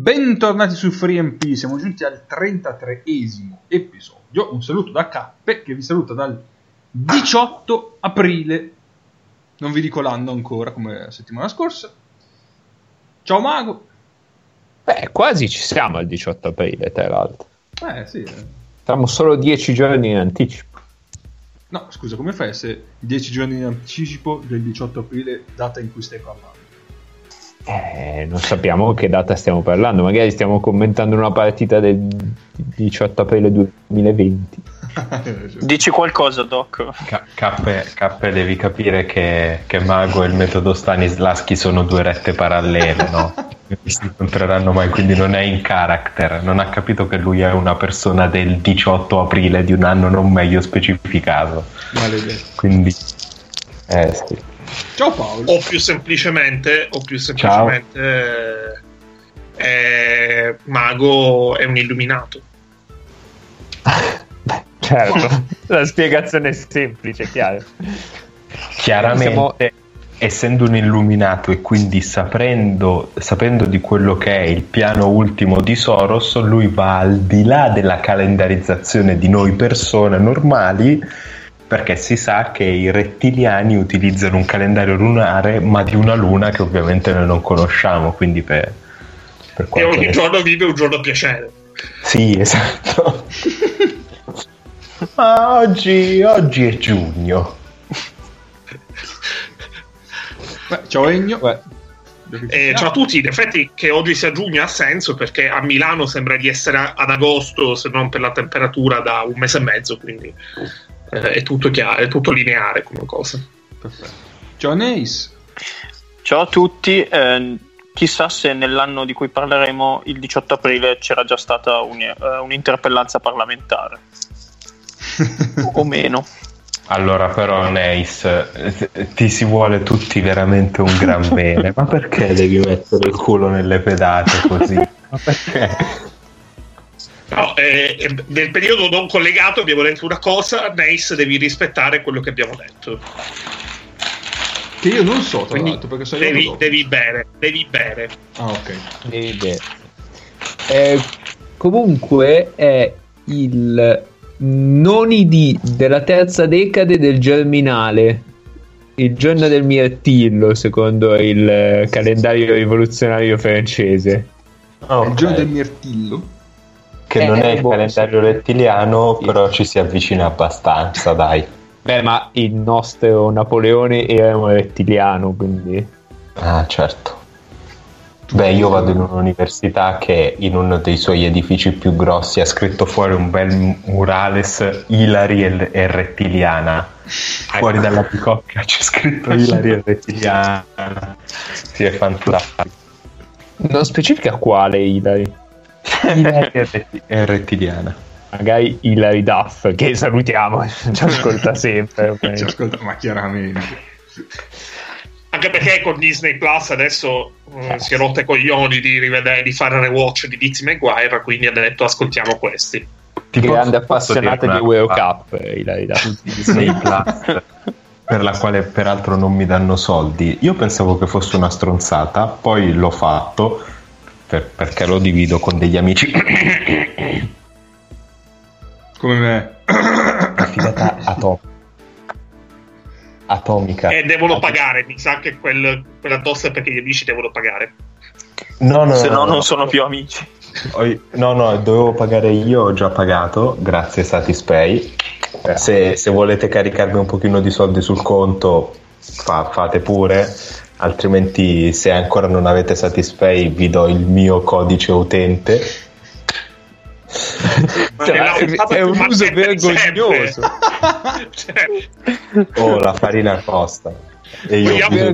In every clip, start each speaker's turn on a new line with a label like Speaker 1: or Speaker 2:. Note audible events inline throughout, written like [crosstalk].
Speaker 1: Bentornati su FreeMP, siamo giunti al 33esimo episodio. Un saluto da Cappe che vi saluta dal 18 aprile. Non vi dico l'anno ancora come la settimana scorsa. Ciao Mago.
Speaker 2: Beh, quasi ci siamo al 18 aprile, tra l'altro.
Speaker 1: Eh sì. eh.
Speaker 2: Siamo solo 10 giorni in anticipo.
Speaker 1: No, scusa, come fai se 10 giorni in anticipo del 18 aprile, data in cui stai parlando?
Speaker 2: Eh, non sappiamo che data stiamo parlando, magari stiamo commentando una partita del 18 aprile 2020. [laughs]
Speaker 3: Dici qualcosa, Doc?
Speaker 4: Ca- Cappe, Cappe, devi capire che, che Mago e il metodo Stanislaschi sono due rette parallele, no? Non si incontreranno mai, quindi non è in character. Non ha capito che lui è una persona del 18 aprile di un anno non meglio specificato.
Speaker 1: Maledetto.
Speaker 4: Quindi, eh sì.
Speaker 1: Ciao Paolo.
Speaker 5: o più semplicemente o più semplicemente eh, eh, Mago è un illuminato [laughs]
Speaker 2: Beh, certo, [laughs] la spiegazione è semplice, chiaro.
Speaker 4: Chiaramente,
Speaker 2: Siamo-
Speaker 4: essendo un illuminato e quindi sapendo, sapendo di quello che è il piano ultimo di Soros, lui va al di là della calendarizzazione di noi persone normali, perché si sa che i rettiliani utilizzano un calendario lunare, ma di una luna che ovviamente noi non conosciamo, quindi per, per
Speaker 5: e ogni
Speaker 4: ne-
Speaker 5: giorno vive un giorno a piacere
Speaker 4: Sì, [laughs] esatto. ma oggi, oggi è giugno.
Speaker 1: Beh, ciao Egno.
Speaker 2: Beh,
Speaker 5: e ciao a tutti in effetti che oggi sia giugno ha senso perché a Milano sembra di essere ad agosto se non per la temperatura da un mese e mezzo quindi eh, è tutto chiaro è tutto lineare come cosa
Speaker 1: Perfetto. Ciao Neis.
Speaker 3: Ciao a tutti. eh, chissà se nell'anno di cui parleremo, il 18 aprile, c'era già stata un- eh, un'interpellanza parlamentare. [laughs] o meno.
Speaker 4: Allora, però, Neis, eh, ti si vuole tutti veramente un gran bene, ma perché devi mettere il culo nelle pedate così? [laughs] Ma perché?
Speaker 5: No, eh, nel periodo non collegato abbiamo detto una cosa Nace devi rispettare quello che abbiamo detto
Speaker 1: Che io non so, tra
Speaker 5: quindi
Speaker 1: l'altro, perché so
Speaker 5: devi, devi bere devi bere
Speaker 1: Ah, ok.
Speaker 2: devi vedere. Eh, comunque è il noni della terza decade del germinale. Il giorno del mirtillo, secondo il eh, calendario rivoluzionario francese.
Speaker 4: Ok,
Speaker 1: Il giorno del mirtillo.
Speaker 4: Che non
Speaker 2: Eh,
Speaker 4: è il
Speaker 2: boh,
Speaker 4: calendario
Speaker 2: sì.
Speaker 4: rettiliano,
Speaker 2: Sì.
Speaker 4: però ci si avvicina abbastanza, dai.
Speaker 2: Beh, ma il nostro Napoleone era un rettiliano, quindi.
Speaker 4: Ah, certo. Beh, io vado in un'università che in uno dei suoi edifici più grossi ha scritto fuori un bel murales Ilari e, e rettiliana. Fuori dalla picocca c'è scritto Ilari e rettiliana. Sì, è fantastico.
Speaker 2: Non specifica quale.
Speaker 4: Ilari rettiliana.
Speaker 2: Magari Hilary Duff, che salutiamo, [laughs] ci ascolta sempre.
Speaker 1: Ci ascolta, ma chiaramente.
Speaker 5: anche perché con Disney Plus adesso eh, si è rotta i coglioni di rivedere di fare rewatch di Lizzie McGuire quindi ha detto ascoltiamo questi
Speaker 4: Ti
Speaker 2: Grande appassionata di World? Cup, Hilary Duff.
Speaker 4: Disney [laughs] Plus per la quale peraltro non mi danno soldi. Io pensavo che fosse una stronzata, poi l'ho fatto per- perché lo divido con degli amici.
Speaker 1: Come me.
Speaker 4: Affidata atom- atomica.
Speaker 5: e devono pagare mi sa che quel, quella tosse è perché gli amici devono pagare
Speaker 4: No, no,
Speaker 3: Se no,
Speaker 4: no,
Speaker 3: non
Speaker 4: no.
Speaker 3: sono più amici.
Speaker 4: No, no, dovevo pagare io, ho già pagato, grazie Satispay. Se, se volete caricarmi un pochino di soldi sul conto, fa- fate pure. Altrimenti, se ancora non avete Satispay, vi do il mio codice utente.
Speaker 2: Cioè, è- un uso vergognoso. [laughs]
Speaker 5: Cioè,
Speaker 4: Oh, la farina costa. E io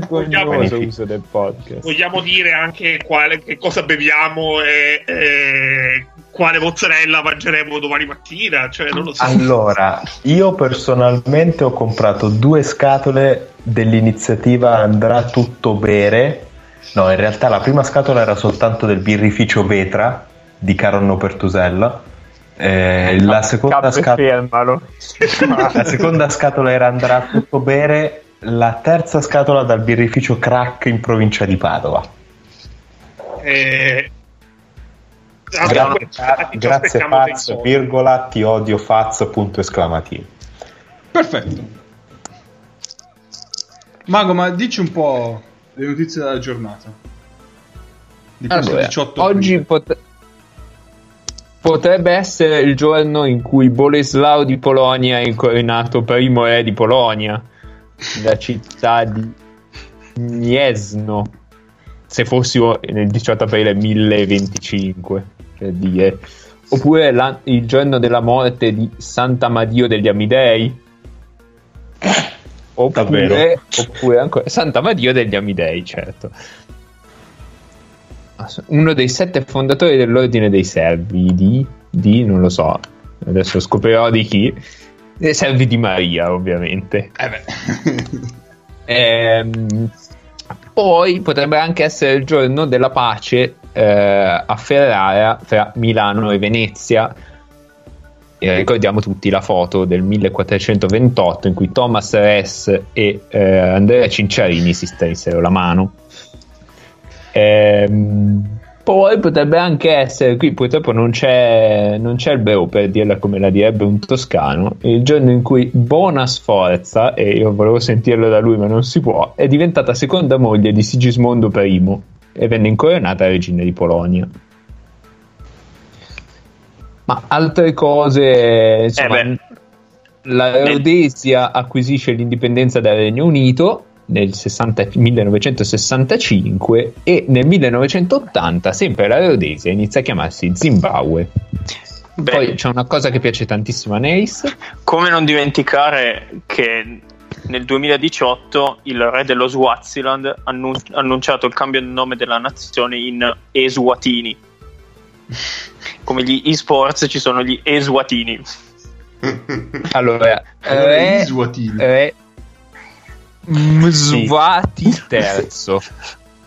Speaker 5: Vogliamo-
Speaker 4: magnifico.
Speaker 2: uso del podcast.
Speaker 5: vogliamo dire anche quale, che cosa beviamo e, e quale mozzarella mangeremo domani mattina cioè non lo so
Speaker 4: Allora, io personalmente ho comprato due scatole dell'iniziativa Andrà tutto bere. No, in realtà la prima scatola era soltanto del birrificio Vetra di Caronno Pertusella. Eh, la, seconda scatola, [laughs] la seconda scatola era Andrà tutto bere. La terza scatola dal birrificio Crack in provincia di Padova.
Speaker 5: Eh, abbiamo-
Speaker 4: Grazie,
Speaker 5: ci
Speaker 4: grazie
Speaker 5: aspettiamo dei
Speaker 4: Faz,
Speaker 5: soldi.
Speaker 4: virgola, ti odio Faz, punto esclamativo.
Speaker 1: Perfetto. Mago, ma dici un po' le notizie della giornata. Di questo
Speaker 2: Allora,
Speaker 1: 18
Speaker 2: oggi
Speaker 1: aprile.
Speaker 2: pot- potrebbe essere il giorno in cui Boleslao di Polonia è incoronato primo re di Polonia, la città di Gniezno, se fossimo nel 18 aprile 1025, per dire. Oppure la- il giorno della morte di Sant'Amadio degli Amidei. Oppure,
Speaker 4: Davvero?
Speaker 2: oppure ancora Sant'Amadio degli Amidei, certo uno dei sette fondatori dell'ordine dei servi di, di non lo so adesso scoprirò di chi dei servi di Maria ovviamente
Speaker 1: Eh beh.
Speaker 2: Ehm, poi potrebbe anche essere il giorno della pace eh, a Ferrara tra Milano e Venezia. E ricordiamo tutti la foto del 1428 in cui Thomas Ress e eh, Andrea Cinciarini si stessero la mano. Ehm, poi potrebbe anche essere, qui purtroppo non c'è, non c'è il breu per dirla come la direbbe un toscano, il giorno in cui Bona Sforza, e io volevo sentirlo da lui ma non si può, è diventata seconda moglie di Sigismondo I e venne incoronata regina di Polonia. Ma altre cose, insomma,
Speaker 3: Eh
Speaker 2: la Rhodesia acquisisce l'indipendenza dal Regno Unito nel 60 1965 e nel 1980 sempre la Rhodesia inizia a chiamarsi Zimbabwe.
Speaker 3: Beh,
Speaker 2: Poi c'è una cosa che piace tantissimo a Nace,
Speaker 3: come non dimenticare che nel 2018 il re dello Swaziland ha annun- annunciato il cambio di nome della nazione in Eswatini. Come gli esports ci sono gli Eswatini. [laughs]
Speaker 2: allora, re,
Speaker 1: gli Swatini.
Speaker 2: Re Mswati III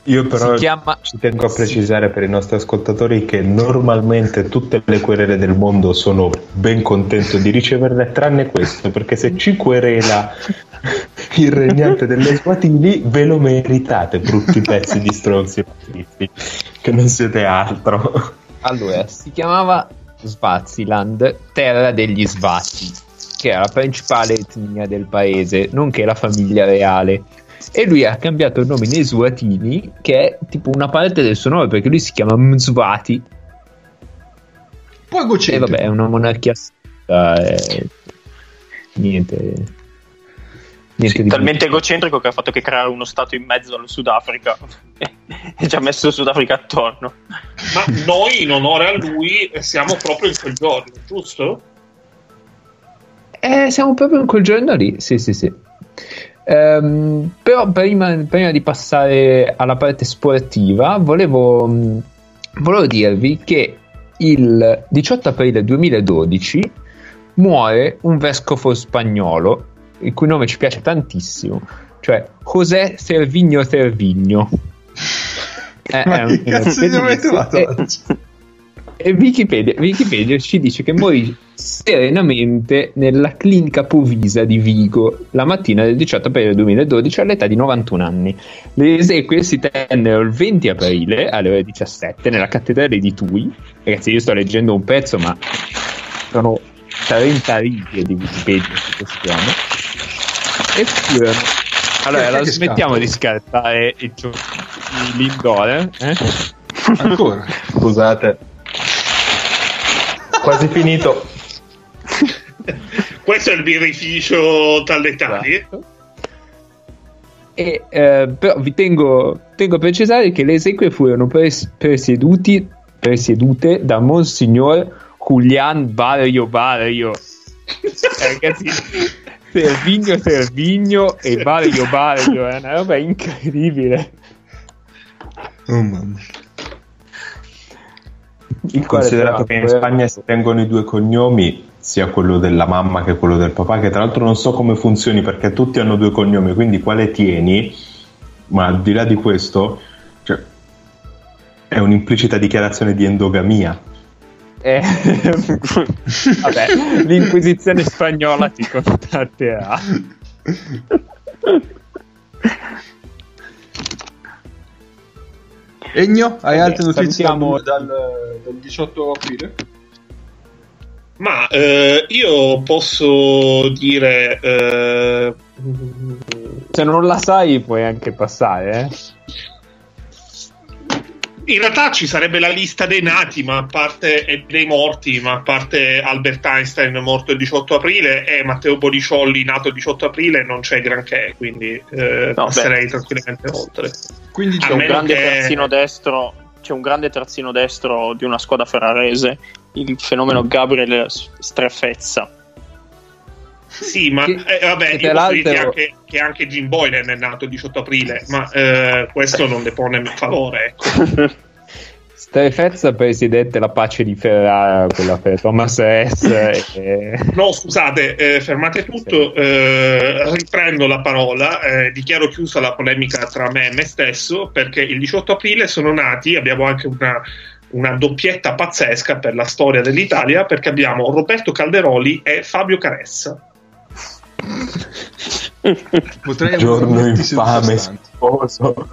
Speaker 4: Io però
Speaker 2: si chiama
Speaker 4: ci tengo a precisare per i nostri ascoltatori che normalmente tutte le querele del mondo sono ben contento di riceverle, tranne questo, perché se ci querela [laughs] il regnante delle Swatini, ve lo meritate, brutti pezzi di stronzi che non siete altro.
Speaker 2: Allora, si chiamava Swaziland, terra degli Svati, che era la principale etnia del paese, nonché la famiglia reale. E lui ha cambiato il nome in Eswatini, che è tipo una parte del suo nome, perché lui si chiama Mswati.
Speaker 1: Poi
Speaker 2: E
Speaker 1: Gocente.
Speaker 2: vabbè, è una monarchia stata, e... niente. Niente
Speaker 3: Sì, talmente egocentrico che ha fatto che creare uno stato in mezzo allo Sudafrica [laughs] e ci ha messo il Sudafrica attorno.
Speaker 5: Ma noi, in onore a lui, siamo proprio in quel giorno, giusto?
Speaker 2: Eh, siamo proprio in quel giorno lì, sì, sì, sì. Ehm, però prima, prima di passare alla parte sportiva, volevo, mh, volevo dirvi che il 18 aprile 2012 muore un vescovo spagnolo, il cui nome ci piace tantissimo, cioè José Servigno Servigno. [laughs] Eh,
Speaker 1: Ma
Speaker 2: è
Speaker 1: che cazzo nome hai trovato
Speaker 2: e-
Speaker 1: oggi?
Speaker 2: E Wikipedia, Wikipedia ci dice che morì serenamente nella clinica Povisa di Vigo la mattina del 18 aprile 2012 all'età di 91 anni. Le esequie si tennero il 20 aprile alle ore 17 nella cattedrale di Tui. Ragazzi, io sto leggendo un pezzo, ma sono 30 righe di Wikipedia su questione. E furono. Allora,
Speaker 1: che
Speaker 2: smettiamo
Speaker 1: scappa?
Speaker 2: di scartare il gio- l'indole. Eh?
Speaker 1: Ancora.
Speaker 4: Scusate. Quasi finito. [laughs]
Speaker 5: Questo è il birrificio talletani.
Speaker 2: Esatto. E, eh, però vi tengo, tengo a precisare che le esequie furono pres- presieduti, presiedute da Monsignor Julian Barrio Barrio. [laughs] Eh, ragazzi, Servigno Servigno e Barrio Barrio è una roba incredibile.
Speaker 1: Oh mamma.
Speaker 2: Il
Speaker 4: Considerato che in Spagna si tengono i due cognomi, sia quello della mamma che quello del papà, che tra l'altro non so come funzioni perché tutti hanno due cognomi, quindi quale tieni? Ma al di là di questo, cioè, è un'implicita dichiarazione di endogamia.
Speaker 2: eh, [laughs] vabbè, l'inquisizione spagnola ti contatterà. [laughs]
Speaker 1: Egno, hai
Speaker 2: Ok,
Speaker 1: altre notizie dal, dal 18 aprile?
Speaker 5: Ma eh, io posso dire. eh,
Speaker 2: Se non la sai, puoi anche passare, eh?
Speaker 5: In realtà ci sarebbe la lista dei nati, ma a parte e dei morti, ma a parte Albert Einstein morto il 18 aprile e Matteo Bodiciolli nato il 18 aprile, non c'è granché, quindi eh,
Speaker 3: No,
Speaker 5: passerei tranquillamente oltre.
Speaker 1: Quindi
Speaker 5: A
Speaker 3: C'è un grande
Speaker 5: che-
Speaker 3: terzino destro. C'è un grande terzino destro di una squadra ferrarese, il fenomeno Gabriel Strefezza.
Speaker 5: Sì, ma
Speaker 2: Che-
Speaker 5: eh, vabbè,
Speaker 2: che
Speaker 5: io anche che anche Jim Boylan è nato il 18 aprile, ma eh, questo non le pone favore. Ecco. [laughs]
Speaker 2: Strefezza, presidente la pace di Ferrara, quella per Thomas S. e... [laughs]
Speaker 5: No, scusate, eh, fermate tutto, eh, riprendo la parola, eh, dichiaro chiusa la polemica tra me e me stesso perché il 18 aprile sono nati, abbiamo anche una, una doppietta pazzesca per la storia dell'Italia perché abbiamo Roberto Calderoli e Fabio Caressa.
Speaker 1: Potrei
Speaker 4: Giorno infame, sposo.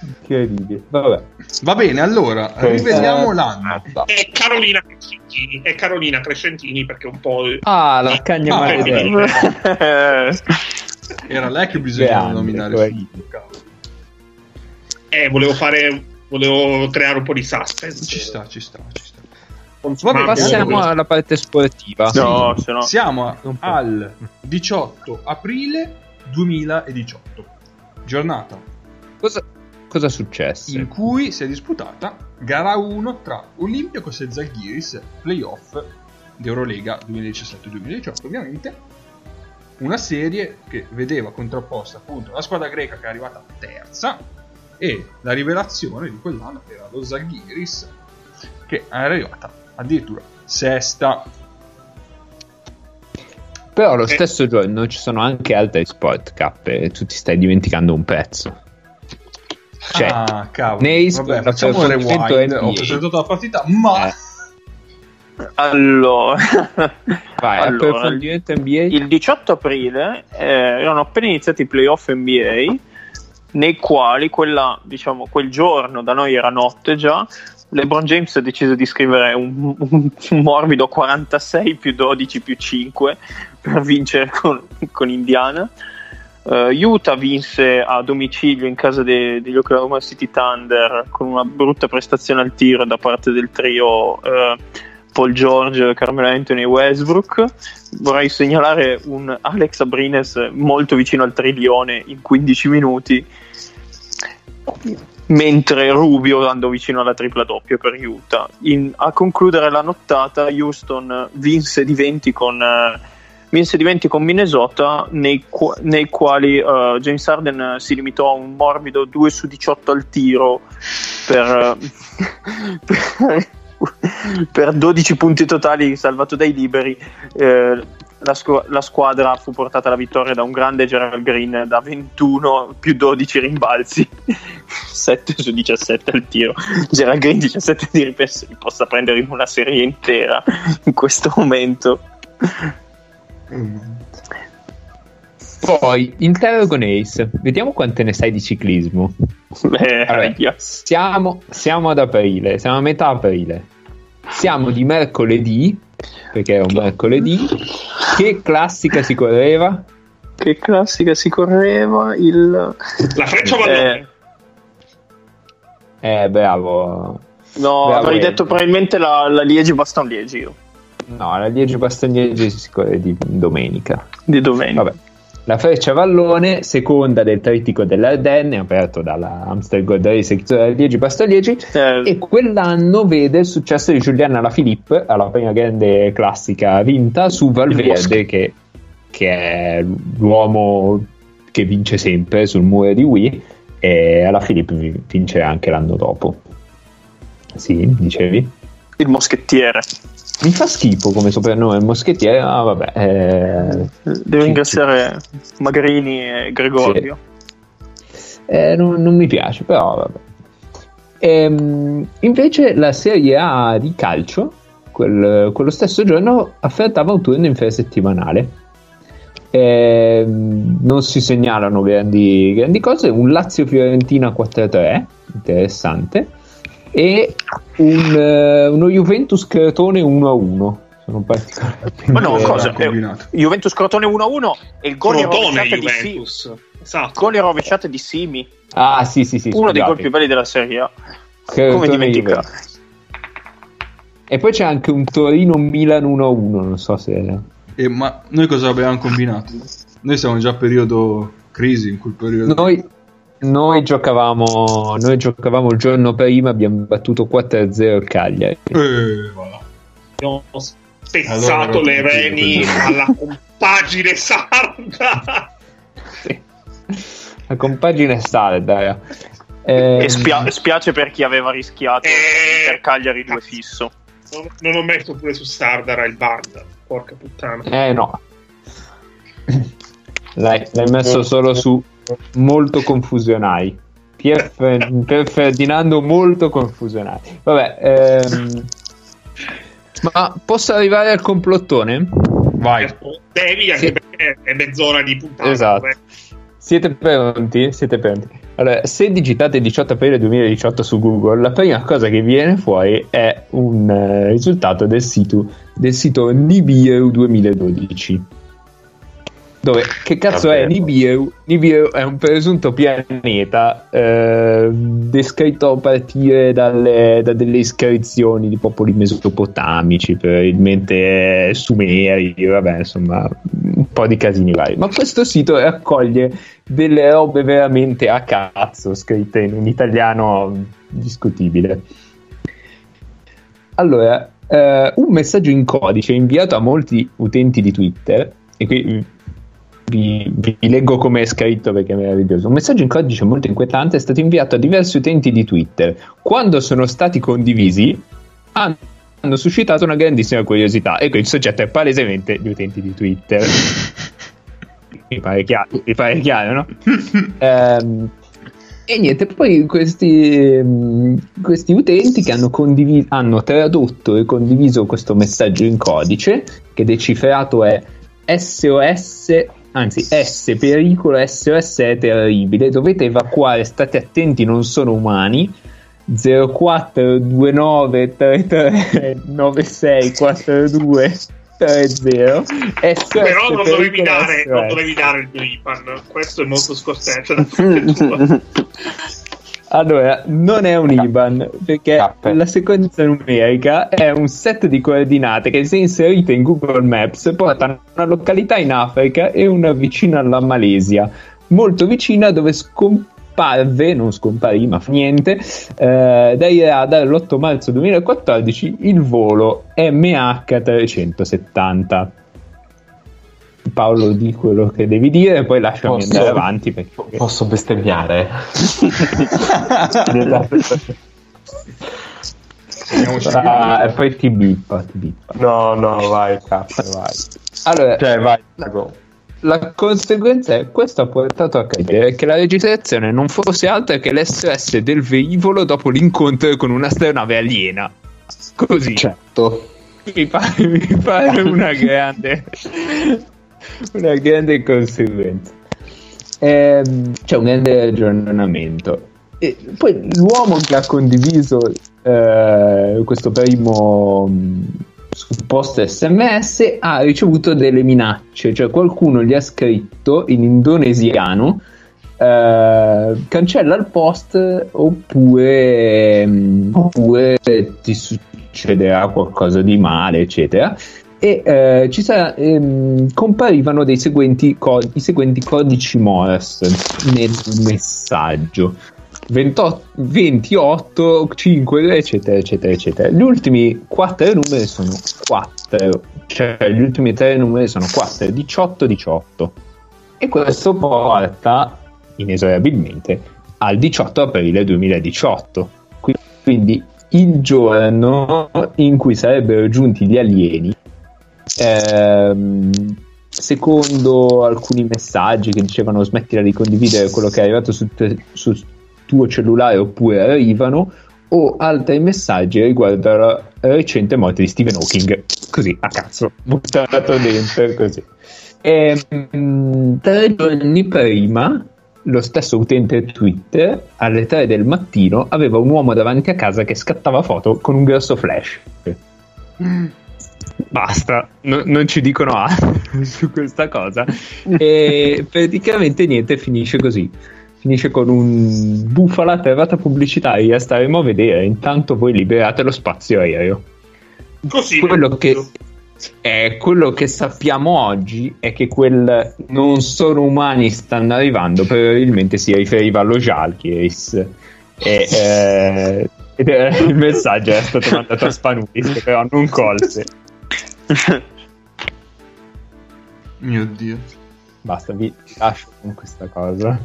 Speaker 2: Incredibile. Vabbè.
Speaker 1: Va bene, allora, rivediamo l'anno.
Speaker 5: E Carolina Crescentini, e Carolina Crescentini perché un po'...
Speaker 2: Ah, la cagna
Speaker 1: Ah. [laughs] Era lei che bisognava nominare.
Speaker 5: Eh, volevo fare... Volevo creare un po' di suspense.
Speaker 1: Ci sta, ci sta, ci sta. Vabbè,
Speaker 2: Passiamo alla parte sportiva.
Speaker 3: No,
Speaker 1: Sì,
Speaker 3: se no-
Speaker 1: Siamo al 18 aprile 2018, giornata
Speaker 2: Cosa, cosa successe?
Speaker 1: in cui si è disputata gara 1 tra Olympiacos e Zalgiris, playoff di Eurolega 2017-2018 ovviamente. Una serie che vedeva contrapposta appunto la squadra greca che è arrivata terza e la rivelazione di quell'anno che era lo Zalgiris che è arrivata addirittura sesta.
Speaker 2: Però lo
Speaker 5: Eh.
Speaker 2: stesso giorno ci sono anche altri sport cup e tu ti stai dimenticando un pezzo. Cioè,
Speaker 1: ah, cavolo.
Speaker 2: Neis
Speaker 1: Vabbè, facciamo un rewind. Ho presentato la partita, ma
Speaker 2: Eh.
Speaker 3: Allora,
Speaker 2: vai,
Speaker 3: Allora, il 18 aprile eh, erano appena iniziati i playoff NBA, nei quali quella, diciamo, quel giorno, da noi era notte già, LeBron James ha deciso di scrivere un, un- morbido 46 più 12 più 5 per vincere con, con Indiana. Eh, Utah vinse a domicilio in casa de- degli Oklahoma City Thunder con una brutta prestazione al tiro da parte del trio eh, Paul George, Carmelo Anthony e Westbrook. Vorrei segnalare un Alex Abrines molto vicino al trilione in 15 minuti, mentre Rubio andò vicino alla tripla doppia per Utah. In- a concludere la nottata, Houston vinse di 20 con. eh, vinse di 20 con Minnesota, nei, qua- nei quali eh, James Harden si limitò a un morbido 2 su 18 al tiro per, [laughs] per, per 12 punti totali salvato dai liberi. Eh, la, squ- la squadra fu portata alla vittoria da un grande Gerald Green da 21 più 12 rimbalzi, [laughs] 7 su 17 al tiro. Gerald Green 17 di penso li possa prendere in una serie intera in questo momento.
Speaker 2: Poi, interrogo Ace. Vediamo quante ne sai di ciclismo.
Speaker 3: Eh,
Speaker 2: Vabbè.
Speaker 3: yes.
Speaker 2: Siamo, siamo ad aprile, siamo a metà aprile. Siamo di mercoledì, perché è un mercoledì. Che classica si correva?
Speaker 3: Che classica si correva il...
Speaker 5: La freccia va
Speaker 3: Eh,
Speaker 2: Eh, bravo.
Speaker 3: no,
Speaker 2: Bravo,
Speaker 3: avrei
Speaker 2: Ed.
Speaker 3: detto probabilmente la, la Liegi Baston Liegi io,
Speaker 2: No, la Liegi Bastognesi si corre di domenica.
Speaker 3: di domenica.
Speaker 2: Vabbè. La Freccia Vallone, seconda del trittico dell'Ardenne, aperto dalla Amstel Gold Race Liegi Bastogliegi.
Speaker 3: Eh,
Speaker 2: E quell'anno vede il successo di Giuliana Alaphilippe alla prima grande classica vinta su Valverde, che, che è l'uomo che vince sempre sul muro di Wii. E Alaphilippe vi- vince anche l'anno dopo. Sì, dicevi?
Speaker 3: il moschettiere.
Speaker 2: Mi fa schifo come soprannome moschettiere. Ah, vabbè. eh,
Speaker 3: Devo ringraziare Magrini e Gregorio.
Speaker 2: Eh, non, non mi piace, però vabbè. Ehm, invece la Serie A di calcio, quel- quello stesso giorno, affrontava un turno infrasettimanale. Ehm, non si segnalano grandi, grandi cose. Un Lazio-Fiorentina 4-3, interessante. E un, eh, uno Juventus Crotone 1-1. Sono particolarmente
Speaker 3: Ma no,
Speaker 1: Eh,
Speaker 3: cosa?
Speaker 1: combinato.
Speaker 3: Eh, Juventus Crotone 1-1 e il gol rovesciata di Simi.
Speaker 5: Juventus. Esatto.
Speaker 3: Gol in rovesciata di Simi,
Speaker 2: Ah, sì, sì, sì.
Speaker 3: uno dei
Speaker 2: scusate.
Speaker 3: gol più belli della Serie A.
Speaker 2: Crotone
Speaker 3: Come dimenticare?
Speaker 2: Juventus. E poi c'è anche un Torino-Milan 1-1. Non so se.
Speaker 1: E, ma noi cosa abbiamo combinato? Noi siamo già a periodo crisi, in quel periodo.
Speaker 2: Noi, noi giocavamo, noi giocavamo il giorno prima, abbiamo battuto 4-0 il Cagliari.
Speaker 1: Eh, voilà.
Speaker 5: Abbiamo spezzato
Speaker 1: Allora,
Speaker 5: le reni [laughs] alla compagine sarda.
Speaker 2: Sì. La compagine sarda. eh. Ehm,
Speaker 3: E spia- spiace per chi aveva rischiato
Speaker 5: Eh.
Speaker 3: per Cagliari 2 fisso.
Speaker 5: Non, non ho messo pure su Sardara il ban. Porca puttana.
Speaker 2: Eh no. L'hai, l'hai messo solo su molto confusionari. Pier, Pier Ferdinando molto confusionari. Vabbè, ehm, ma posso arrivare al complottone?
Speaker 1: Vai.
Speaker 5: Devi anche
Speaker 2: Sì.
Speaker 5: perché è mezz'ora di puntata.
Speaker 2: Esatto.
Speaker 5: eh.
Speaker 2: Siete pronti? Siete pronti? Allora, se digitate 18 aprile 2018 su Google, la prima cosa che viene fuori è un eh, risultato del sito, del sito Nibiru 2012. Dove, che cazzo è? Nibiru? Nibiru è un presunto pianeta eh, descritto a partire dalle, da delle iscrizioni di popoli mesopotamici, probabilmente sumeri, vabbè, insomma, un po' di casini vari. Ma questo sito raccoglie delle robe veramente a cazzo, scritte in un italiano discutibile. Allora, eh, un messaggio in codice inviato a molti utenti di Twitter, e qui vi, vi leggo come è scritto perché è meraviglioso. Un messaggio in codice molto inquietante è stato inviato a diversi utenti di Twitter. Quando sono stati condivisi, hanno, hanno suscitato una grandissima curiosità. Ecco, il soggetto è palesemente gli utenti di Twitter. [laughs] mi pare chiaro, mi pare chiaro no? [laughs] Ehm, e niente, poi questi, mm, questi utenti che hanno, condiviso, hanno tradotto e condiviso questo messaggio in codice, che decifrato è SOS, anzi S pericolo, SOS è terribile, dovete evacuare, state attenti, non sono umani. 042933964230 SOS
Speaker 5: Però non dovevi, dare, non
Speaker 2: SOS.
Speaker 5: dovevi dare il tuo IPAN. Questo è molto scortese da parte tua.
Speaker 2: Allora, non è un IBAN perché
Speaker 4: Cappe.
Speaker 2: la sequenza numerica è un set di coordinate che se inserite in Google Maps portano a una località in Africa e una vicina alla Malesia, molto vicina dove scomparve, non scomparì ma fa niente, eh, dai radar l'8 marzo 2014 il volo MH370. Paolo di quello che devi dire e poi lasciami
Speaker 4: Posso?
Speaker 2: andare avanti perché...
Speaker 4: Posso bestemmiare?
Speaker 2: Ah, e poi ti bippa, ti bippa.
Speaker 4: No, no, vai, cazzo, vai.
Speaker 2: Allora,
Speaker 4: Cioè, vai, Drago.
Speaker 2: la conseguenza è questo ha portato a credere che la registrazione non fosse altro che l'SOS del velivolo dopo l'incontro con un'astronave aliena. Così.
Speaker 4: Certo.
Speaker 2: Mi pare, mi pare una grande [laughs] una grande conseguenza. Ehm, c'è un grande aggiornamento. E poi l'uomo che ha condiviso eh, questo primo mh, supposto sms ha ricevuto delle minacce, cioè qualcuno gli ha scritto in indonesiano eh, cancella il post oppure, mh, oppure ti succederà qualcosa di male, eccetera. E eh, sarà, ehm, comparivano seguenti co- i seguenti codici Morse nel messaggio. 28, 28, 5, eccetera, eccetera, eccetera. Gli ultimi 4 numeri sono 4, cioè gli ultimi 3 numeri sono 4, 18, 18. E questo porta inesorabilmente al 18 aprile 2018. Qui- Quindi il giorno in cui sarebbero giunti gli alieni, ehm, secondo alcuni messaggi che dicevano smettila di condividere quello che è arrivato sul, te- sul tuo cellulare oppure arrivano, o altri messaggi riguardo la recente morte di Stephen Hawking, così a cazzo, buttato dentro così. E, mm, tre giorni prima, lo stesso utente Twitter, alle 3 del mattino, aveva un uomo davanti a casa che scattava foto con un grosso flash. Basta, no- non ci dicono altro [laughs] su questa cosa. E [laughs] praticamente niente, finisce così. Finisce con un bufala ferrata pubblicitaria. Staremo a vedere. Intanto voi liberate lo spazio aereo.
Speaker 5: Così.
Speaker 2: Quello che, eh, quello che sappiamo oggi è che quel non sono umani stanno arrivando. Probabilmente si riferiva allo Jalkiris. E, eh, [laughs] ed era- il messaggio era stato mandato a Spanulis, però non colse.
Speaker 1: Mio Dio.
Speaker 2: Basta, vi lascio con questa cosa.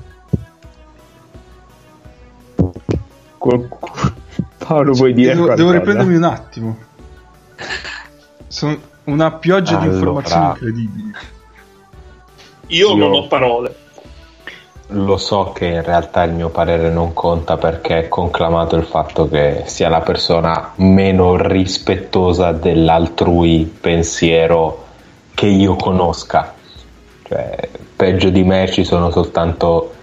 Speaker 2: Qualcuno- Paolo, vuoi dire
Speaker 1: Devo, devo riprendermi un attimo. Sono una pioggia di
Speaker 4: Allora.
Speaker 1: informazioni incredibili.
Speaker 5: Io,
Speaker 4: Io-
Speaker 5: non ho parole.
Speaker 4: Lo so che in realtà il mio parere non conta perché è conclamato il fatto che sia la persona meno rispettosa dell'altrui pensiero che io conosca. Cioè, peggio di me ci sono soltanto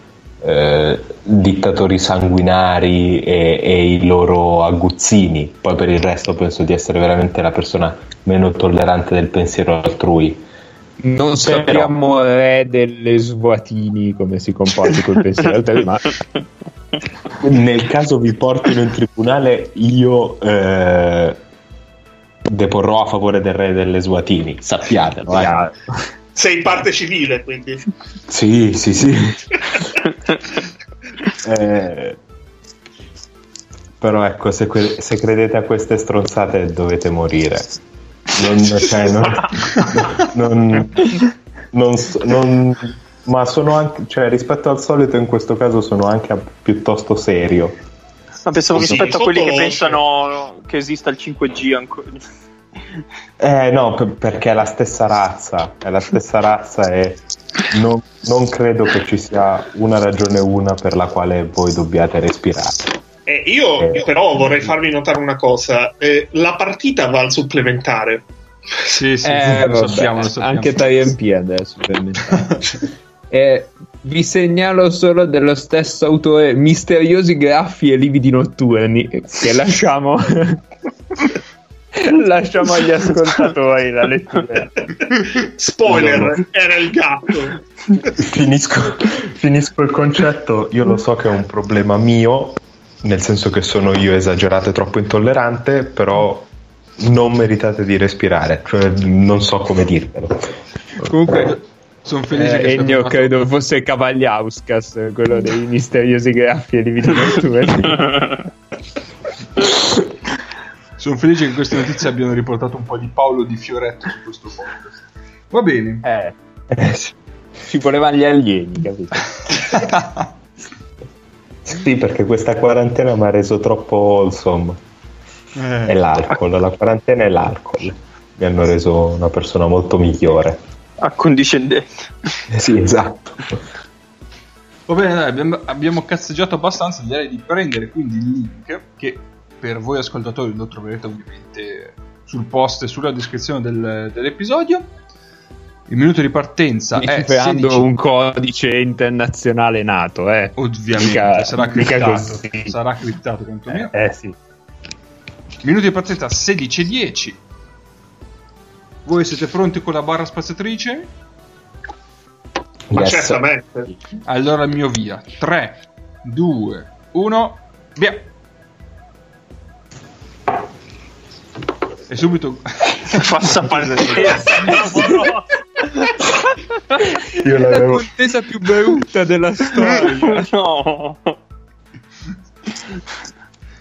Speaker 4: eh, dittatori sanguinari e, e i loro aguzzini. Poi per il resto penso di essere veramente la persona meno tollerante del pensiero altrui.
Speaker 2: Non sappiamo re delle svuatini come si comporti col pensiero altrui, ma [laughs]
Speaker 4: Nel caso vi portino in tribunale, io eh, deporrò a favore del re delle Suatini. Sappiatelo. eh.
Speaker 5: Sei parte civile, quindi.
Speaker 4: Sì, sì, sì. [laughs] Eh, però ecco, se, que- se credete a queste stronzate dovete morire. Non, cioè, non, non- non ma sono anche, cioè, rispetto al solito in questo caso sono anche piuttosto serio.
Speaker 3: Ma pensavo
Speaker 5: Sì,
Speaker 3: rispetto a quelli che pensano che esista il 5G ancora.
Speaker 4: Eh no, per- perché è la stessa razza, è la stessa razza e non, non credo che ci sia una ragione una per la quale voi dobbiate respirare.
Speaker 5: Eh, io
Speaker 4: Eh.
Speaker 5: però vorrei farvi notare una cosa. Eh, la partita va al supplementare.
Speaker 1: Sì, sì,
Speaker 2: Eh,
Speaker 1: lo sappiamo, lo sappiamo.
Speaker 2: anche TMP adesso. Eh, vi segnalo solo dello stesso autore misteriosi graffi e lividi notturni che lasciamo [laughs] lasciamo agli ascoltatori la lettura
Speaker 5: Spoiler,
Speaker 4: No, no.
Speaker 5: era il gatto.
Speaker 4: Finisco, finisco il concetto, io lo so che è un problema mio, nel senso che sono io esagerato e troppo intollerante, però non meritate di respirare, cioè non so come dirvelo.
Speaker 1: Comunque, sono felice
Speaker 2: Eh,
Speaker 1: che
Speaker 2: Ennio
Speaker 1: fatto-
Speaker 2: credo fosse Cavagliauskas quello dei misteriosi graffi e lividi [laughs] notturni
Speaker 1: Sono felice che queste notizie abbiano riportato un po' di Paolo di Fioretto su questo podcast. Va bene.
Speaker 2: eh,
Speaker 4: Eh,
Speaker 2: ci volevano gli alieni capito [laughs]
Speaker 4: Sì, perché questa quarantena mi ha reso troppo wholesome. È
Speaker 1: Eh,
Speaker 4: l'alcol, la quarantena è l'alcol. Mi hanno reso una persona molto migliore.
Speaker 3: Accondiscendente.
Speaker 4: Eh, [laughs] Sì, esatto.
Speaker 1: Va bene, dai, abbiamo, abbiamo cazzeggiato abbastanza. Direi di prendere quindi il link che per voi ascoltatori lo troverete ovviamente sul post e sulla descrizione del- dell'episodio. Il minuto di partenza è
Speaker 2: creando
Speaker 1: 16
Speaker 2: un codice internazionale nato eh.
Speaker 1: Ovviamente
Speaker 2: Mica-
Speaker 1: sarà criptato. Sarà criptato quantomeno.
Speaker 2: eh sì
Speaker 1: Minuto di partenza 16.10. Voi siete pronti con la barra spaziatrice?
Speaker 5: Ma
Speaker 4: Yes.
Speaker 5: certamente.
Speaker 1: Allora il mio via. 3, 2, 1, via. E subito... [laughs]
Speaker 3: Passa partita.
Speaker 4: Io
Speaker 2: la
Speaker 4: l'avevo...
Speaker 2: contesa più brutta della storia [laughs]
Speaker 3: no.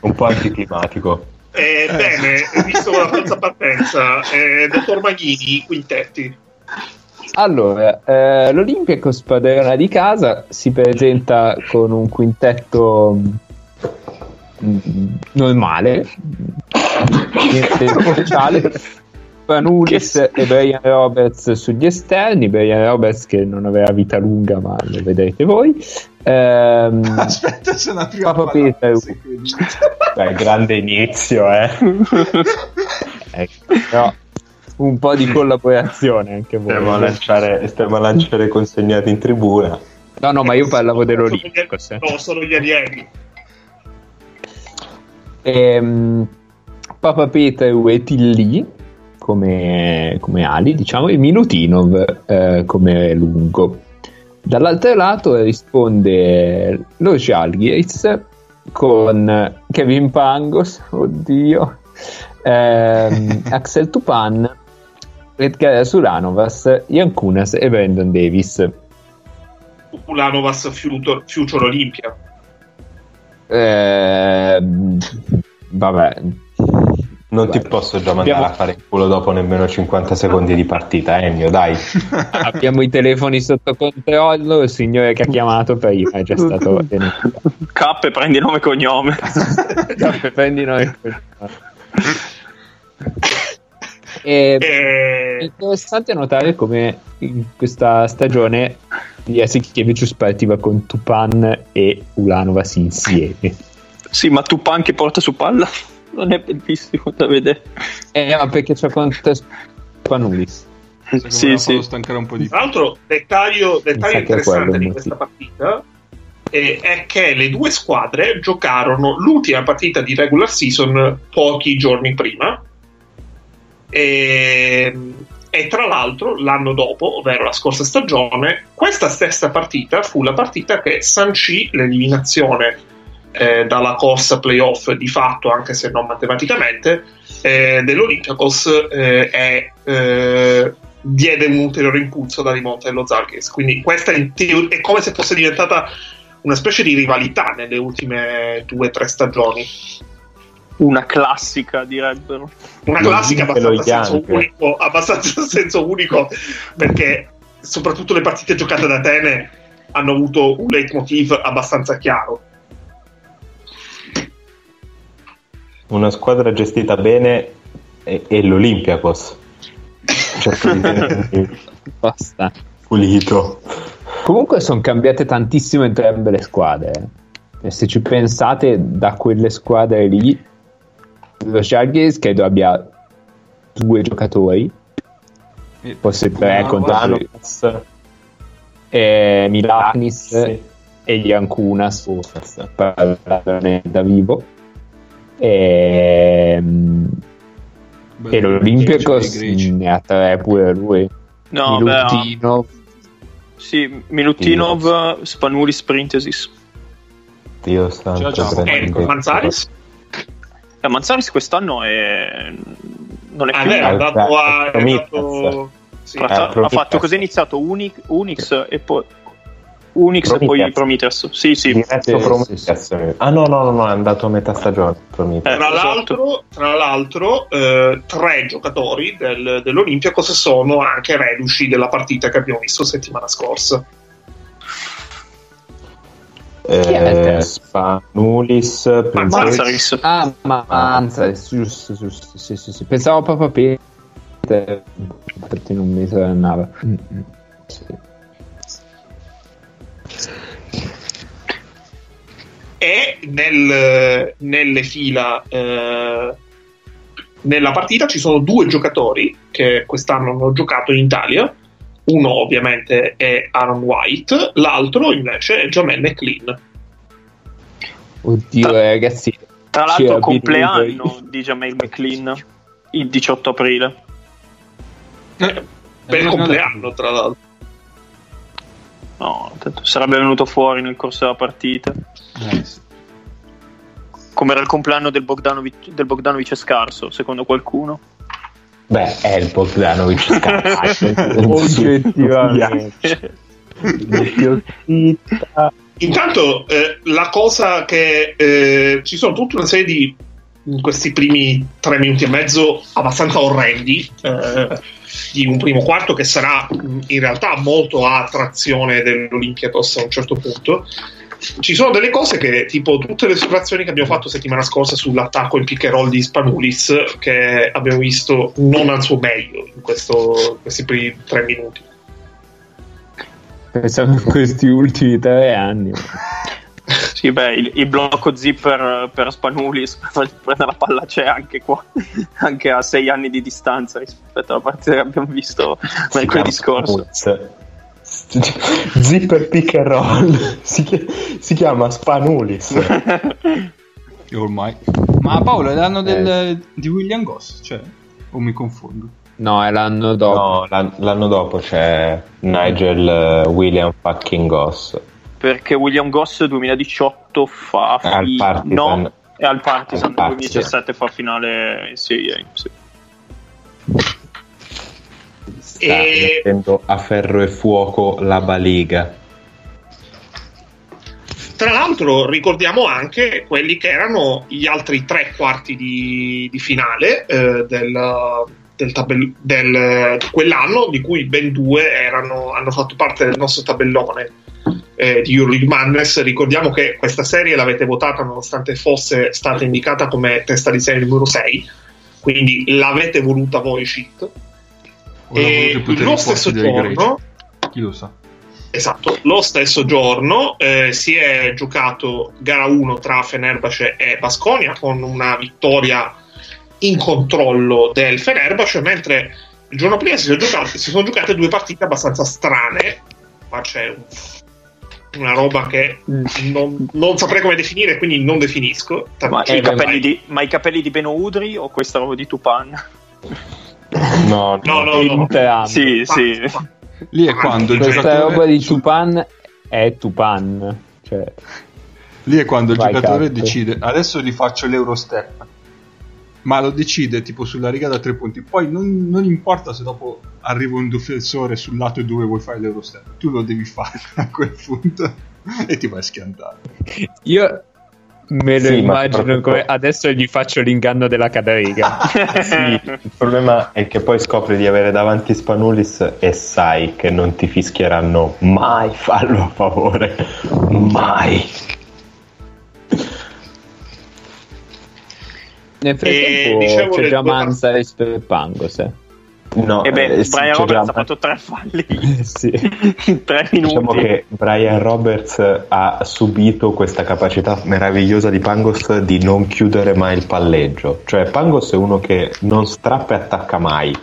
Speaker 4: un po' anticlimatico.
Speaker 5: Eh, bene, visto la terza partenza, eh, dottor Maghini, quintetti.
Speaker 2: Allora, eh, l'Olimpiakos padrona di casa si presenta con un quintetto normale, niente. Panulis e Brian Roberts sugli esterni, Brian Roberts che non aveva vita lunga ma lo vedrete voi. Ehm, [laughs]
Speaker 1: Aspetta, c'è una prima
Speaker 2: Papa Peter.
Speaker 4: Beh, grande inizio, eh. [laughs]
Speaker 2: ecco, però un po' di collaborazione anche voi.
Speaker 4: Stiamo a lanciare, stiamo a lanciare consegnati in tribuna.
Speaker 2: No, no, ma io parlavo dell'Olympicos. eh.
Speaker 5: No, sono gli alieni.
Speaker 2: Ehm, Papa Petru e Tilly come, come ali, diciamo, e Milutinov eh, come lungo. Dall'altro lato risponde lo Jalgiris con Kevin Pangos, oddio, ehm, [laughs] Axel Tupan, Edgar Sulanovas, Ian Kunas e Brandon Davis.
Speaker 5: Ulanovas Future, Future Olympia.
Speaker 2: Ehm, vabbè,
Speaker 4: Non ti
Speaker 2: Guarda,
Speaker 4: posso già mandare
Speaker 2: abbiamo-
Speaker 4: a fare il culo dopo nemmeno 50 secondi di partita, Ennio, dai. [laughs]
Speaker 2: abbiamo i telefoni sotto controllo. Il signore che ha chiamato prima è già stato tenuto.
Speaker 3: K prendi nome e cognome.
Speaker 2: Prendi noi. E è [laughs]
Speaker 5: E...
Speaker 2: interessante notare come in questa stagione Jasikevicius partiva con Tupan e Ulanovas insieme.
Speaker 3: sì, ma tu pan che porta su palla non è bellissimo da vedere.
Speaker 2: Eh, ma perché c'è contro Spanulis.
Speaker 3: Sì, sì.
Speaker 1: Stancare un po' di
Speaker 5: Tra l'altro, dettaglio, dettaglio
Speaker 2: è quello
Speaker 5: interessante di
Speaker 2: motivo.
Speaker 5: questa partita eh, è che le due squadre giocarono l'ultima partita di regular season pochi giorni prima e, e tra l'altro l'anno dopo, ovvero la scorsa stagione, questa stessa partita fu la partita che sancì l'eliminazione eh, dalla corsa playoff di fatto, anche se non matematicamente, eh, dell'Olympiakos eh, e eh, diede un ulteriore impulso alla rimonta dello Zalgiris. Quindi questa in teo- è come se fosse diventata una specie di rivalità nelle ultime due o tre stagioni.
Speaker 3: Una classica, direbbero.
Speaker 5: Una classica abbastanza senso unico, abbastanza [laughs] senso unico perché soprattutto le partite giocate ad Atene hanno avuto un leitmotiv abbastanza chiaro.
Speaker 4: Una squadra gestita bene è, è l'Olympiakos. Cerco di [laughs] tenermi
Speaker 2: Basta.
Speaker 4: pulito.
Speaker 2: Comunque sono cambiate tantissimo entrambe le squadre. E se ci pensate, da quelle squadre lì, lo Žalgiris credo abbia due giocatori,
Speaker 1: E-
Speaker 2: forse tre contro
Speaker 1: guarda.
Speaker 2: due. E Milaknis
Speaker 4: Sì.
Speaker 2: e Jankunas parlarne da vivo. E,
Speaker 1: Bello,
Speaker 2: e l'Olympiakos
Speaker 1: i greci.
Speaker 2: ne ha tre pure lui.
Speaker 3: No, beh,
Speaker 2: Milutinov,
Speaker 3: sì, Milutinov, Spanulis, Printesis.
Speaker 4: Dio santo.
Speaker 1: Ciao, ciao.
Speaker 5: Manzaris
Speaker 3: Eh, Manzaris quest'anno è... non è
Speaker 5: ah,
Speaker 3: più...
Speaker 5: beh, è andato a... è
Speaker 4: Prometheus.
Speaker 5: andato- sì.
Speaker 3: ha,
Speaker 4: Eh,
Speaker 3: ha
Speaker 4: Prometheus.
Speaker 3: fatto così è iniziato Uni- Unix e poi Unix e poi
Speaker 4: Prometheus.
Speaker 3: Prometheus. Sì, sì.
Speaker 4: Diretto
Speaker 2: Sì,
Speaker 4: Prometheus.
Speaker 2: sì,
Speaker 4: Ah no, no, no, no, è andato a metà stagione. Prometheus.
Speaker 3: Eh,
Speaker 5: Tra
Speaker 3: esatto.
Speaker 5: l'altro, tra l'altro eh, tre giocatori del, dell'Olympiakos sono anche reduci della partita che abbiamo visto settimana scorsa.
Speaker 2: Chi è il
Speaker 4: Eh,
Speaker 2: terzo?
Speaker 4: Spanulis.
Speaker 3: Manzaris.
Speaker 2: Ah, ma Manza, giusto, giusto, sì, sì, sì. Pensavo proprio a Peter, infatti non mi tornava. Mm, mm, sì.
Speaker 5: E nel- nelle fila eh, nella partita ci sono due giocatori che quest'anno hanno giocato in Italia. Uno ovviamente è Aaron White, l'altro invece è Jamel McLean.
Speaker 2: Oddio,
Speaker 3: Tra-
Speaker 2: ragazzi,
Speaker 3: Tra l'altro,
Speaker 2: abitui-
Speaker 3: compleanno di Jamail McLean il 18 aprile.
Speaker 1: Eh,
Speaker 5: Per compleanno, tra l'altro.
Speaker 3: No, tanto sarebbe venuto fuori nel corso della partita.
Speaker 1: Eh, sì.
Speaker 3: Come era il compleanno del Bogdanovic, del Bogdanovic scarso, secondo qualcuno.
Speaker 4: Beh, è il Bogdanovic [laughs] scarso.
Speaker 2: oggettivamente.
Speaker 5: Intanto eh, la cosa che eh, ci sono tutta una serie di in questi primi tre minuti e mezzo abbastanza orrendi eh, di un primo quarto che sarà in realtà molto a trazione dell'Olympiakos a un certo punto ci sono delle cose che tipo tutte le osservazioni che abbiamo fatto settimana scorsa sull'attacco in pick and roll di Spanulis che abbiamo visto non al suo meglio in questo- questi primi tre minuti
Speaker 2: Pensavo in questi ultimi tre anni. [laughs]
Speaker 3: Sì, beh, il, il blocco zipper per Spanulis [laughs] per prendere la palla c'è anche qua, [laughs] anche a sei anni di distanza rispetto alla partita che abbiamo visto mercoledì scorso. [laughs]
Speaker 4: Zipper pick and roll si, chi- si chiama Spanulis. [laughs]
Speaker 1: Ormai. Ma Paolo, è l'anno del, di William Goss, cioè? O mi confondo?
Speaker 2: No, è l'anno dopo.
Speaker 4: No, l'an- l'anno dopo c'è Nigel eh, William fucking Goss.
Speaker 3: Perché William Goss 2018 fa
Speaker 4: Al
Speaker 3: fi-
Speaker 4: Partizan.
Speaker 3: no, è al Partizan
Speaker 4: Al Partizan.
Speaker 3: 2017 fa finale in Serie A. sì.
Speaker 4: Sta
Speaker 5: E-
Speaker 4: mettendo a ferro e fuoco la baliga.
Speaker 5: Tra l'altro ricordiamo anche quelli che erano gli altri tre quarti di, di finale eh, del, del tabell- del- di quell'anno, di cui ben due erano- hanno fatto parte del nostro tabellone eh, di Euroleague Madness. Ricordiamo che questa serie l'avete votata nonostante fosse stata indicata come testa di serie numero 6, quindi l'avete voluta voi, shit. E lo stesso giorno
Speaker 1: Chi lo sa?
Speaker 5: Esatto, lo stesso giorno eh, si è giocato gara 1 tra Fenerbahce e Basconia con una vittoria in controllo del Fenerbahce, mentre il giorno prima si sono giocate, si sono giocate due partite abbastanza strane, ma c'è un- una roba che non, non saprei come definire, quindi non definisco.
Speaker 3: Ma, i capelli di, ma i capelli di Beno Udri o questa roba di Tupan? [laughs] [laughs]
Speaker 4: No,
Speaker 5: No, no, no.
Speaker 2: Entrambi.
Speaker 3: Sì, sì.
Speaker 1: Lì è quando il
Speaker 2: Questa
Speaker 1: giocatore...
Speaker 2: roba di Tupan è Tupan. Cioè,
Speaker 1: Lì è quando il
Speaker 2: Vai,
Speaker 1: giocatore
Speaker 2: Carpe.
Speaker 1: decide adesso gli faccio l'Eurostep. Ma lo decide tipo sulla riga da tre punti. Poi non, non importa se dopo arriva un difensore sul lato dove vuoi fare l'Eurostep. Tu lo devi fare [laughs] a quel punto e ti vai a schiantare.
Speaker 2: io me lo
Speaker 4: Sì, ma
Speaker 2: immagino come adesso gli faccio l'inganno della cadrega. [laughs]
Speaker 4: Sì, il problema è che poi scopri di avere davanti Spanulis e sai che non ti fischieranno mai fallo a favore. Mai.
Speaker 2: Nel frattempo
Speaker 5: dicevo
Speaker 2: c'è
Speaker 5: le
Speaker 2: già Manzares per Pangos. Eh.
Speaker 4: No,
Speaker 3: E beh,
Speaker 4: eh,
Speaker 3: Brian Roberts ha fatto tre falli [laughs]
Speaker 2: sì.
Speaker 3: in tre minuti.
Speaker 4: Diciamo che Brian Roberts ha subito questa capacità meravigliosa di Pangos di non chiudere mai il palleggio. Cioè, Pangos è uno che non strappa e attacca mai.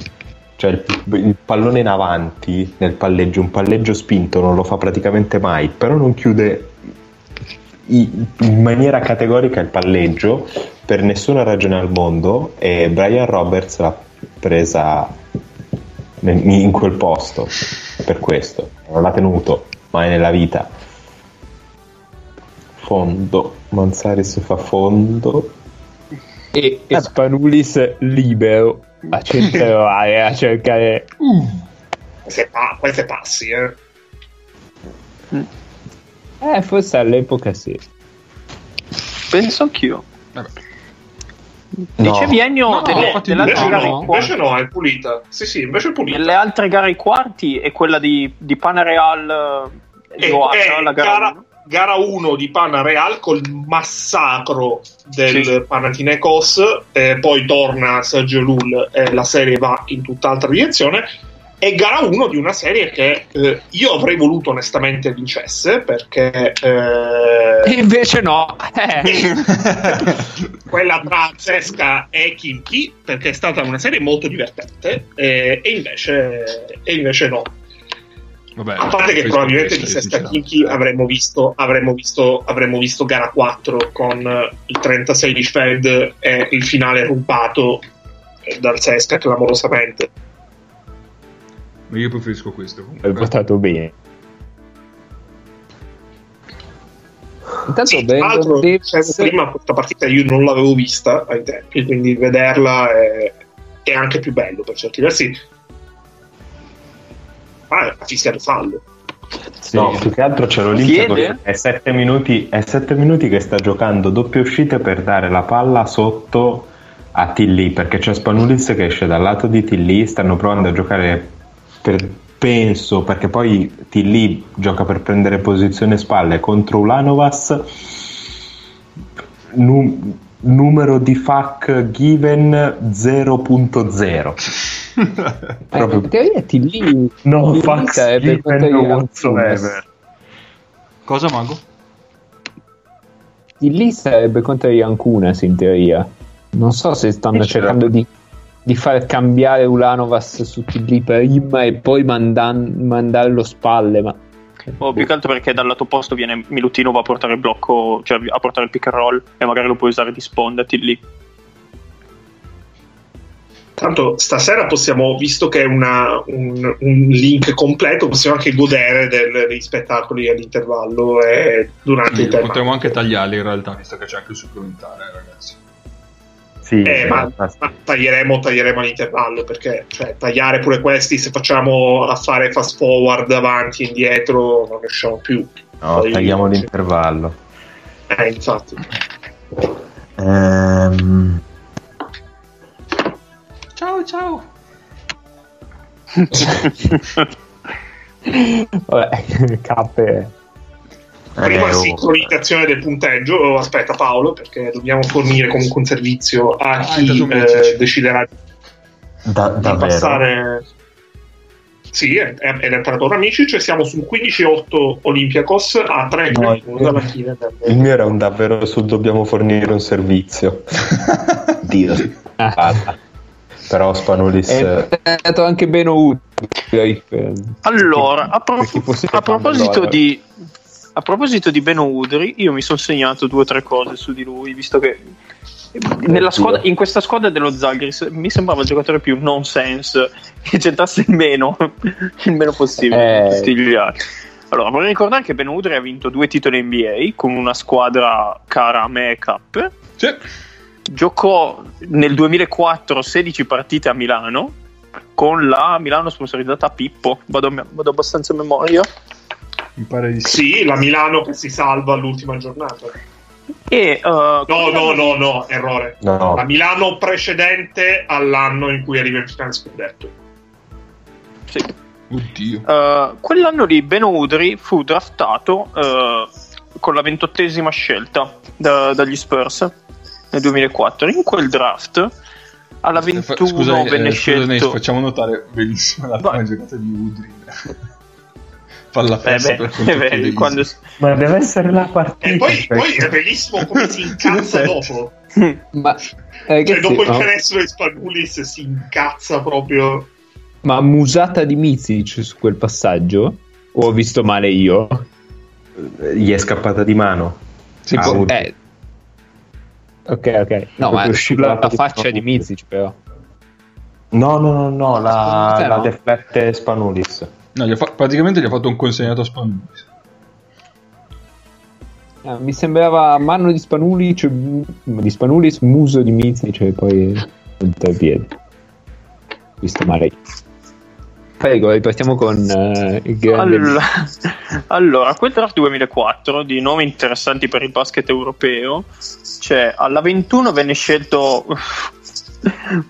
Speaker 4: Cioè, il, il pallone in avanti nel palleggio, un palleggio spinto, non lo fa praticamente mai, però non chiude in maniera categorica il palleggio per nessuna ragione al mondo e Brian Roberts l'ha presa in quel posto per questo non l'ha tenuto mai nella vita fondo Manzaris fa fondo
Speaker 2: E, e Spanulis libero a centro area a cercare.
Speaker 5: Queste, pa- queste passi, eh.
Speaker 2: Eh, forse all'epoca sì.
Speaker 3: Penso anch'io.
Speaker 1: Vabbè.
Speaker 3: Dicevi Ennio
Speaker 1: No,
Speaker 3: delle,
Speaker 1: infatti
Speaker 3: delle altre
Speaker 5: Invece
Speaker 3: gare
Speaker 5: no, invece no, è pulita. Sì, sì, invece è pulita.
Speaker 3: Nelle altre gare ai quarti e quella di, di Panareal
Speaker 5: E-
Speaker 3: Oaxaca,
Speaker 5: è
Speaker 3: la gara,
Speaker 5: gara,
Speaker 3: uno.
Speaker 5: gara 1 di Pana Real col massacro del
Speaker 3: Sì.
Speaker 5: Panathinaikos, eh, poi torna Sergio Lull e la serie va in tutt'altra direzione. E gara 1 di una serie che eh, io avrei voluto onestamente vincesse perché eh,
Speaker 2: invece no. Eh. [laughs]
Speaker 5: quella tra Zesca e Kimchi perché è stata una serie molto divertente eh, e, invece, e invece no
Speaker 1: Vabbè,
Speaker 5: A parte che probabilmente di
Speaker 1: sinceramente.
Speaker 5: Kinky avremmo visto, avremmo, visto, avremmo visto gara 4 con il 36 di Fed e il finale rubato eh, dal Sesca clamorosamente.
Speaker 1: Ma io preferisco questo
Speaker 2: Hai
Speaker 1: comunque.
Speaker 2: votato bene. Intanto
Speaker 5: Sì, l'altro,
Speaker 2: Davis-
Speaker 5: dicevo prima questa partita io non l'avevo vista ai tempi, quindi vederla è, è anche più bello per certi versi. Ah, ha fischiato fallo.
Speaker 2: Sì.
Speaker 4: No, più che altro c'è l'Olimpia è 7 minuti, è sette minuti che sta giocando doppie uscite per dare la palla sotto a Tilly perché c'è Spanulis che esce dal lato di Tilly, stanno provando a giocare per, penso perché poi Tilly gioca per prendere posizione spalle contro Ulanovas Nu- numero di FAC given 0.0 [laughs]
Speaker 2: Proprio... In teoria Tilly
Speaker 4: no
Speaker 2: Tilly sarebbe
Speaker 4: given
Speaker 2: gli
Speaker 4: whatsoever
Speaker 1: Cosa, Mago?
Speaker 2: Lì sarebbe contro Jankunas in teoria. Non so se stanno
Speaker 4: E
Speaker 2: cercando di, di far cambiare Ulanovas su Tilly prima e poi mandan- mandarlo spalle, ma
Speaker 3: O più che altro perché dal lato opposto viene Milutinov a portare il blocco, cioè a portare il pick and roll e magari lo puoi usare di sponda lì.
Speaker 5: Tanto stasera possiamo, visto che è una- un, un link completo, possiamo anche godere del- degli spettacoli all'intervallo e durante il tempo.
Speaker 1: Potremmo anche tagliarli in realtà, visto che c'è anche il supplementare, ragazzi.
Speaker 4: Sì,
Speaker 5: Eh, ma, ma taglieremo, taglieremo all'intervallo perché cioè, tagliare pure questi se facciamo a fare fast forward avanti e indietro non riusciamo più.
Speaker 4: no,
Speaker 5: Poi-
Speaker 4: tagliamo l'intervallo.
Speaker 5: Eh, infatti.
Speaker 4: Ehm,
Speaker 1: Ciao, ciao. [laughs]
Speaker 2: vabbè, [laughs] cappe.
Speaker 5: Prima
Speaker 4: eh, oh,
Speaker 5: sincronizzazione del punteggio. Oh, aspetta, Paolo, perché dobbiamo fornire comunque un servizio a
Speaker 1: Ah,
Speaker 5: chi eh, deciderà
Speaker 4: da-
Speaker 5: di
Speaker 4: davvero.
Speaker 5: passare. Sì, è, è, è l'imperatore amici, cioè siamo sul 15-8 Olympiacos a 3
Speaker 4: No,
Speaker 5: dalla fine del...
Speaker 4: Il mio era un davvero sul dobbiamo fornire un servizio. [laughs] Dio.
Speaker 2: Ah,
Speaker 4: Però Spanulis
Speaker 2: è
Speaker 4: eh,
Speaker 2: andato anche bene utile.
Speaker 3: Allora, a, pro- a proposito
Speaker 2: allora.
Speaker 3: A proposito di Beno Udri, io mi sono segnato due o tre cose su di lui, visto che nella squadra- in questa squadra dello Zagris mi sembrava il giocatore più nonsense che c'entrasse il meno, [laughs] il meno possibile
Speaker 2: Eh.
Speaker 3: Allora, vorrei ricordare che Ben Udri ha vinto due titoli NBA con una squadra cara a me e Cup.
Speaker 1: Sì.
Speaker 3: Giocò nel 2004 16 partite a Milano con la Milano sponsorizzata a Pippo. Vado, vado abbastanza a memoria.
Speaker 1: Mi pare di sì.
Speaker 5: Sì, la Milano che si salva all'ultima giornata.
Speaker 3: E, uh,
Speaker 5: No, no, no, no, errore.
Speaker 4: no,
Speaker 5: La Milano precedente all'anno in cui arriva in finale scudetto.
Speaker 3: sì.
Speaker 1: Oddio.
Speaker 3: Uh, quell'anno lì Beno Udri fu draftato uh, con la ventottesima scelta da- dagli Spurs nel 2004. In quel draft alla 21
Speaker 1: Scusami,
Speaker 3: venne
Speaker 1: eh, scusami,
Speaker 3: scelto.
Speaker 1: facciamo notare benissimo la giocata di Udri. Fa la
Speaker 3: Eh beh,
Speaker 1: per
Speaker 3: eh beh,
Speaker 1: chiedere
Speaker 3: quando-
Speaker 4: ma deve essere la partita.
Speaker 5: E poi, poi
Speaker 4: perché-
Speaker 5: è bellissimo come si incazza [laughs] dopo.
Speaker 2: Ma,
Speaker 5: Cioè,
Speaker 2: ragazzi,
Speaker 5: dopo il
Speaker 2: no,
Speaker 5: canestro di Spanulis si incazza proprio.
Speaker 2: ma musata di Mizic su quel passaggio? O ho visto male io?
Speaker 4: gli è scappata di mano.
Speaker 2: Si
Speaker 4: Ah,
Speaker 2: può- eh. Ok, ok. No, ma
Speaker 4: uscita
Speaker 2: sulla
Speaker 4: la
Speaker 2: faccia di Mizic, però.
Speaker 4: No, no, no, no, la,
Speaker 2: te
Speaker 4: la
Speaker 2: no?
Speaker 4: deflette Spanulis.
Speaker 1: No, gli ha fa- praticamente gli ha fatto un consegnato a Spanulis.
Speaker 2: Ah, mi sembrava mano di Spanulic, mu- di Spanulis, muso di Mizic e poi punta ai piedi. Visto male. Prego, ripartiamo con eh, il grande
Speaker 3: Allora, [laughs] allora, quel draft 2004 di nomi interessanti per il basket europeo, cioè alla 21 venne scelto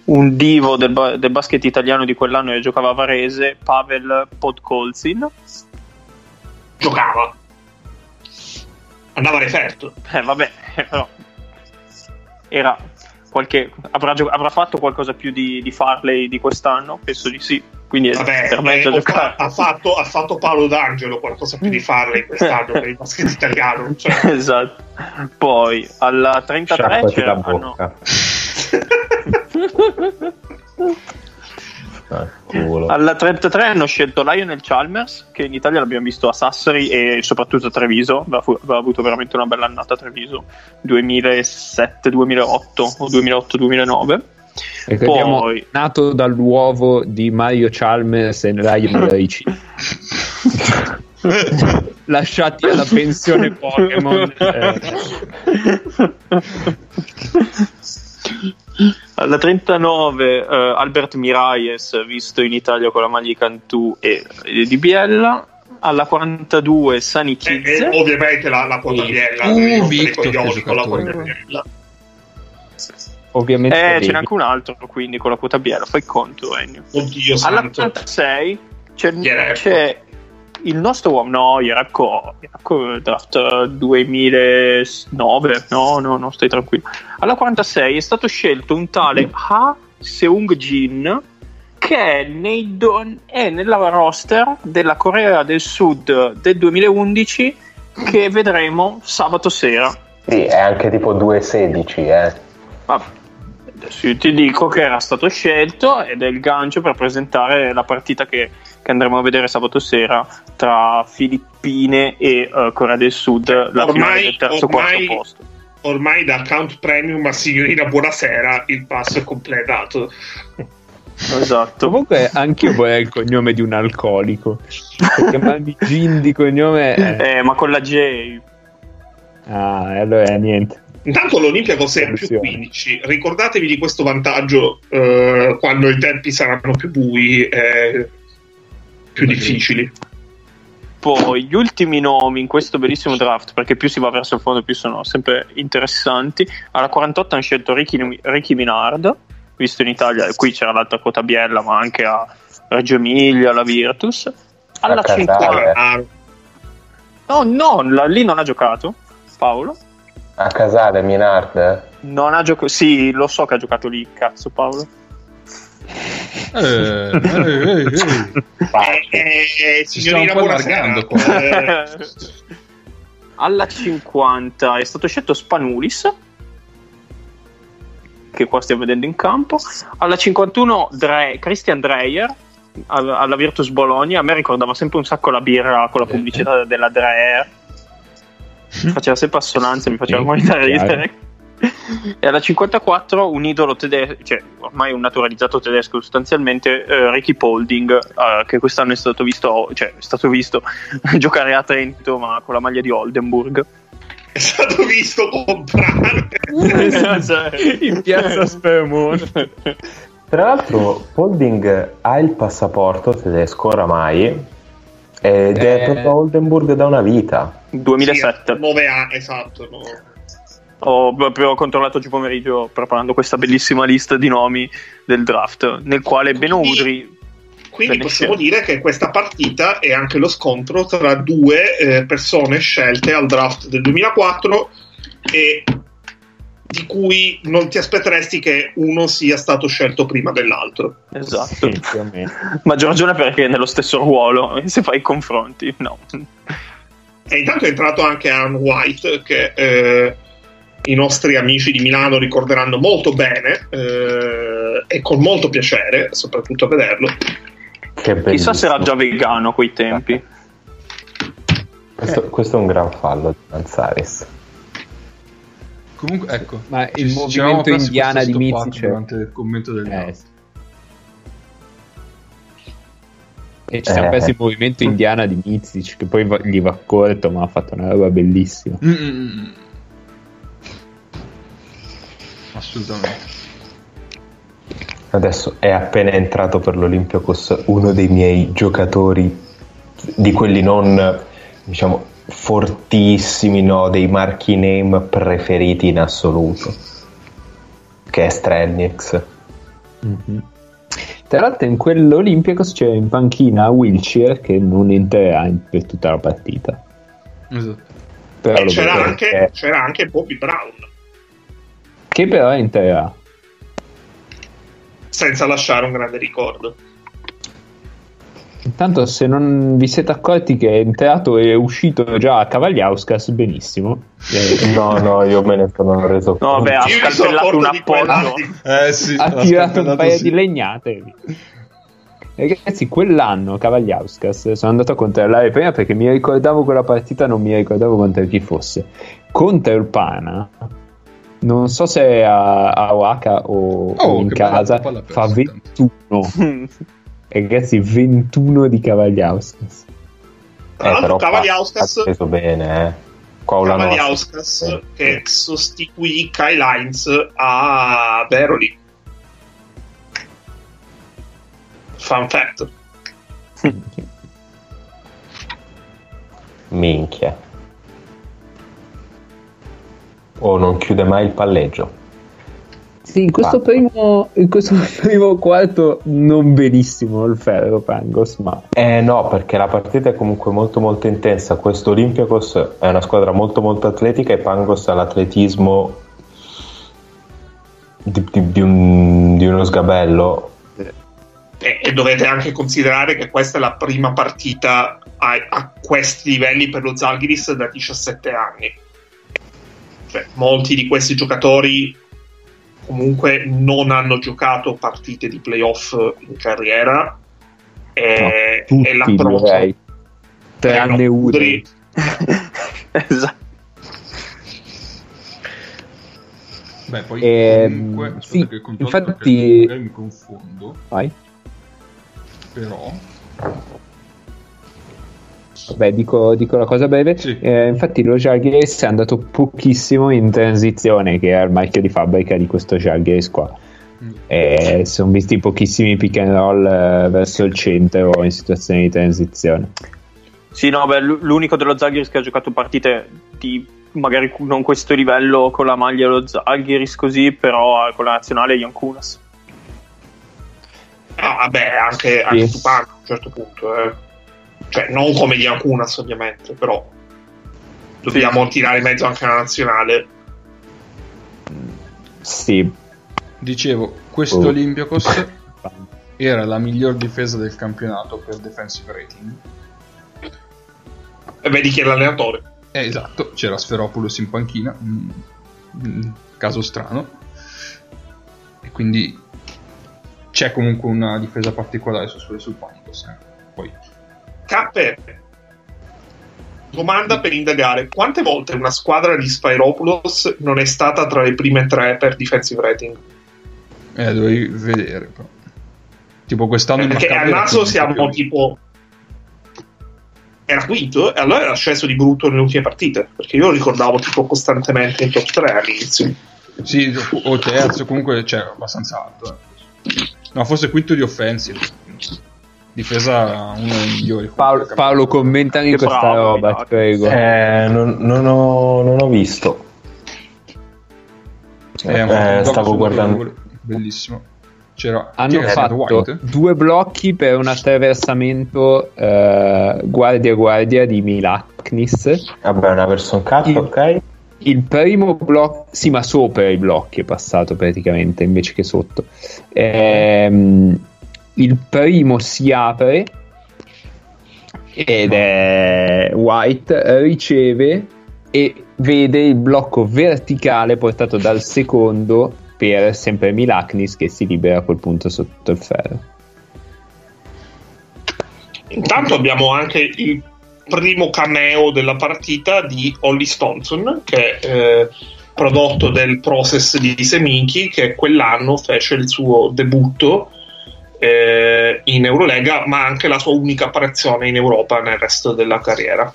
Speaker 3: un divo del, ba- del basket italiano di quell'anno che giocava a Varese, Pavel Podkolzin.
Speaker 5: Giocava. Andava a referto.
Speaker 3: Eh, vabbè, però era qualche, avrà, gio- avrà fatto qualcosa più di, di Farley di quest'anno? Penso di sì. Quindi
Speaker 5: Vabbè,
Speaker 3: per me
Speaker 5: eh, fa- ha, fatto, ha fatto Paolo D'Angelo qualcosa più di farle quest'anno per il basket italiano. Cioè, [laughs]
Speaker 3: esatto. Poi alla 33
Speaker 4: Sciacquati
Speaker 3: c'era, ah, no.
Speaker 4: Ah.
Speaker 3: Alla 33 hanno scelto Lionel Chalmers, che in Italia l'abbiamo visto a Sassari e soprattutto a Treviso. Aveva, fu- aveva avuto veramente una bella annata a Treviso 2007-2008 o 2008-2009.
Speaker 2: Ricordiamo,
Speaker 3: Poi-
Speaker 2: nato dall'uovo di Mario Chalmers e Ryan [laughs] Ricci. Lasciati alla pensione Pokémon. eh, [laughs]
Speaker 3: Alla 39 eh, Albert Mirajes, visto in Italia con la maglia di Cantù e, e di Biella. Alla 42 Sani
Speaker 5: e,
Speaker 3: Kids.
Speaker 5: e ovviamente la, la quota biella.
Speaker 1: Uh,
Speaker 5: devi rompere i
Speaker 1: Victor,
Speaker 5: coglioni con la
Speaker 1: giocatore.
Speaker 5: quota biella.
Speaker 2: ovviamente
Speaker 3: Eh, ce n'è anche un altro quindi con la quota Biella. Fai conto, Ennio.
Speaker 5: Oddio
Speaker 3: Alla
Speaker 5: santo.
Speaker 3: 86 c'è, c'è il nostro uomo, no, Ieremko, Ieremko draft 2009, no, no, no, stai tranquillo. Alla 46 è stato scelto un tale Ha Seung Jin che è, nei do- è nella roster della Corea del Sud del 2011 che vedremo sabato sera
Speaker 4: Sì, è anche tipo 2-16, eh.
Speaker 3: Vabbè. Adesso io ti dico che era stato scelto ed è il gancio per presentare la partita che, che andremo a vedere sabato sera tra Filippine e eh, Corea del Sud, la
Speaker 5: Ormai-
Speaker 3: finale del terzo
Speaker 5: ormai-
Speaker 3: quarto posto.
Speaker 5: Ormai da account premium a signorina buonasera il passo è completato.
Speaker 3: Esatto.
Speaker 2: Comunque anch'io [laughs] vorrei il cognome di un alcolico. Perché chiamarmi Gin di cognome... eh.
Speaker 3: Eh, ma con la J.
Speaker 2: Ah, allora niente.
Speaker 5: Intanto l'Olympiacos è a più
Speaker 2: Attenzione.
Speaker 5: 15. Ricordatevi di questo vantaggio eh, quando i tempi saranno più bui e più difficili.
Speaker 3: Poi gli ultimi nomi in questo bellissimo draft, perché più si va verso il fondo, più sono sempre interessanti. Alla 48 hanno scelto Ricky, Ricky Minard, visto in Italia, qui c'era l'alta quota Biella, ma anche a Reggio Emilia, alla Virtus. Alla
Speaker 4: A Casale.
Speaker 3: 50,
Speaker 5: Ah,
Speaker 3: no, no, la- lì non ha giocato. Paolo?
Speaker 4: A casale, Minard?
Speaker 3: Non ha giocato, sì, lo so che ha giocato lì, cazzo, Paolo.
Speaker 1: Eh, eh, eh, eh.
Speaker 5: eh, [laughs] eh,
Speaker 1: Ci stiamo un po' allargando qua.
Speaker 5: Eh, [laughs]
Speaker 3: Alla 50 è stato scelto Spanulis, che qua stiamo vedendo in campo. Alla 51 Dre- Christian Dreyer, al- alla Virtus Bologna. A me ricordava sempre un sacco la birra con la pubblicità della Dreyer. [laughs] Faceva sempre assonanze, mi faceva
Speaker 2: Sì,
Speaker 3: morire da
Speaker 2: chiaro.
Speaker 3: ridere. E alla 54 un idolo tedesco, cioè ormai un naturalizzato tedesco sostanzialmente, eh, Ricky Polding, eh, che quest'anno è stato visto, cioè, è stato visto [laughs] giocare a Trento ma con la maglia di Oldenburg.
Speaker 5: è stato visto comprare. [laughs]
Speaker 2: In piazza Spermone.
Speaker 4: Tra l'altro, Holding ha il passaporto tedesco oramai ed
Speaker 2: Eh.
Speaker 4: è proprio a Oldenburg da una vita.
Speaker 3: 2007.
Speaker 5: 9 anni, esatto. no.
Speaker 3: Ho proprio controllato oggi pomeriggio preparando questa bellissima lista di nomi del draft, nel quale Ben Udri.
Speaker 5: Quindi
Speaker 3: Bene
Speaker 5: possiamo dire che questa partita è anche lo scontro tra due eh, persone scelte al draft del 2004 e di cui non ti aspetteresti che uno sia stato scelto prima dell'altro.
Speaker 3: Esatto.
Speaker 2: Sì. [laughs]
Speaker 3: Maggior ragione perché è nello stesso ruolo, [laughs] se fai i confronti, no.
Speaker 5: E intanto è entrato anche Aaron White, che eh, i nostri amici di Milano ricorderanno molto bene eh, e con molto piacere, soprattutto a vederlo.
Speaker 4: Che
Speaker 3: Chissà se era già vegano a quei tempi.
Speaker 4: Questo, questo è un gran fallo di Manzaris.
Speaker 1: Comunque, ecco.
Speaker 2: Ma il movimento indiana di
Speaker 1: stoppato
Speaker 2: Mizic-
Speaker 1: durante il commento del
Speaker 2: Eh. E ci siamo
Speaker 4: Eh.
Speaker 2: persi il movimento indiana di Mizic che poi va- gli va corto ma ha fatto una roba bellissima.
Speaker 1: Mm, mm, mm. Assolutamente.
Speaker 4: Adesso è appena entrato per l'Olympiacos uno dei miei giocatori di quelli non diciamo fortissimi, no, dei marchi name preferiti in assoluto. Che è Strelnix.
Speaker 2: Mhm. Tra l'altro in quell'Olympiacos c'è in panchina Wilshire che non entrerà in- per tutta la partita.
Speaker 1: Esatto.
Speaker 2: Però
Speaker 5: E
Speaker 2: lo
Speaker 5: c'era anche,
Speaker 4: perché-
Speaker 5: c'era anche Bobby Brown,
Speaker 2: Che però entrerà.
Speaker 5: senza lasciare un grande ricordo.
Speaker 2: Intanto se non vi siete accorti che è entrato e è uscito già a Cavagliauskas, benissimo.
Speaker 4: No, no, io me ne sono reso
Speaker 3: No,
Speaker 4: conto.
Speaker 3: ha
Speaker 5: Io mi sono
Speaker 3: scalpellato un appoggio.
Speaker 1: Eh sì,
Speaker 2: ha tirato un paio
Speaker 1: sì.
Speaker 2: di legnate. Ragazzi, quell'anno Cavagliauskas sono andato a controllare prima perché mi ricordavo quella partita, non mi ricordavo contro chi fosse. Contro il Pana, non so se è a, a Oaxaca o,
Speaker 1: Oh,
Speaker 2: in casa, fa 21. [laughs] Ragazzi, 21 di Cavagliauskas.
Speaker 5: Tra l'altro
Speaker 4: però qua
Speaker 5: Cavagliauskas-
Speaker 4: ha preso bene, eh.
Speaker 5: Cavagliauskas
Speaker 4: nostra-
Speaker 5: che sostituì Kyle Hines a Veroli. Fun fact. [laughs]
Speaker 4: Minchia. O non chiude mai il palleggio.
Speaker 2: Sì, in questo, primo, in questo [laughs] primo quarto non benissimo il ferro Pangos, ma
Speaker 4: Eh no, perché la partita è comunque molto molto intensa. Questo Olympiacos è una squadra molto molto atletica e Pangos ha l'atletismo di, di- di un- di uno sgabello.
Speaker 5: E, e dovete anche considerare che questa è la prima partita a, a questi livelli per lo Zalgiris da 17 anni. cioè, molti di questi giocatori comunque non hanno giocato partite di playoff in carriera e,
Speaker 2: Tutti,
Speaker 5: e l'approccio
Speaker 2: direi. Tranne
Speaker 5: Eh, no.
Speaker 2: Udry- [laughs]
Speaker 3: esatto.
Speaker 1: Beh, poi
Speaker 2: Ehm,
Speaker 1: comunque, aspetta
Speaker 2: sì,
Speaker 1: che controllo
Speaker 2: infatti-
Speaker 1: mi confondo,
Speaker 2: Vai.
Speaker 1: però
Speaker 2: Vabbè, dico, dico la cosa breve.
Speaker 1: Sì.
Speaker 2: Eh, infatti, lo Jalgiris è andato pochissimo in transizione, che era il marchio di fabbrica di questo Jalgiris qua.
Speaker 1: Mm.
Speaker 2: E si sono visti pochissimi pick and roll eh, verso il centro o in situazioni di transizione.
Speaker 3: Sì, no, beh, l'unico dello Zaghiris che ha giocato partite di magari non questo livello con la maglia dello Zaghiris così, però eh, con la nazionale è Jankunas.
Speaker 5: Ah, vabbè, anche, anche Tupan a un certo punto. eh. Cioè, non come gli Acunas, ovviamente, però dobbiamo tirare in mezzo anche la nazionale.
Speaker 2: Sì.
Speaker 1: dicevo, questo
Speaker 2: Oh.
Speaker 1: Olympiacos [laughs] era la miglior difesa del campionato per defensive rating.
Speaker 5: E vedi chi è l'allenatore.
Speaker 1: Eh, esatto, c'era Sferopoulos in panchina, mm, mm, caso strano. E quindi c'è comunque una difesa particolare su sul, sul Panicos. eh. Poi,
Speaker 5: Cappe, domanda per indagare: quante volte una squadra di Spyropoulos non è stata tra le prime tre per defensive rating?
Speaker 1: eh, dovevi vedere. Però. Tipo quest'anno il
Speaker 5: Perché
Speaker 1: era
Speaker 5: naso siamo tipo. Era quinto e allora era sceso di brutto nelle ultime partite. Perché io lo ricordavo tipo costantemente in top 3 all'inizio.
Speaker 1: Sì, o terzo, comunque c'è abbastanza alto. eh. No, forse quinto di offensive. Difesa uno dei migliori.
Speaker 2: Paolo, Paolo commentami
Speaker 3: Che
Speaker 2: questa
Speaker 3: bravo,
Speaker 2: roba, ti prego.
Speaker 4: Eh, non, non ho, non ho visto.
Speaker 1: Eh,
Speaker 4: Eh, stavo guardando.
Speaker 1: Bellissimo. C'era
Speaker 2: Hanno fatto
Speaker 1: White?
Speaker 2: due blocchi per un attraversamento eh, guardia-guardia di Milaknis.
Speaker 4: Vabbè, una person cut,
Speaker 2: Il-
Speaker 4: ok.
Speaker 2: Il primo blocco, sì, ma sopra i blocchi è passato praticamente invece che sotto. Ehm, il primo si apre ed è White, riceve e vede il blocco verticale portato dal secondo per sempre Milaknis che si libera a quel punto sotto il ferro.
Speaker 5: Intanto abbiamo anche il primo cameo della partita di Holly Stonson, che è eh, prodotto del process di Seminchi, che quell'anno fece il suo debutto eh, in Eurolega, ma anche la sua unica apparizione in Europa nel resto della carriera.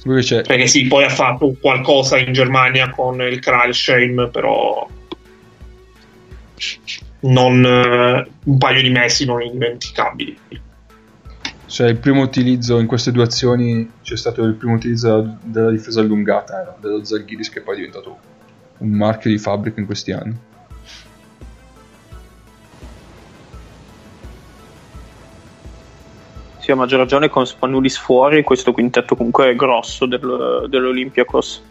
Speaker 1: C'è
Speaker 5: Perché sì, poi ha fatto qualcosa in Germania con il Kralsheim, però non, eh, un paio di mesi non indimenticabili.
Speaker 1: Cioè, il primo utilizzo in queste due azioni c'è stato il primo utilizzo della, difesa allungata era dello Zalgiris che poi è diventato un marchio di fabbrica in questi anni.
Speaker 3: Sì, a maggior ragione con Spanulis fuori, questo quintetto comunque è grosso del, dell'Olympiakos.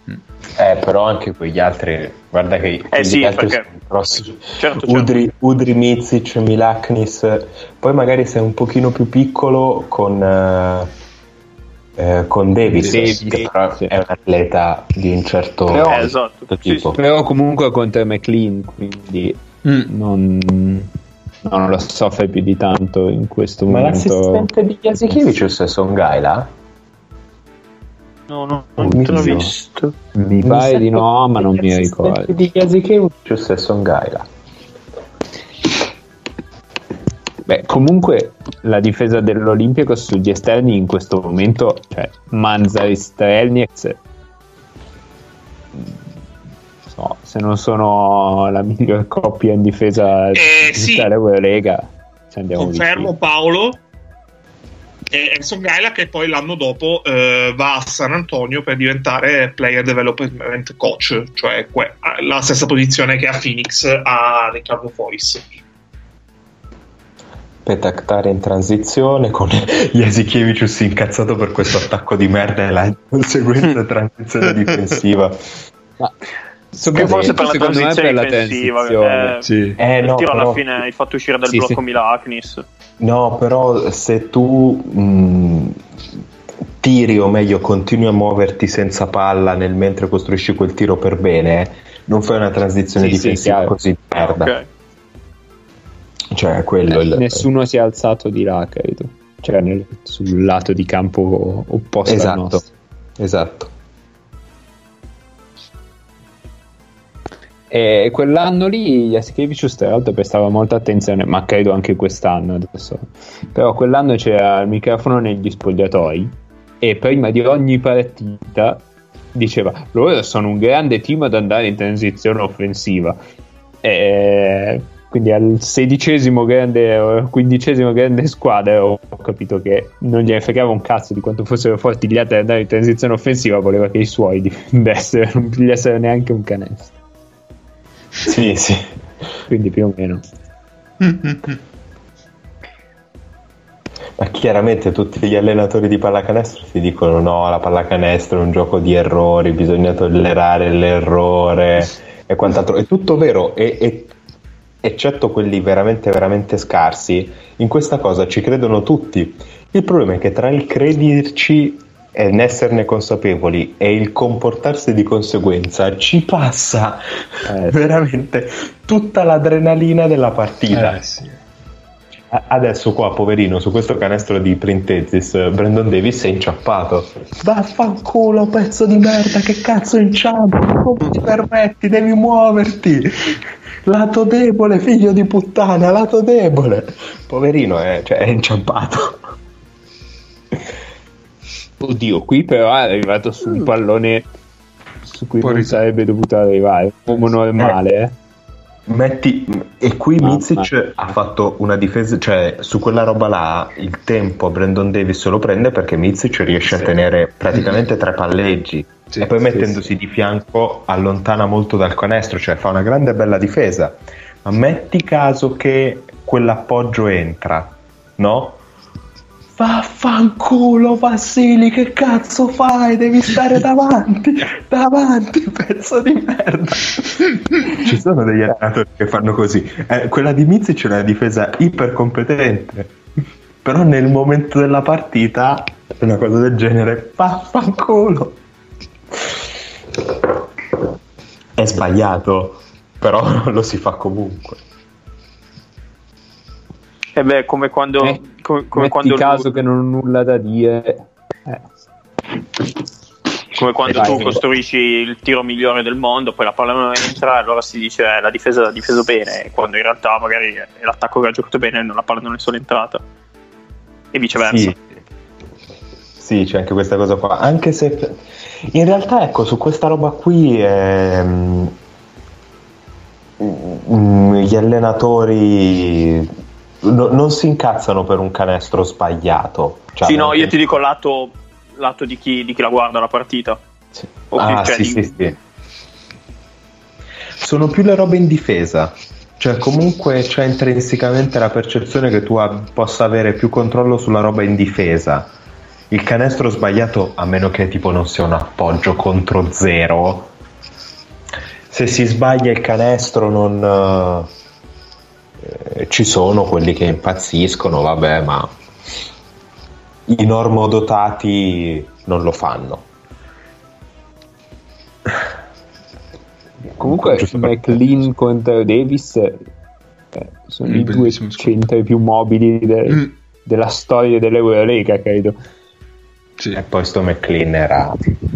Speaker 4: Eh, però anche quegli altri, guarda che
Speaker 3: Eh sì,
Speaker 4: altri
Speaker 3: perché-
Speaker 4: sono grossi.
Speaker 3: Certo, certo.
Speaker 4: Udri, Udri Mizic, Milaknis. Poi magari sei un pochino più piccolo con, eh, eh, con Davis,
Speaker 2: Davis,
Speaker 4: che però
Speaker 2: sì.
Speaker 4: è un atleta di un certo,
Speaker 2: Però-
Speaker 3: Eh, esatto.
Speaker 4: certo
Speaker 3: Sì,
Speaker 4: tipo.
Speaker 3: sì.
Speaker 2: Però comunque contro McLean, quindi non, non lo soffre più di tanto in questo
Speaker 4: Ma
Speaker 2: momento.
Speaker 4: l'assistente di Jasikevicius è Songaila?
Speaker 3: No, no,
Speaker 4: Oh,
Speaker 3: non te l'ho visto.
Speaker 2: Mi pare di no, ma non mi
Speaker 4: L'assistente
Speaker 2: ricordo.
Speaker 4: di Jasikevicius è Songaila.
Speaker 2: Beh, comunque la difesa dell'Olimpico sugli esterni in questo momento, cioè Manzari Strelnieks, so, se non sono la miglior coppia in difesa
Speaker 5: Eh,
Speaker 2: di
Speaker 5: sì.
Speaker 2: tutta l'Eurolega, ci andiamo
Speaker 5: Confermo. Paolo. E Enzo Gaila che poi l'anno dopo eh, va a San Antonio per diventare player development coach, cioè que- la stessa posizione che a Phoenix a Riccardo Foris.
Speaker 4: Petaktare in transizione con [laughs] Jasikevicius incazzato per questo attacco di merda e la [laughs] conseguente transizione difensiva.
Speaker 2: Ma
Speaker 3: Più
Speaker 2: soprattutto
Speaker 3: forse per la
Speaker 2: secondo me
Speaker 3: transizione
Speaker 2: per la
Speaker 3: difensiva. eh,
Speaker 1: Sì.
Speaker 4: Eh
Speaker 3: il
Speaker 4: no,
Speaker 3: tiro alla
Speaker 4: però,
Speaker 3: fine hai fatto uscire dal
Speaker 2: Sì,
Speaker 3: blocco
Speaker 2: sì.
Speaker 3: Milaknis.
Speaker 4: no, però se tu mh, tiri o meglio continui a muoverti senza palla nel mentre costruisci quel tiro per bene, non fai una transizione difensiva così merda.
Speaker 3: Ok.
Speaker 4: Cioè, quello il-
Speaker 2: Nessuno si è alzato di là, credo. Cioè, nel- sul lato di campo opposto al
Speaker 4: Esatto.
Speaker 2: nostro.
Speaker 4: Esatto.
Speaker 2: E quell'anno lì Jasikevicius tra l'altro prestava molta attenzione, ma credo anche quest'anno adesso. Però quell'anno c'era il microfono negli spogliatoi e prima di ogni partita diceva loro sono un grande team ad andare in transizione offensiva. E quindi al sedicesimo grande o quindicesimo grande squadra ho capito che non gliene fregava un cazzo di quanto fossero forti gli altri ad andare in transizione offensiva, voleva che i suoi [laughs] difendessero, non pigliassero neanche un canestro.
Speaker 4: Sì, [laughs] sì.
Speaker 2: Quindi più o meno.
Speaker 4: Ma chiaramente tutti gli allenatori di pallacanestro ti dicono no, la pallacanestro è un gioco di errori, bisogna tollerare l'errore e quant'altro. È tutto vero, e, e- eccetto quelli veramente, veramente scarsi, in questa cosa ci credono tutti. Il problema è che tra il crederci e n'esserne consapevoli e il comportarsi di conseguenza ci passa
Speaker 2: Eh,
Speaker 4: veramente tutta l'adrenalina della partita.
Speaker 1: Eh, sì.
Speaker 4: Adesso qua, poverino, su questo canestro di Printezis, Brandon Davis è inciappato. Vaffanculo, pezzo di merda, che cazzo inciampo? Come ti permetti? Devi muoverti. Lato debole, figlio di puttana, lato debole. Poverino, è, cioè, è inciampato.
Speaker 2: Oddio, qui però è arrivato su un pallone su cui
Speaker 1: Poi
Speaker 2: non sarebbe dovuto arrivare. Uomo normale, eh.
Speaker 4: Metti, e qui
Speaker 2: Mamma.
Speaker 4: Mizic ha fatto una difesa, cioè su quella roba là il tempo Brandon Davis lo prende perché Mizic riesce a
Speaker 3: Sì.
Speaker 4: tenere [laughs] praticamente tre palleggi
Speaker 1: Sì,
Speaker 4: e poi
Speaker 2: sì,
Speaker 4: mettendosi di fianco allontana molto dal canestro, cioè fa una grande e bella difesa. Ma metti caso che quell'appoggio entra, no? Vaffanculo Vassili, che cazzo fai? Devi stare [laughs] davanti, davanti, pezzo di merda. Ci sono degli allenatori che fanno così. Eh, quella di Mizic è una difesa ipercompetente, però nel momento della partita una cosa del genere, vaffanculo. È sbagliato, però [laughs] lo si fa comunque.
Speaker 3: E beh, come quando,
Speaker 2: Eh,
Speaker 3: come, come quando,
Speaker 2: caso che non ho nulla da dire. Eh,
Speaker 3: come quando
Speaker 2: Eh,
Speaker 3: tu costruisci il tiro migliore del mondo, poi la palla non entra, allora si dice eh, la difesa ha difeso bene, quando in realtà magari è l'attacco che ha giocato bene e la palla non è solo entrata. E viceversa.
Speaker 4: Sì. Sì, c'è anche questa cosa qua. Anche se in realtà, ecco, su questa roba qui ehm, mm, gli allenatori no- non si incazzano per un canestro sbagliato. Cioè,
Speaker 3: Sì, no, io ti dico lato, lato di, chi, di chi la guarda la partita.
Speaker 4: Sì. Ah,
Speaker 3: cioè,
Speaker 4: sì, sì, sì. Sono più le robe in difesa. Cioè, comunque c'è intrinsecamente la percezione che tu ab- possa avere più controllo sulla roba in difesa. Il canestro sbagliato, a meno che tipo non sia un appoggio contro zero, se si sbaglia il canestro non... eh, ci sono quelli che impazziscono, vabbè, ma i normodotati non lo fanno.
Speaker 2: Comunque, McLean contro Davis eh, sono
Speaker 1: Mm,
Speaker 2: i due centri più mobili de-
Speaker 1: Mm.
Speaker 2: della storia dell'Eurolega, credo.
Speaker 1: Sì.
Speaker 4: E poi sto McLean era...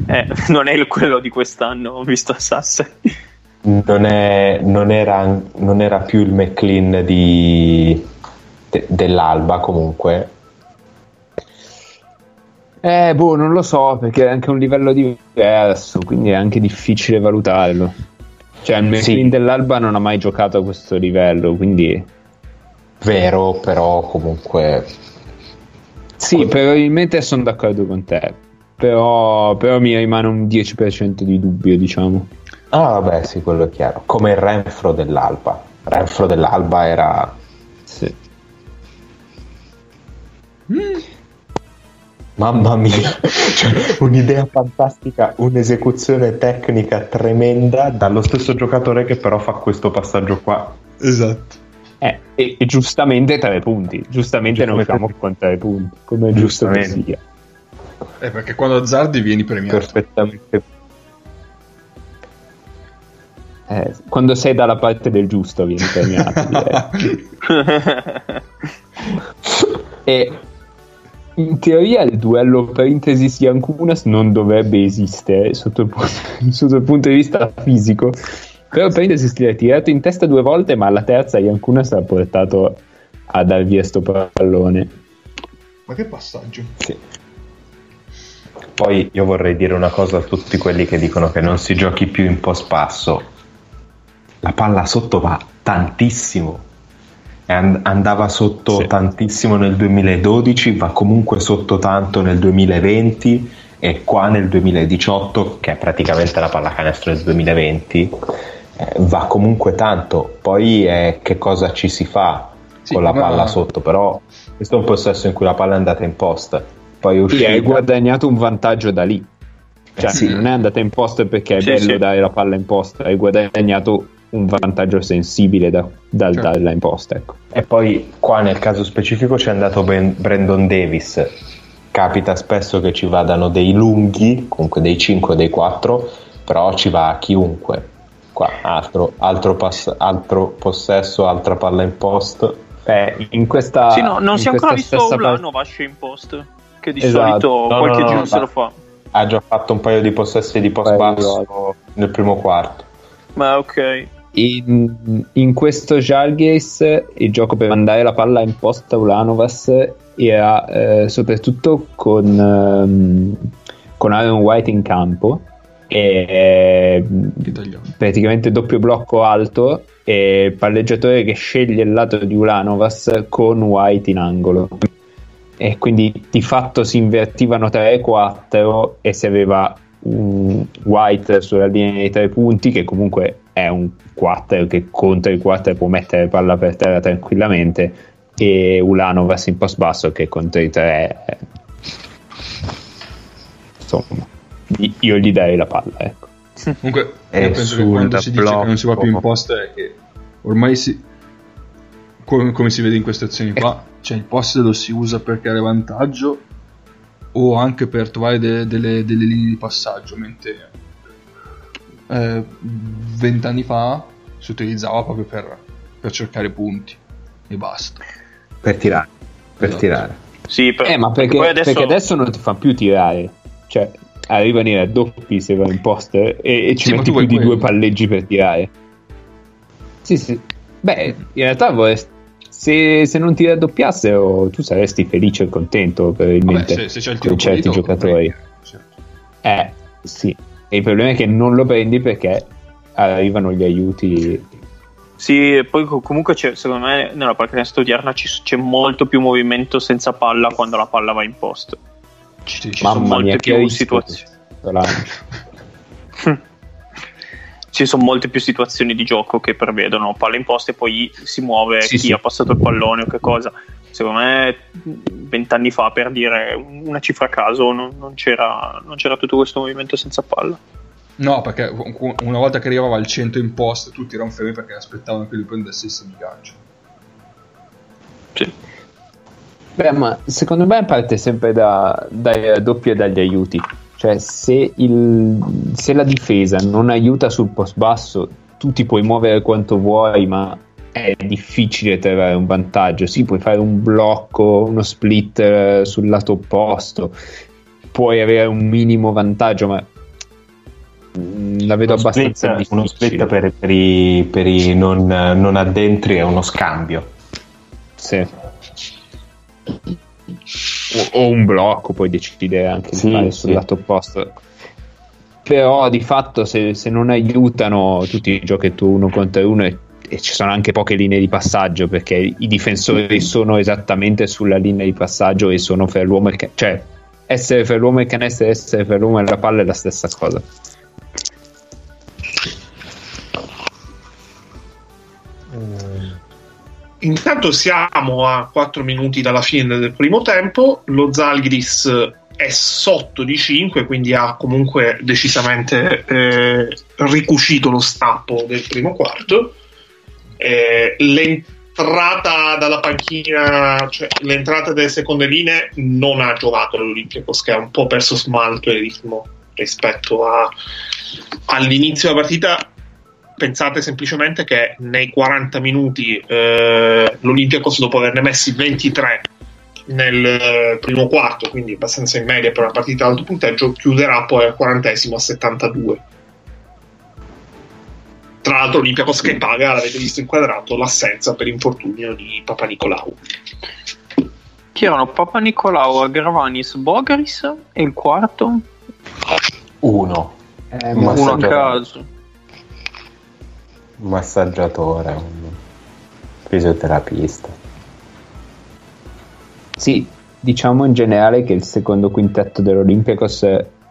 Speaker 3: eh, non è il- quello di quest'anno visto a Sassari.
Speaker 4: Non, è- non era, non era più il McLean di, de- dell'Alba comunque.
Speaker 2: Eh, boh, non lo so, perché è anche un livello diverso, quindi è anche difficile valutarlo. Cioè, il McLean
Speaker 4: Sì.
Speaker 2: dell'Alba non ha mai giocato a questo livello, quindi...
Speaker 4: Vero, però comunque...
Speaker 2: Sì, probabilmente sono d'accordo con te, però, però mi rimane un 10% di dubbio, diciamo.
Speaker 4: Ah vabbè sì, quello è chiaro. Come il Renfro dell'Alba. Renfro dell'Alba era...
Speaker 2: Sì.
Speaker 4: Mamma mia, [laughs] cioè, un'idea fantastica, un'esecuzione tecnica tremenda dallo stesso giocatore che però fa questo passaggio qua.
Speaker 1: Esatto.
Speaker 2: Eh, e, e giustamente tre punti, giustamente non
Speaker 4: Giustamente.
Speaker 2: siamo con tre punti, come giusto che
Speaker 4: Giustamente.
Speaker 2: sia.
Speaker 1: Eh, perché quando azzardi vieni premiato.
Speaker 2: perfettamente. Eh, quando sei dalla parte del giusto vieni premiato. [laughs] direi. e in teoria il duello Parenthesis Yankunas non dovrebbe esistere sotto il, pu- [laughs] sotto il punto di vista fisico. Però Parenthesis ti ha tirato in testa due volte, ma alla terza Yankunas ha portato a dar via sto pallone.
Speaker 1: Ma che passaggio?
Speaker 2: Sì.
Speaker 4: Poi io vorrei dire una cosa a tutti quelli che dicono che non si giochi più in post passo. La palla sotto va tantissimo. E and- andava sotto
Speaker 2: Sì.
Speaker 4: tantissimo nel 2012, va comunque sotto tanto nel 2020 e qua nel 2018, che è praticamente la pallacanestro del 2020, eh, va comunque tanto. Poi è che cosa ci si fa
Speaker 1: Sì,
Speaker 4: con la
Speaker 1: ma-
Speaker 4: palla sotto, però questo è un possesso in cui la palla è andata in post. Poi è
Speaker 2: Sì,
Speaker 4: uscita.
Speaker 2: hai guadagnato un vantaggio da lì. Cioè,
Speaker 4: Eh sì.
Speaker 2: non è andata in post perché è
Speaker 3: Sì,
Speaker 2: bello dare la palla in post, hai guadagnato un vantaggio sensibile da, dal
Speaker 1: Certo.
Speaker 2: darla in post. Ecco.
Speaker 4: E poi qua nel caso specifico c'è andato Ben- Brandon Davis. Capita spesso che ci vadano dei lunghi, comunque dei 5 o dei 4, però ci va chiunque. Qua altro, altro, pass- altro possesso, altra palla in post.
Speaker 2: Eh, in questa,
Speaker 3: sì, no, non
Speaker 2: in
Speaker 3: si è ancora
Speaker 2: questa
Speaker 3: visto
Speaker 2: stessa part-
Speaker 3: Ulanov in post, che di
Speaker 2: Esatto.
Speaker 3: solito
Speaker 4: No,
Speaker 3: qualche
Speaker 4: no, no,
Speaker 3: giro se lo fa.
Speaker 4: Ha già fatto un paio di possessi di post basso nel primo quarto.
Speaker 3: Ma ok.
Speaker 2: In, in questo Jalgiris il gioco per mandare la palla in post a Ulanovas era eh, soprattutto con, ehm, con Aaron White in campo e praticamente doppio blocco alto e palleggiatore che sceglie il lato di Ulanovas con White in angolo. E quindi di fatto si invertivano 3 e 4 si aveva un White sulla linea dei tre punti che comunque è un 4 che contro il 4 può mettere palla per terra tranquillamente e Ulanovas in post basso che contro i 3 eh, insomma io gli darei la palla ecco
Speaker 1: Comunque,
Speaker 4: E
Speaker 1: io penso che quando si dice che non si va più in post è che ormai si. Come, come si vede in queste azioni qua, cioè il post lo si usa per creare vantaggio o anche per trovare de- delle, delle linee di passaggio, mentre eh, vent'anni fa si utilizzava proprio per, per cercare punti e basta.
Speaker 4: Per tirare. Per
Speaker 1: Esatto.
Speaker 4: tirare.
Speaker 3: Sì, per-
Speaker 2: Eh, ma perché,
Speaker 3: poi adesso,
Speaker 2: perché adesso non ti fa più tirare. Cioè, arrivano i raddoppi se vai in post e, e ci
Speaker 1: Sì,
Speaker 2: metti più di due palleggi per tirare. Sì, sì. Beh, in realtà vorresti- se, se non ti raddoppiassero tu saresti felice e contento
Speaker 1: Vabbè,
Speaker 2: probabilmente
Speaker 1: se, se c'è il tiro
Speaker 2: con certi
Speaker 1: pulito,
Speaker 2: giocatori.
Speaker 1: certo.
Speaker 2: Eh, sì. E il problema è che non lo prendi perché arrivano gli aiuti.
Speaker 3: Sì, poi co- comunque c'è, secondo me nella pallacanestro odierna ci- c'è molto più movimento senza palla quando la palla va in post.
Speaker 1: Sì,
Speaker 3: Ci
Speaker 1: sì.
Speaker 3: sono molte
Speaker 2: mia,
Speaker 3: più situazioni. [laughs] Ci sono molte più situazioni di gioco che prevedono palla in post e poi si muove
Speaker 2: Sì,
Speaker 3: chi
Speaker 2: sì.
Speaker 3: ha passato il pallone o che cosa. Secondo me, vent'anni fa, per dire una cifra a caso, non, non c'era, non c'era tutto questo movimento senza palla.
Speaker 1: No, perché una volta che arrivava al 100 in post tutti erano fermi perché aspettavano che lui prendesse il segno gancio.
Speaker 3: Sì.
Speaker 2: Beh, ma secondo me parte sempre da, dai raddoppi e dagli aiuti. Cioè, se, il- se la difesa non aiuta sul post basso, tu ti puoi muovere quanto vuoi, ma è difficile trovare un vantaggio. Sì, puoi fare un blocco, uno split eh, sul lato opposto, puoi avere un minimo vantaggio, ma mm, la vedo
Speaker 4: Uno
Speaker 2: abbastanza
Speaker 4: split, uno
Speaker 2: difficile.
Speaker 4: split per, per i, per i non, non addentri è uno scambio.
Speaker 2: Sì. O, o un blocco puoi decidere anche di
Speaker 4: Sì,
Speaker 2: fare sul
Speaker 4: sì.
Speaker 2: lato opposto. Però di fatto se, se non aiutano tutti i giochi tu uno contro uno e, e ci sono anche poche linee di passaggio perché i difensori sono esattamente sulla linea di passaggio e sono fra l'uomo e il canestro. Cioè, essere fra l'uomo e il canestro e essere fra l'uomo e la palla è la stessa cosa.
Speaker 5: Intanto siamo a 4 minuti dalla fine del primo tempo, lo Zalgiris è sotto di 5, quindi ha comunque decisamente eh, ricucito lo strappo del primo quarto. Eh, l'entrata dalla panchina, cioè l'entrata delle seconde linee non ha giovato all'Olympiacos che ha un po' perso smalto e ritmo rispetto a, all'inizio della partita. Pensate semplicemente che nei 40 minuti eh, l'Olympiacos dopo averne messi 23 nel eh, primo quarto, quindi abbastanza in media per una partita ad alto punteggio, chiuderà poi al quarantesimo a 72. Tra l'altro Olympiacos che paga, l'avete visto inquadrato, l'assenza per infortunio di Papa Nicolau.
Speaker 3: Chi erano Papa Nicolau, Agravanis, Bogaris e il quarto?
Speaker 4: Uno.
Speaker 2: Eh,
Speaker 4: Ma
Speaker 3: Uno a caso.
Speaker 4: Un massaggiatore, un fisioterapista.
Speaker 2: Sì, diciamo in generale che il secondo quintetto dell'Olympiacos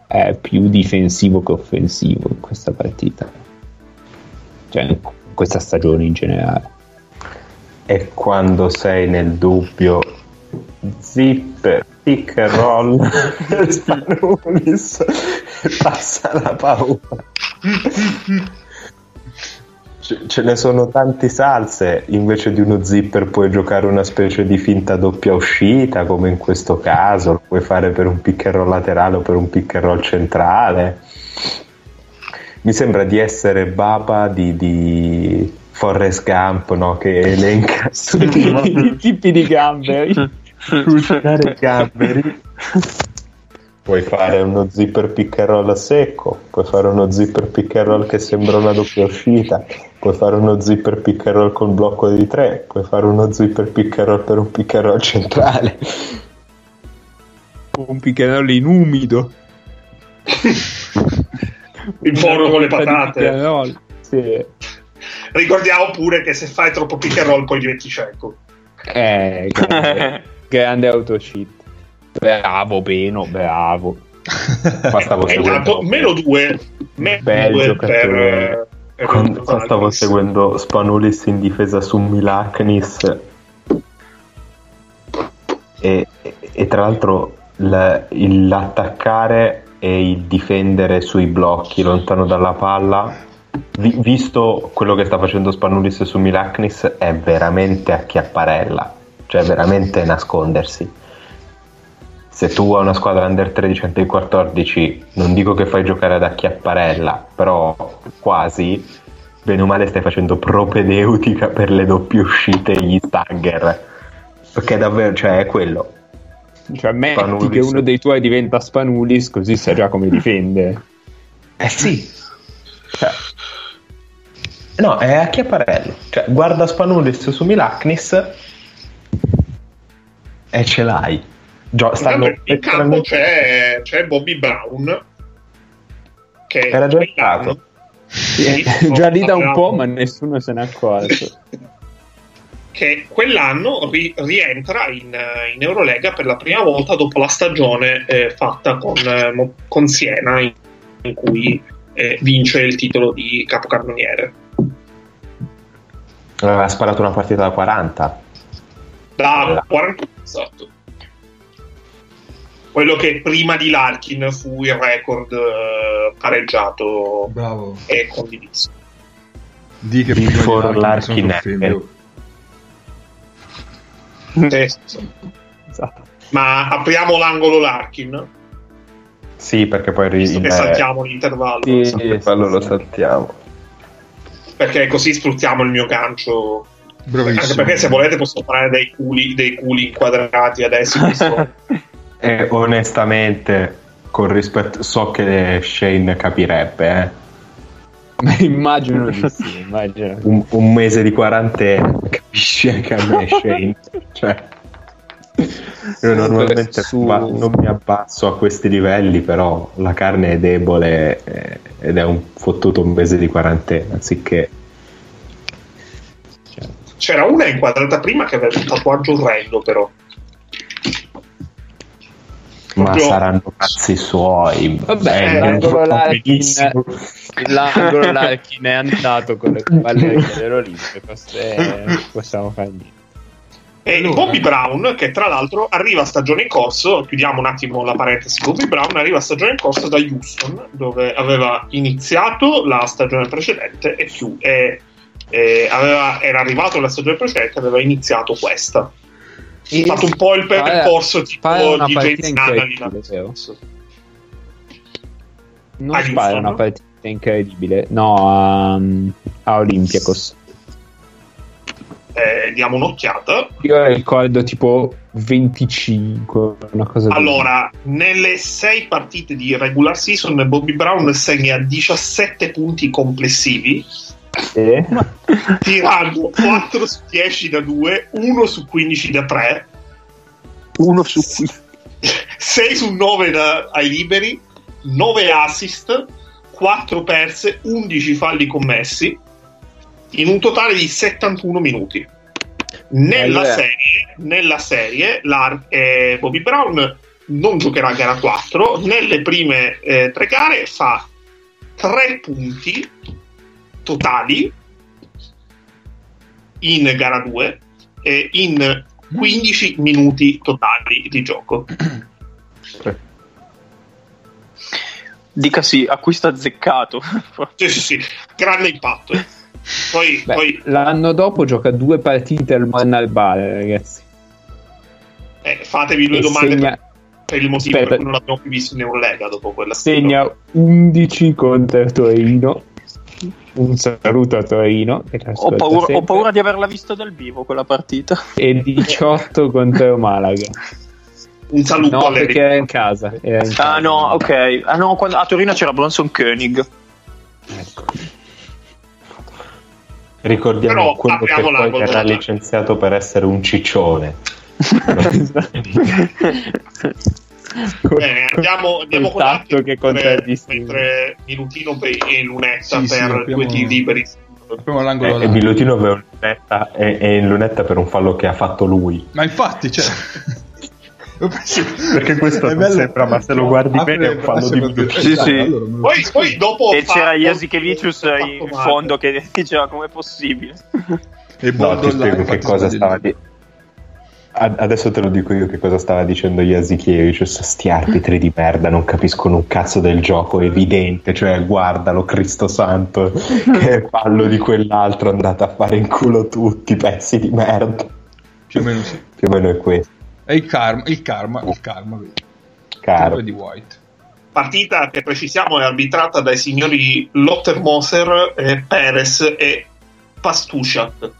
Speaker 2: è più difensivo che offensivo in questa partita. Cioè, in questa stagione in generale.
Speaker 4: E quando sei nel dubbio, zip, pick and roll, [laughs] Spanulis, passa la paura. [laughs] Ce- Ce ne sono tanti salse, invece di uno zipper puoi giocare una specie di finta doppia uscita, come in questo caso, lo puoi fare per un pick and roll laterale o per un pick and roll centrale. Mi sembra di essere Baba di, di Forrest Gump, no? che elenca [laughs]
Speaker 2: I tipi di gambe.
Speaker 4: Usare [laughs] i gamberi. Puoi fare uno zipper roll a secco, puoi fare uno zipper roll che sembra una doppia uscita, puoi fare uno zipper roll col blocco di tre, puoi fare uno zipper roll per un roll centrale.
Speaker 2: Un piccherello in umido. [laughs]
Speaker 5: Il forno con le patate.
Speaker 2: Sì.
Speaker 5: Ricordiamo pure che se fai troppo roll poi diventi cieco.
Speaker 2: Eh, grande, [laughs] grande autoshit. Bravo, Beno, bravo.
Speaker 4: Qua stavo [laughs] seguendo,
Speaker 5: meno due, meno
Speaker 4: Bel
Speaker 5: due per, per
Speaker 4: con- qua stavo seguendo Spanulis in difesa su Milaknis. E, e tra l'altro l- il- l'attaccare e il difendere sui blocchi lontano dalla palla vi- visto quello che sta facendo Spanulis su Milaknis è veramente a chiapparella cioè veramente nascondersi se tu hai una squadra under 13 under 14 non dico che fai giocare ad acchiapparella però quasi bene o male stai facendo propedeutica per le doppie uscite gli stagger. Perché davvero cioè è quello.
Speaker 2: Cioè, metti
Speaker 4: Spanulis.
Speaker 2: che uno dei tuoi diventa Spanulis, così sai già come difende.
Speaker 4: eh sì. Cioè, no è acchiapparello. Cioè guarda Spanulis su Milaknis e ce l'hai Gio- stanno
Speaker 5: in campo c'è, c'è Bobby Brown che
Speaker 4: Era già entrato?
Speaker 5: Sì, [laughs]
Speaker 2: già lì da un po', ma nessuno se n'è accorto. [laughs]
Speaker 5: che quell'anno ri- rientra in, in Eurolega per la prima volta dopo la stagione eh, fatta con, eh, con Siena in, in cui eh, vince il titolo di capocannoniere
Speaker 4: aveva sparato una partita da 40
Speaker 5: da 40 esatto. Quello che prima di Larkin fu il record eh, pareggiato
Speaker 1: Bravo.
Speaker 5: e condiviso
Speaker 1: Di che
Speaker 4: Before Larkin. Apple.
Speaker 5: Eh, sì.
Speaker 2: Esatto.
Speaker 5: ma apriamo l'angolo Larkin
Speaker 4: sì perché poi ri-
Speaker 5: che
Speaker 4: il-
Speaker 5: saltiamo l'intervallo
Speaker 2: Sì.
Speaker 4: l'intervallo lo saltiamo
Speaker 5: perché così sfruttiamo il mio gancio
Speaker 1: Bravissimo.
Speaker 5: Anche perché se volete posso fare dei culi, dei culi inquadrati adesso. [laughs]
Speaker 4: E onestamente, con rispetto, so che Shane capirebbe, eh.
Speaker 2: Ma [laughs] immagino di sì, immagino.
Speaker 4: un, un mese di quarantena, capisci anche a me [laughs] Shane. Cioè, io normalmente
Speaker 2: Su-
Speaker 4: non mi abbasso a questi livelli, però la carne è debole eh, ed è un fottuto un mese di quarantena, anziché...
Speaker 5: C'era una inquadrata prima che aveva un tatuaggio orrendo, però.
Speaker 4: Ma
Speaker 5: Proprio-
Speaker 4: saranno cazzi suoi.
Speaker 2: Vabbè,
Speaker 4: Eh,
Speaker 2: l'angolo
Speaker 4: non
Speaker 2: Larkin, l'angolo Larkin è andato con le ballerine dell'Olimpia, [laughs] questo possiamo fare niente.
Speaker 5: E
Speaker 1: Allora.
Speaker 5: Bobby Brown, che tra l'altro arriva a stagione in corso, chiudiamo un attimo la parentesi, Bobby Brown arriva a stagione in corso da Houston, dove aveva iniziato la stagione precedente e, chiu- e eh, aveva- era arrivato la stagione precedente aveva iniziato questa. Ha fatto un po' il
Speaker 2: pare-
Speaker 5: percorso tipo
Speaker 2: pare
Speaker 5: di James?
Speaker 2: Non
Speaker 5: a
Speaker 2: spara
Speaker 5: Houston,
Speaker 2: una partita incredibile. No, a, a Olympiacos.
Speaker 5: Eh, diamo un'occhiata.
Speaker 2: Io ricordo tipo 25, una cosa
Speaker 5: Allora, nelle sei partite di regular season, Bobby Brown segna 17 punti complessivi,
Speaker 2: genere. [laughs]
Speaker 5: tirando 4 su 10 da 2, 1 su 15 da 3,
Speaker 3: Uno su qui.
Speaker 5: 6 su 9 da- ai liberi, 9 assist, 4 perse, 11 falli commessi, in un totale di 71 minuti. Nella
Speaker 2: Eh,
Speaker 5: serie, nella serie eh, Bobby Brown non giocherà gara 4, nelle prime eh, tre gare fa 3 punti totali in gara 2 e in 15 minuti totali di gioco.
Speaker 3: Dica sì, acquisto azzeccato. [laughs]
Speaker 5: Sì, sì, sì, grande impatto. Poi,
Speaker 2: Beh,
Speaker 5: poi
Speaker 2: l'anno dopo gioca due partite al Manal Bale, ragazzi.
Speaker 5: eh, fatevi due
Speaker 2: E
Speaker 5: domande
Speaker 2: segna,
Speaker 5: per, per il motivo
Speaker 2: Aspetta.
Speaker 5: per cui non l'abbiamo più visto in Eurolega dopo quella
Speaker 2: segna 11 contro Torino. Un saluto a Torino.
Speaker 3: Ho paura, ho paura di averla vista dal vivo quella partita.
Speaker 2: E 18 contro Malaga.
Speaker 5: Un saluto
Speaker 2: No, perché era in casa. era in
Speaker 3: Ah
Speaker 2: casa.
Speaker 3: no, ok. Ah no, quando- a Torino c'era Bronson Koenig.
Speaker 2: Ecco.
Speaker 4: Ricordiamo
Speaker 5: Però
Speaker 4: quello che poi verrà
Speaker 5: della-
Speaker 4: licenziato per essere un ciccione. [laughs] [laughs] [laughs]
Speaker 5: Bene, andiamo, andiamo con l'altro
Speaker 2: che
Speaker 5: mentre, mentre Minutino e Lunetta
Speaker 1: Sì, sì,
Speaker 5: per
Speaker 1: apriamo-
Speaker 5: due tiri liberi.
Speaker 1: Apriamo l'angolo
Speaker 4: Eh, e un lunetta, è, è in lunetta per un fallo che ha fatto lui.
Speaker 1: Ma infatti, cioè... [laughs]
Speaker 4: Perché questo [laughs]
Speaker 1: è
Speaker 4: non sembra, ma se lo guardi
Speaker 1: Apre
Speaker 4: bene è un fallo di
Speaker 1: dire,
Speaker 3: Sì,
Speaker 1: "Dai,
Speaker 3: sì.
Speaker 1: allora
Speaker 5: Poi,
Speaker 1: scrivi".
Speaker 5: poi dopo
Speaker 3: e c'era Jasikevicius in fondo
Speaker 5: male.
Speaker 3: che [laughs] diceva com'è possibile.
Speaker 1: E
Speaker 4: No, ti spiego che cosa
Speaker 1: sta
Speaker 4: stava
Speaker 1: dicendo.
Speaker 4: Adesso te lo dico io che cosa stava dicendo Jasikevicius. Sti arbitri di merda non capiscono un cazzo del gioco, è evidente. Cioè, guardalo, Cristo Santo, [laughs] che fallo di quell'altro andate a fare in culo tutti, pezzi di merda.
Speaker 1: Più o meno sì.
Speaker 4: Più o meno è questo,
Speaker 1: È il karma, il karma, il karma,
Speaker 4: caro.
Speaker 1: Di White.
Speaker 5: partita che precisiamo è arbitrata dai signori Lottermoser, eh, Perez e Pastusiak.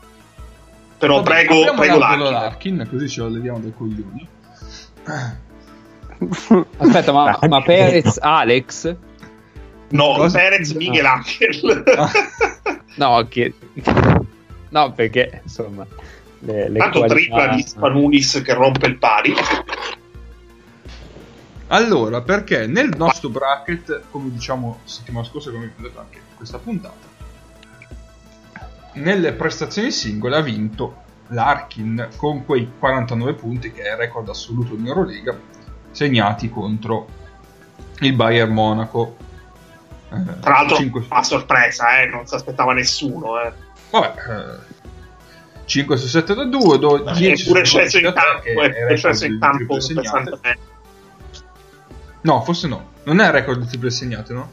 Speaker 5: Però
Speaker 1: Vabbè,
Speaker 5: prego, prego Larkin.
Speaker 1: Larkin, così ce lo leviamo dai coglioni.
Speaker 2: Aspetta, ma, ma Perez Alex?
Speaker 5: No,
Speaker 1: Cosa?
Speaker 5: Perez Miguel
Speaker 2: Ah.
Speaker 5: Angel.
Speaker 2: No, che... No, perché insomma... Le, le
Speaker 5: Tanto
Speaker 2: qualità-
Speaker 5: tripla di Spanulis che rompe il pari.
Speaker 1: Allora, perché nel nostro bracket, come diciamo settimana scorsa, come abbiamo detto anche in questa puntata, nelle prestazioni singole ha vinto l'Arkin con quei 49 punti che è il record assoluto in Eurolega, segnati contro il Bayern Monaco. Eh,
Speaker 5: Tra l'altro,
Speaker 1: cinque-
Speaker 5: a sorpresa, eh, non si aspettava nessuno. Eh.
Speaker 1: Vabbè, eh, 5 su 7 da 2, do- 10
Speaker 5: Eppure
Speaker 1: su 12
Speaker 5: sceso in
Speaker 1: da 3,
Speaker 5: campo,
Speaker 1: che è
Speaker 5: sceso in campo.
Speaker 1: No, forse no. Non è il record di triple segnate, no?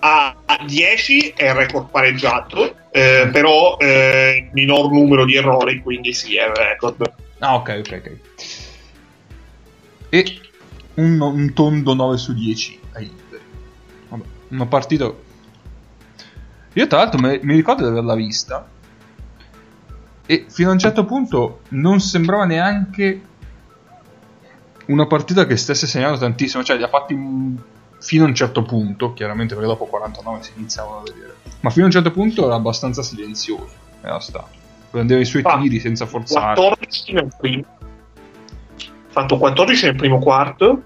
Speaker 5: A a 10 è il record pareggiato, eh, però eh, minor numero di errori, quindi sì, è il record.
Speaker 1: Ah, ok, ok, ok. E un, un tondo 9 su 10 ai liberi. Vabbè, una partita... Io tra l'altro me- mi ricordo di averla vista e fino a un certo punto non sembrava neanche una partita che stesse segnando tantissimo, cioè li ha fatti fino a un certo punto, chiaramente perché dopo 49 si iniziavano a vedere, ma fino a un certo punto era abbastanza silenzioso, era stato. Prendeva i suoi
Speaker 5: Ah,
Speaker 1: tiri senza forzare.
Speaker 5: 14 nel primo. Fatto 14 nel primo quarto.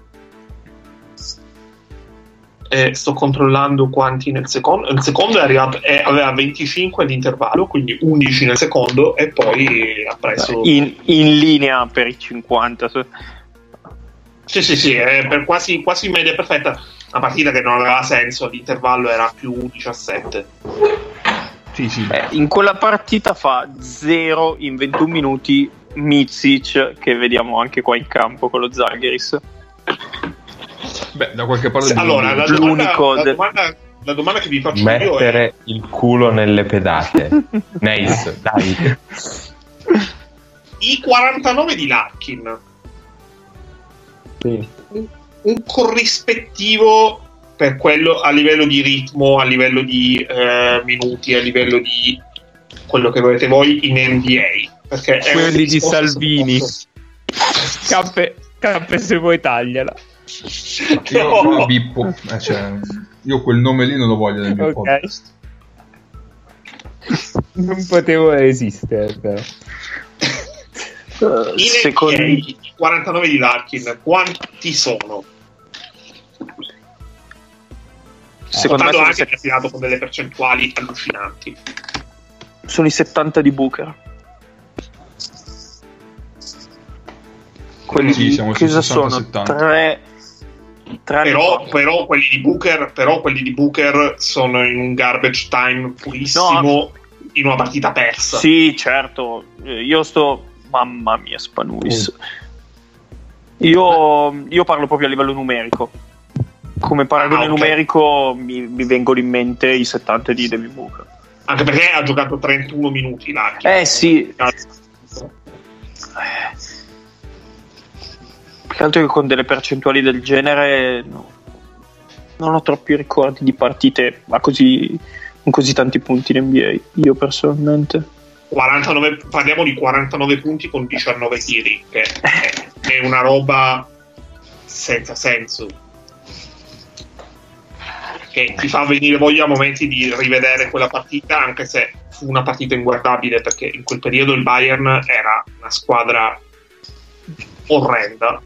Speaker 5: E sto controllando quanti nel secondo. Il secondo è arrivato, è- aveva 25 all'intervallo, quindi 11 nel secondo, e poi ha preso.
Speaker 3: In, in linea per i 50.
Speaker 5: Sì, sì, sì, è per quasi, quasi media perfetta. Una partita che non aveva senso, l'intervallo era più 17.
Speaker 1: Sì, sì.
Speaker 3: Eh, in quella partita fa 0 in 21 minuti Mizic, che vediamo anche qua in campo con lo Zagheris.
Speaker 1: Beh, da qualche parte
Speaker 5: Allora, la
Speaker 3: l'unico
Speaker 5: domanda, la domanda la domanda che vi faccio io è
Speaker 4: Mettere il culo nelle pedate. [laughs] Nice, dai.
Speaker 5: i 49 di Larkin,
Speaker 2: Sì.
Speaker 5: Un corrispettivo per quello a livello di ritmo, a livello di eh, minuti, a livello di quello che volete voi in NBA.
Speaker 2: Quelli di Salvini. Cappe, cappe se vuoi tagliala.
Speaker 1: Io
Speaker 5: No.
Speaker 1: bippo, eh, cioè, io quel nome lì non lo voglio nel mio
Speaker 2: Ok.
Speaker 1: podcast.
Speaker 2: Non potevo resistere, però.
Speaker 5: In
Speaker 3: secondo-
Speaker 5: NBA, i 49 di Larkin, quanti sono?
Speaker 3: Secondo me sono,
Speaker 5: anche
Speaker 3: se-
Speaker 5: ha tirato con delle percentuali allucinanti.
Speaker 3: sono i 70 di Booker. Quelli
Speaker 1: Sì,
Speaker 3: di
Speaker 1: siamo sui
Speaker 3: cosa
Speaker 1: 60,
Speaker 3: sono?
Speaker 1: 70.
Speaker 3: Tre,
Speaker 5: Però, però quelli di Booker, però quelli di Booker sono in un garbage time purissimo in una partita persa.
Speaker 3: Sì, certo. Eh, Io sto. Mamma mia, Spanulis. Io, io parlo proprio a livello numerico. Come paragone
Speaker 5: Ah, ok.
Speaker 3: numerico mi, mi vengono in mente i 70 di Devin Booker.
Speaker 5: Anche perché ha giocato 31 minuti Larkin.
Speaker 3: Eh sì, più che altro che con delle percentuali del genere no. non ho troppi ricordi di partite a così, con così tanti punti in NBA. Io personalmente.
Speaker 5: 49 parliamo di 49 punti con 19 tiri, che è, è una roba senza senso. Che ti fa venire voglia a momenti di rivedere quella partita, anche se fu una partita inguardabile, perché in quel periodo il Bayern era una squadra orrenda.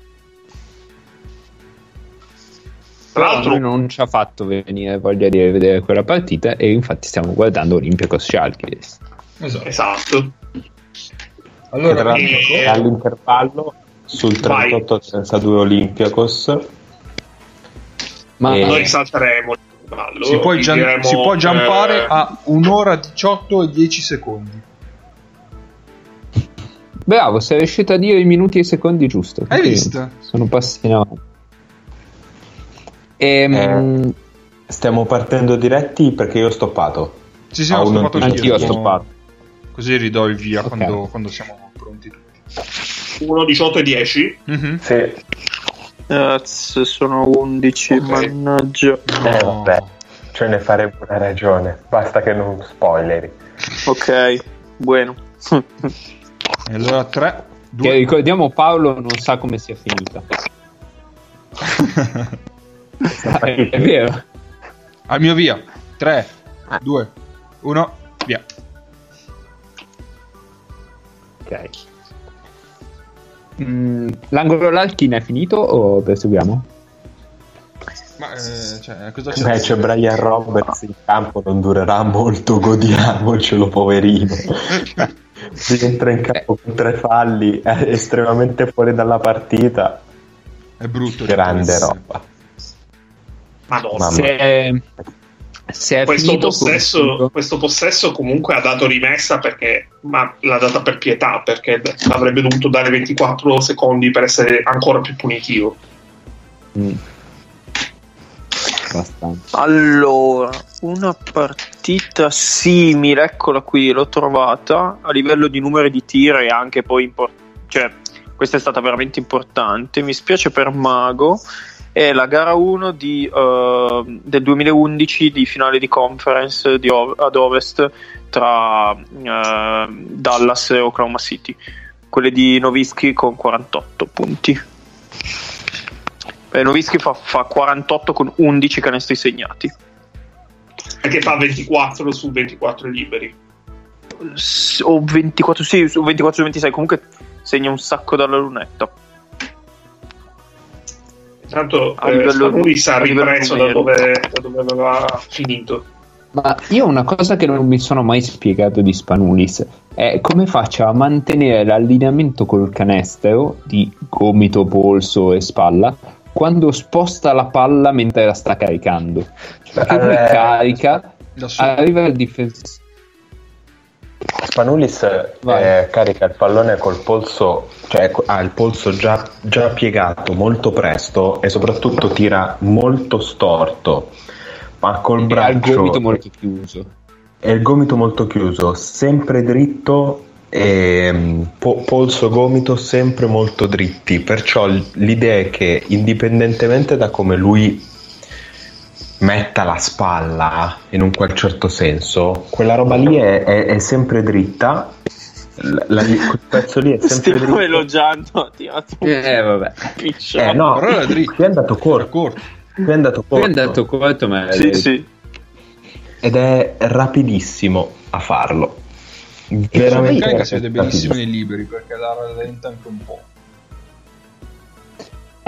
Speaker 5: Tra l'altro,
Speaker 2: non ci ha fatto venire voglia di rivedere quella partita e infatti stiamo guardando Olympiacos Schalke.
Speaker 1: Esatto.
Speaker 5: esatto.
Speaker 1: Allora,
Speaker 4: Tra-
Speaker 5: eh,
Speaker 4: all'intervallo sul
Speaker 5: vai.
Speaker 4: 38-32 Olympiacos.
Speaker 2: Ma
Speaker 4: Eh,
Speaker 5: Noi salteremo ballo.
Speaker 1: si può, gian-
Speaker 5: diremo,
Speaker 1: si può giampare
Speaker 5: eh,
Speaker 1: a un'ora 18 e 10 secondi.
Speaker 2: bravo, sei riuscito a dire i minuti e i secondi giusto.
Speaker 1: Hai visto?
Speaker 2: Sono passi in avanti. Ehm,
Speaker 4: Stiamo partendo diretti perché io ho stoppato.
Speaker 1: Sì, sì,
Speaker 4: A
Speaker 1: ho stoppato
Speaker 2: anch'io ho
Speaker 1: Siamo-
Speaker 2: stoppato.
Speaker 1: Così ridò il via
Speaker 2: Ok.
Speaker 1: quando, quando siamo pronti tutti.
Speaker 5: 1, 18 e 10.
Speaker 1: Mhm.
Speaker 4: Sì.
Speaker 3: Cazzo, sono 11,
Speaker 5: Ok.
Speaker 3: mannaggia.
Speaker 4: Eh,
Speaker 1: No.
Speaker 4: vabbè, ce ne faremo una ragione. Basta che non spoileri.
Speaker 3: Ok, bueno.
Speaker 1: E allora 3,
Speaker 2: che
Speaker 1: 2,
Speaker 2: ricordiamo Paolo non sa come sia finita. [laughs] è, è vero.
Speaker 1: al mio via. 3,
Speaker 2: Ah.
Speaker 1: 2, 1, via.
Speaker 2: Ok. Mm, l'angolo Larkin è finito o proseguiamo?
Speaker 1: Ma eh, cioè, cosa c'è?
Speaker 4: Beh, c'è Brian Roberts in campo, non durerà molto, godiamocelo, poverino. [laughs] Rientra in campo con tre falli, è estremamente fuori dalla partita.
Speaker 1: È brutto.
Speaker 4: Grande
Speaker 1: ragazzi.
Speaker 4: roba.
Speaker 5: Madonna.
Speaker 2: Se
Speaker 5: Questo
Speaker 2: finito
Speaker 5: possesso, questo possesso comunque ha dato rimessa perché ma l'ha data per pietà perché avrebbe dovuto dare 24 secondi per essere ancora più punitivo
Speaker 2: Mm.
Speaker 3: Allora, una partita simile, eccola qui, l'ho trovata a livello di numeri di tiro e anche poi impor- cioè questa è stata veramente importante. Mi spiace per Mago. È la gara 1 di, eh, del 2011 di finale di conference di ov- ad ovest tra eh, Dallas e Oklahoma City. Quelle di Novisky con 48 punti. Eh, Novisky fa, fa 48 con 11 canestri segnati.
Speaker 5: perché fa 24 su 24 liberi
Speaker 3: o 24 sì, su 24 su 26 comunque segna un sacco dalla lunetta
Speaker 5: Tanto
Speaker 3: A
Speaker 5: eh,
Speaker 3: livello-
Speaker 5: Spanulis ha
Speaker 3: a livello
Speaker 5: ripreso da dove, da dove aveva finito
Speaker 2: Ma io una cosa che non mi sono mai spiegato di Spanulis è come faccia a mantenere l'allineamento col canestro di gomito, polso e spalla quando sposta la palla mentre la sta caricando. Cioè, Perché lui
Speaker 4: Eh,
Speaker 2: carica, arriva il difensore.
Speaker 4: Spanulis eh, carica il pallone col polso, cioè ha il polso già, già piegato molto presto e soprattutto tira molto storto. ma col
Speaker 2: Ha il
Speaker 4: braccio
Speaker 2: gomito molto chiuso.
Speaker 4: e il gomito molto chiuso, sempre dritto e mm, po- polso gomito sempre molto dritti. Perciò l'idea è che indipendentemente da come lui metta la spalla in un qual certo senso, quella roba lì è, è- è sempre dritta. La- la- quel pezzo lì è [laughs] sempre
Speaker 3: Stiamo
Speaker 4: dritto.
Speaker 3: elogiando. un
Speaker 2: Eh, vabbè.
Speaker 4: Eh, no,
Speaker 1: Però era dritto.
Speaker 4: qui è andato corto.
Speaker 1: corto.
Speaker 4: Qui è andato corto.
Speaker 2: è andato corto, ma
Speaker 3: Sì, sì.
Speaker 4: ed è rapidissimo a farlo. Veramente
Speaker 1: meccanica si vede benissimo nei libri perché la rallenta anche un po'.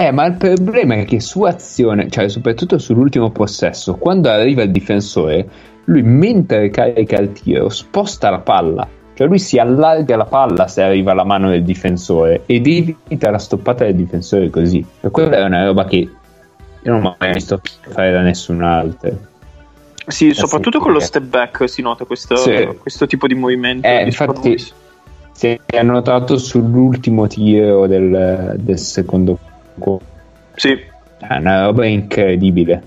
Speaker 2: Eh, ma il problema è che su azione, cioè soprattutto sull'ultimo possesso, quando arriva il difensore, lui mentre carica il tiro sposta la palla. Cioè lui si allarga la palla se arriva alla mano del difensore ed evita la stoppata del difensore così. E quella è una roba che io non ho mai visto fare da nessun altro.
Speaker 3: Sì, soprattutto
Speaker 4: sì,
Speaker 3: con lo step back si nota questo,
Speaker 2: Sì.
Speaker 3: questo tipo di movimento.
Speaker 2: Eh, infatti-. Si è notato sull'ultimo tiro del, del secondo.
Speaker 3: Sì,
Speaker 2: È una roba incredibile.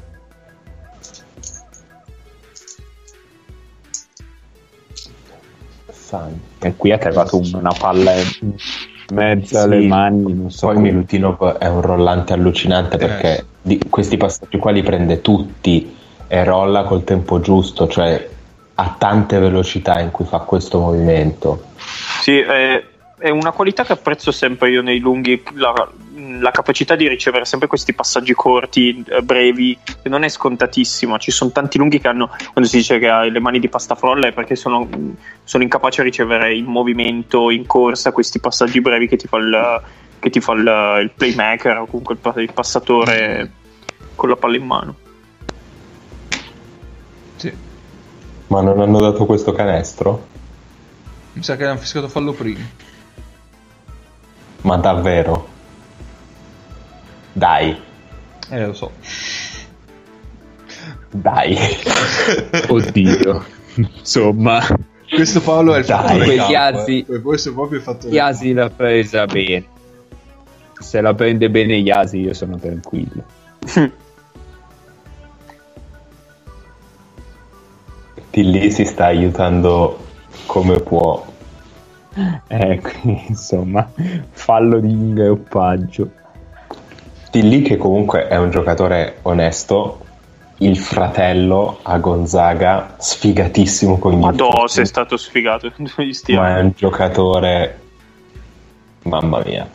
Speaker 2: E qui ha cagato una palla in mezzo alle
Speaker 4: Sì.
Speaker 2: mani, non so
Speaker 4: Poi
Speaker 2: come-
Speaker 4: Milutinov è un rollante allucinante perché
Speaker 1: Eh.
Speaker 4: di questi passaggi qua li prende tutti e rolla col tempo giusto, cioè ha tante velocità in cui fa questo movimento.
Speaker 3: sì, è, è una qualità che apprezzo sempre io nei lunghi, la, la capacità di ricevere sempre questi passaggi corti, eh, brevi, che non è scontatissimo. Ci sono tanti lunghi che hanno, quando si dice che ha le mani di pasta frolla, è perché sono, sono incapaci a ricevere in movimento, in corsa, questi passaggi brevi che ti fa il, che ti fa il, il playmaker o comunque il, il passatore con la palla in mano.
Speaker 1: Sì.
Speaker 4: Ma non hanno dato questo canestro?
Speaker 1: Mi sa che hanno fiscato fallo prima.
Speaker 4: Ma davvero? Dai,
Speaker 1: Eh, lo so.
Speaker 4: dai. [laughs]
Speaker 2: Oddio. Insomma,
Speaker 1: Questo Paolo è il
Speaker 4: Dai.
Speaker 1: fattore campo,
Speaker 2: azzi-
Speaker 1: eh. Questo è proprio il fattore
Speaker 2: Iasi l'ha presa bene. Se la prende bene Iasi io sono tranquillo.
Speaker 4: Di lì si sta aiutando come può.
Speaker 2: Eh, [laughs] quindi, insomma, fallo di ingroppaggio.
Speaker 4: Di lì che comunque è un giocatore onesto, il fratello a Gonzaga, sfigatissimo con gli
Speaker 3: Madò,
Speaker 4: infortuni.
Speaker 3: sei stato sfigato. [laughs]
Speaker 4: Ma è un giocatore mamma mia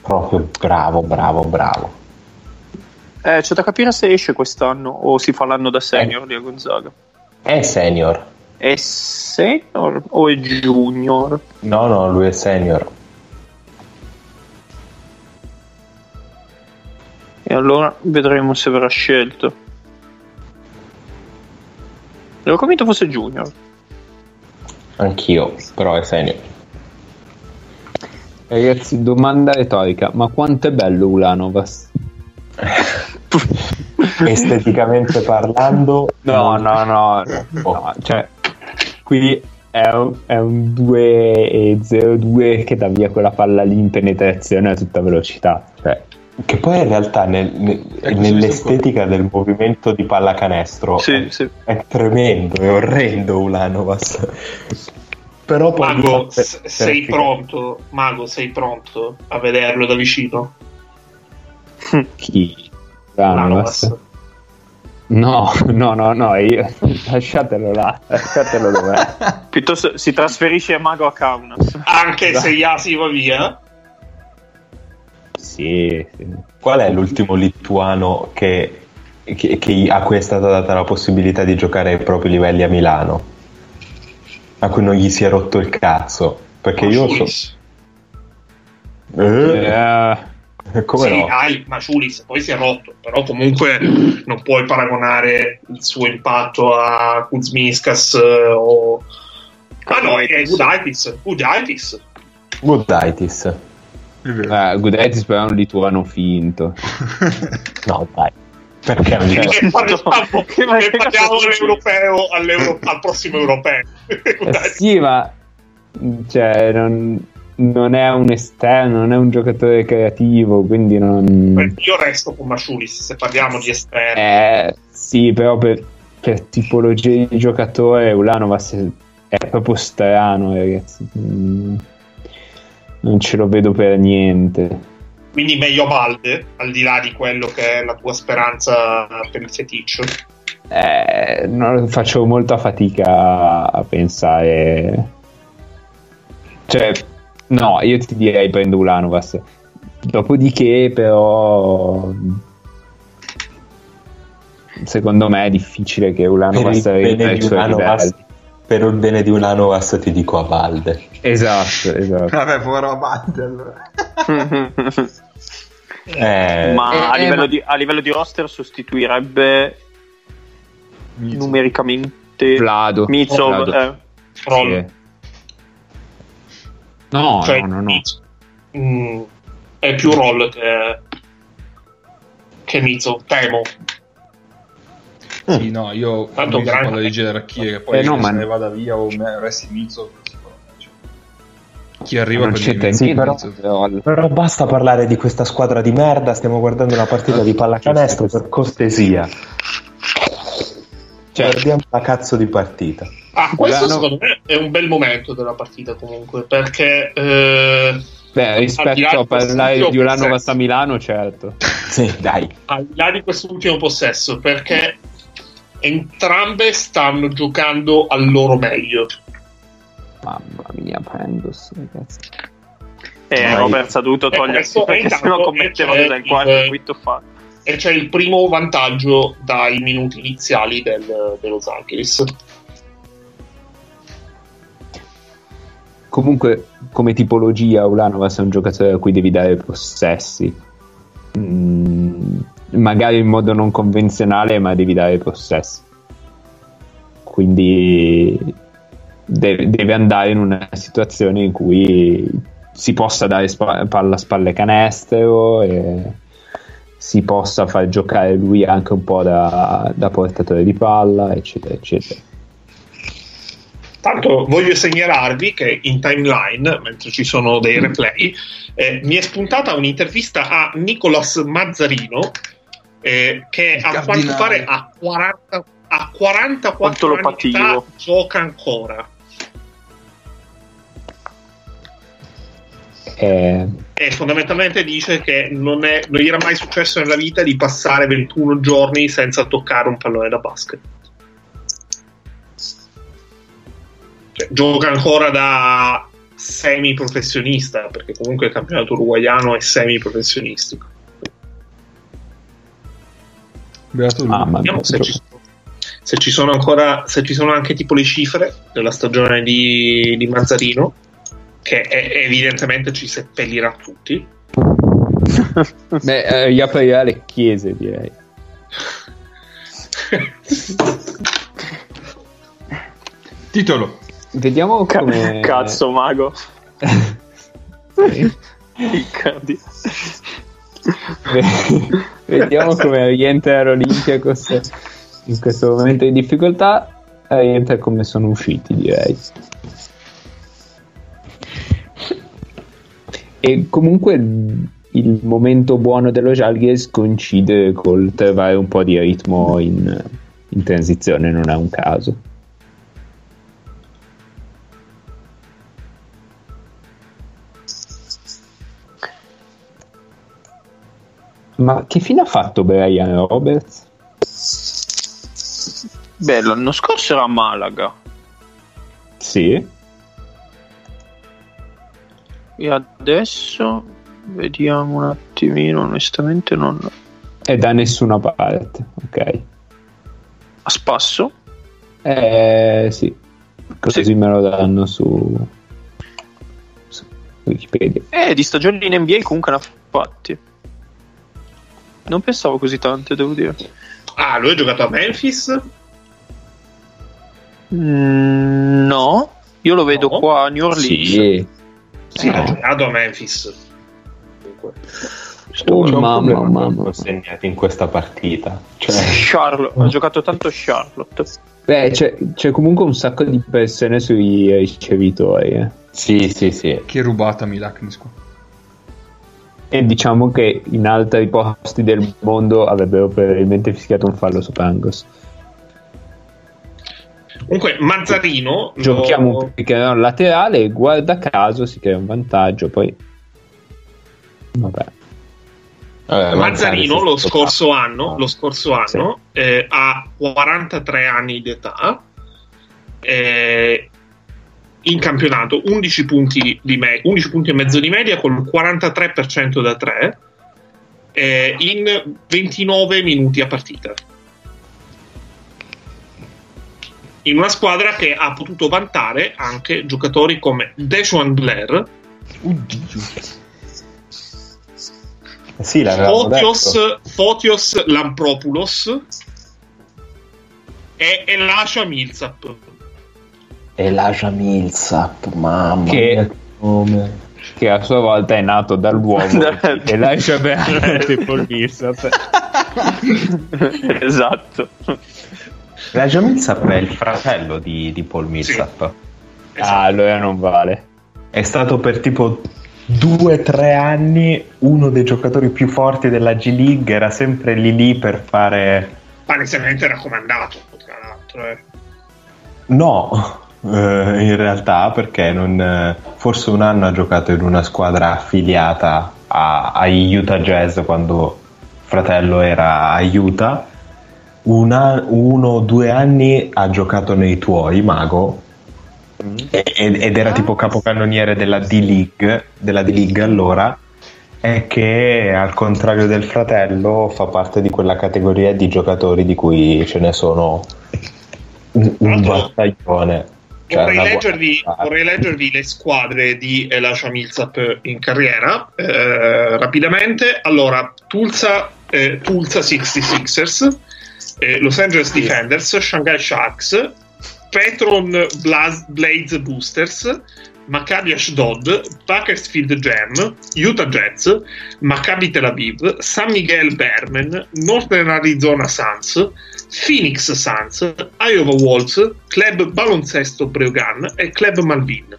Speaker 4: proprio bravo bravo bravo
Speaker 3: Eh, c'è da capire se esce quest'anno o si fa l'anno da senior lì a Gonzaga.
Speaker 4: è senior
Speaker 3: È senior o è junior?
Speaker 4: no no lui è senior
Speaker 3: E allora vedremo se verrà scelto. Ero convinto fosse junior.
Speaker 4: anch'io però è senior
Speaker 2: Ragazzi, domanda retorica: ma quanto è bello Ulanovas? [laughs]
Speaker 4: esteticamente parlando
Speaker 2: No, no, no, [laughs]
Speaker 4: Oh.
Speaker 2: no, cioè, qui è un, è un 2-0-2 che dà via quella palla lì in penetrazione a tutta velocità. Cioè,
Speaker 4: che poi in realtà nel- nel-
Speaker 1: Ecco,
Speaker 4: nell'estetica del movimento di pallacanestro
Speaker 3: Sì,
Speaker 4: è,
Speaker 3: sì.
Speaker 4: è tremendo è orrendo Ulanovas però poi
Speaker 5: Mago,
Speaker 4: per- per
Speaker 5: sei
Speaker 4: efficacia-
Speaker 5: pronto? Mago, sei pronto a vederlo da vicino?
Speaker 2: chi?
Speaker 5: Ulanovas.
Speaker 2: Ulanovas? No, [laughs] no, no, no, io... lasciatelo là, lasciatelo dov'è. [laughs]
Speaker 3: Piuttosto si trasferisce a Mago a Kaunas.
Speaker 5: Anche se Yasi va via?
Speaker 2: Sì, sì.
Speaker 4: Qual è l'ultimo lituano che, che- che- a cui è stata data la possibilità di giocare ai propri livelli a Milano? A cui non gli si è rotto il cazzo? Perché io so. Eh,
Speaker 2: Eh,
Speaker 4: come
Speaker 5: sì,
Speaker 4: no?
Speaker 5: hai Maciulis, poi si è rotto, però comunque non puoi paragonare il suo impatto a Kuzminskas eh, o... Ah no, è Gudaitis, Gudaitis.
Speaker 4: Gudaitis.
Speaker 2: Eh, Gudaitis però è un lituano finto. [laughs]
Speaker 4: No, dai. Perché non
Speaker 3: Cioè,
Speaker 5: parliamo, [laughs]
Speaker 3: Che- ma
Speaker 5: e parliamo all'europeo, all'euro- al prossimo europeo.
Speaker 2: Eh, sì, ma cioè, non, non è un esterno, non è un giocatore creativo, quindi non...
Speaker 5: Io resto con Masciulis se parliamo di esterni.
Speaker 2: Eh, sì, però per, per tipologia di giocatore Ulanovas è, proprio strano, ragazzi. Mm, non ce lo vedo per niente.
Speaker 5: Quindi meglio Valde, al di là di quello che è la tua speranza per il feticcio.
Speaker 2: Eh, no, faccio molta fatica a pensare. Cioè, no, io ti direi prendo Ulanovas. Dopodiché, però, secondo me è difficile che Ulanovas
Speaker 4: Per il
Speaker 2: arrivi
Speaker 4: bene
Speaker 2: ai
Speaker 4: di
Speaker 2: suoi livelli.
Speaker 4: Per il bene di Ulanovas ti dico a Valde.
Speaker 2: Esatto, esatto.
Speaker 1: Vabbè, povero Abate allora. [laughs]
Speaker 4: Eh,
Speaker 3: ma,
Speaker 2: Eh,
Speaker 3: a,
Speaker 2: eh,
Speaker 3: livello
Speaker 2: ma-
Speaker 3: Di, a livello di roster sostituirebbe
Speaker 1: Mizzo.
Speaker 3: numericamente
Speaker 2: Vlado.
Speaker 3: Mitsov.
Speaker 2: Vlado.
Speaker 3: eh.
Speaker 2: Sì. No,
Speaker 5: Cioè,
Speaker 2: no, no, no.
Speaker 5: mm, è più roll che, che Mizzo, temo.
Speaker 1: Sì, no, io
Speaker 5: Tanto
Speaker 1: quando
Speaker 5: grande.
Speaker 1: parlo di gerarchie che poi
Speaker 2: Eh, no,
Speaker 1: se
Speaker 2: ma-
Speaker 1: ne vada via o me, resti Mizzo cioè, chi arriva
Speaker 2: non
Speaker 1: per
Speaker 2: c'è tempo
Speaker 4: Sì, però-
Speaker 1: Mizzo.
Speaker 2: però-
Speaker 4: Però basta parlare di questa squadra di merda, stiamo guardando una partita di pallacanestro per cortesia.
Speaker 2: Cioè,
Speaker 4: Guardiamo la cazzo di partita.
Speaker 5: Ah, questo
Speaker 2: Milano-
Speaker 5: secondo me è un bel momento della partita comunque, perché eh,
Speaker 2: Beh, rispetto a parlare di Ulanovas
Speaker 5: possesso.
Speaker 2: a Milano, certo. [laughs]
Speaker 4: Sì, dai.
Speaker 5: al di là di quest'ultimo possesso, perché entrambe stanno giocando al loro meglio.
Speaker 2: Mamma mia, Pendos, ragazzi.
Speaker 3: E
Speaker 4: Vai.
Speaker 3: Roberts ha dovuto
Speaker 5: E
Speaker 3: togliersi perché sennò commetteva in quarto
Speaker 5: il-
Speaker 3: e quinto fa.
Speaker 5: E c'è il primo vantaggio dai minuti iniziali del, dello Zalgiris.
Speaker 2: Comunque, come tipologia, Ulanovas è un giocatore a cui devi dare possessi. Mm, magari in modo non convenzionale, ma devi dare possessi. Quindi de- deve andare in una situazione in cui si possa dare spa- palla a spalle canestro e si possa far giocare lui anche un po' da, da portatore di palla, eccetera, eccetera.
Speaker 5: Tanto voglio segnalarvi che in timeline, mentre ci sono dei replay, eh, mi è spuntata un'intervista a Nicolas Mazzarino eh, che
Speaker 1: Il
Speaker 5: a quanto pare a, 40, a 44
Speaker 3: Quanto lo
Speaker 5: anni gioca ancora.
Speaker 2: Eh,
Speaker 5: E fondamentalmente dice che non, è, non gli era mai successo nella vita di passare 21 giorni senza toccare un pallone da basket. Cioè, gioca ancora da semi professionista, perché comunque il campionato uruguaiano è semi professionistico.
Speaker 1: Beato lui.
Speaker 2: mia,
Speaker 5: Vediamo se ci, se ci sono ancora, se ci sono anche tipo le cifre della stagione di, di Mazzarino, che è- evidentemente ci seppellirà tutti. [laughs]
Speaker 2: Beh, eh, riaprirà le chiese, direi. [laughs]
Speaker 1: Titolo.
Speaker 2: Vediamo come...
Speaker 3: Cazzo, mago. [laughs]
Speaker 2: Vediamo come rientra l'Olympiacos in questo momento di difficoltà. e Rientra come sono usciti, direi. E comunque il, momento buono dello Jalgies coincide col trovare un po' di ritmo in, in transizione, non è un caso. Ma che fine ha fatto Brian Roberts?
Speaker 3: Beh, l'anno scorso era a Malaga.
Speaker 2: Sì,
Speaker 3: E adesso vediamo un attimino. Onestamente, non.
Speaker 2: è da nessuna parte, ok.
Speaker 3: A spasso.
Speaker 2: Eh sì, così
Speaker 3: Sì.
Speaker 2: me lo danno su, su Wikipedia.
Speaker 3: Eh, di stagioni in NBA comunque ne ha fatti. Non pensavo così tante, devo dire.
Speaker 5: Ah, lui ha giocato a Memphis?
Speaker 3: Mm, no, io lo vedo
Speaker 5: No?
Speaker 3: qua a New Orleans.
Speaker 2: Sì,
Speaker 5: Sì, ha giocato a Memphis. Comunque.
Speaker 2: Oh,
Speaker 4: C'è un
Speaker 2: mamma,
Speaker 4: problema con
Speaker 2: mamma.
Speaker 4: gol segnati in questa partita. Cioè,
Speaker 3: Charlotte, ha giocato tanto Charlotte.
Speaker 2: Beh, c'è, c'è comunque un sacco di persone sui ricevitori. eh. Sì, sì, sì.
Speaker 1: Che rubata Milaknis qua.
Speaker 2: E diciamo che in altri posti del mondo avrebbero probabilmente fischiato un fallo su Pangos.
Speaker 5: Comunque, Mazzarino.
Speaker 2: Giochiamo
Speaker 5: lo-
Speaker 2: un pick and roll laterale e guarda caso si crea un vantaggio. Poi, vabbè,
Speaker 4: Vabbè,
Speaker 5: Mazzarino
Speaker 4: Mazzari
Speaker 5: lo scorso anno, lo scorso anno eh, ha 43 anni di età, eh, in campionato 11 punti, di me- 11 punti e mezzo di media con il 43% da 3 eh, in 29 minuti a partita. In una squadra che ha potuto vantare anche giocatori come Deshaun Blair,
Speaker 1: Oddio.
Speaker 4: Eh Sì,
Speaker 5: Fotios. Fotios Lampropoulos e Elasha Millsap.
Speaker 4: E Laja Millsap, mamma
Speaker 2: Che-
Speaker 4: mia, che nome.
Speaker 2: che a sua volta è nato dall'uomo [laughs]
Speaker 3: Da-
Speaker 2: e lascia bene Paul Millsap. [laughs]
Speaker 3: esatto.
Speaker 4: Laja Millsap è il fratello di, di Paul Millsap.
Speaker 2: Ah,
Speaker 5: Esatto.
Speaker 2: allora non vale.
Speaker 4: È stato per tipo due o tre anni uno dei giocatori più forti della G League, era sempre lì lì per fare...
Speaker 5: Palesemente raccomandato, tra l'altro. eh.
Speaker 4: No, [laughs] eh, in realtà perché non, eh, forse un anno ha giocato in una squadra affiliata a- ai Utah Jazz quando fratello era a Utah. Una- uno o due anni ha giocato nei tuoi, Mago, e- ed, ed era tipo capocannoniere della D-League, della D-League allora, è che al contrario del fratello fa parte di quella categoria di giocatori di cui ce ne sono un, un battaglione. Cioè,
Speaker 5: vorrei, leggervi, vorrei leggervi le squadre di Elasha Millsap in carriera eh, rapidamente. Allora, Tulsa, eh, Tulsa 66ers, eh, Los Angeles Defenders, Shanghai Sharks, Petron Blas- Blades Boosters, Maccabi Ashdod, Bakersfield Jam, Utah Jazz, Maccabi Tel Aviv, San Miguel Berman, Northern Arizona Suns, Phoenix Suns, Iowa Wolves, Club Baloncesto Breogan e Club Malvin.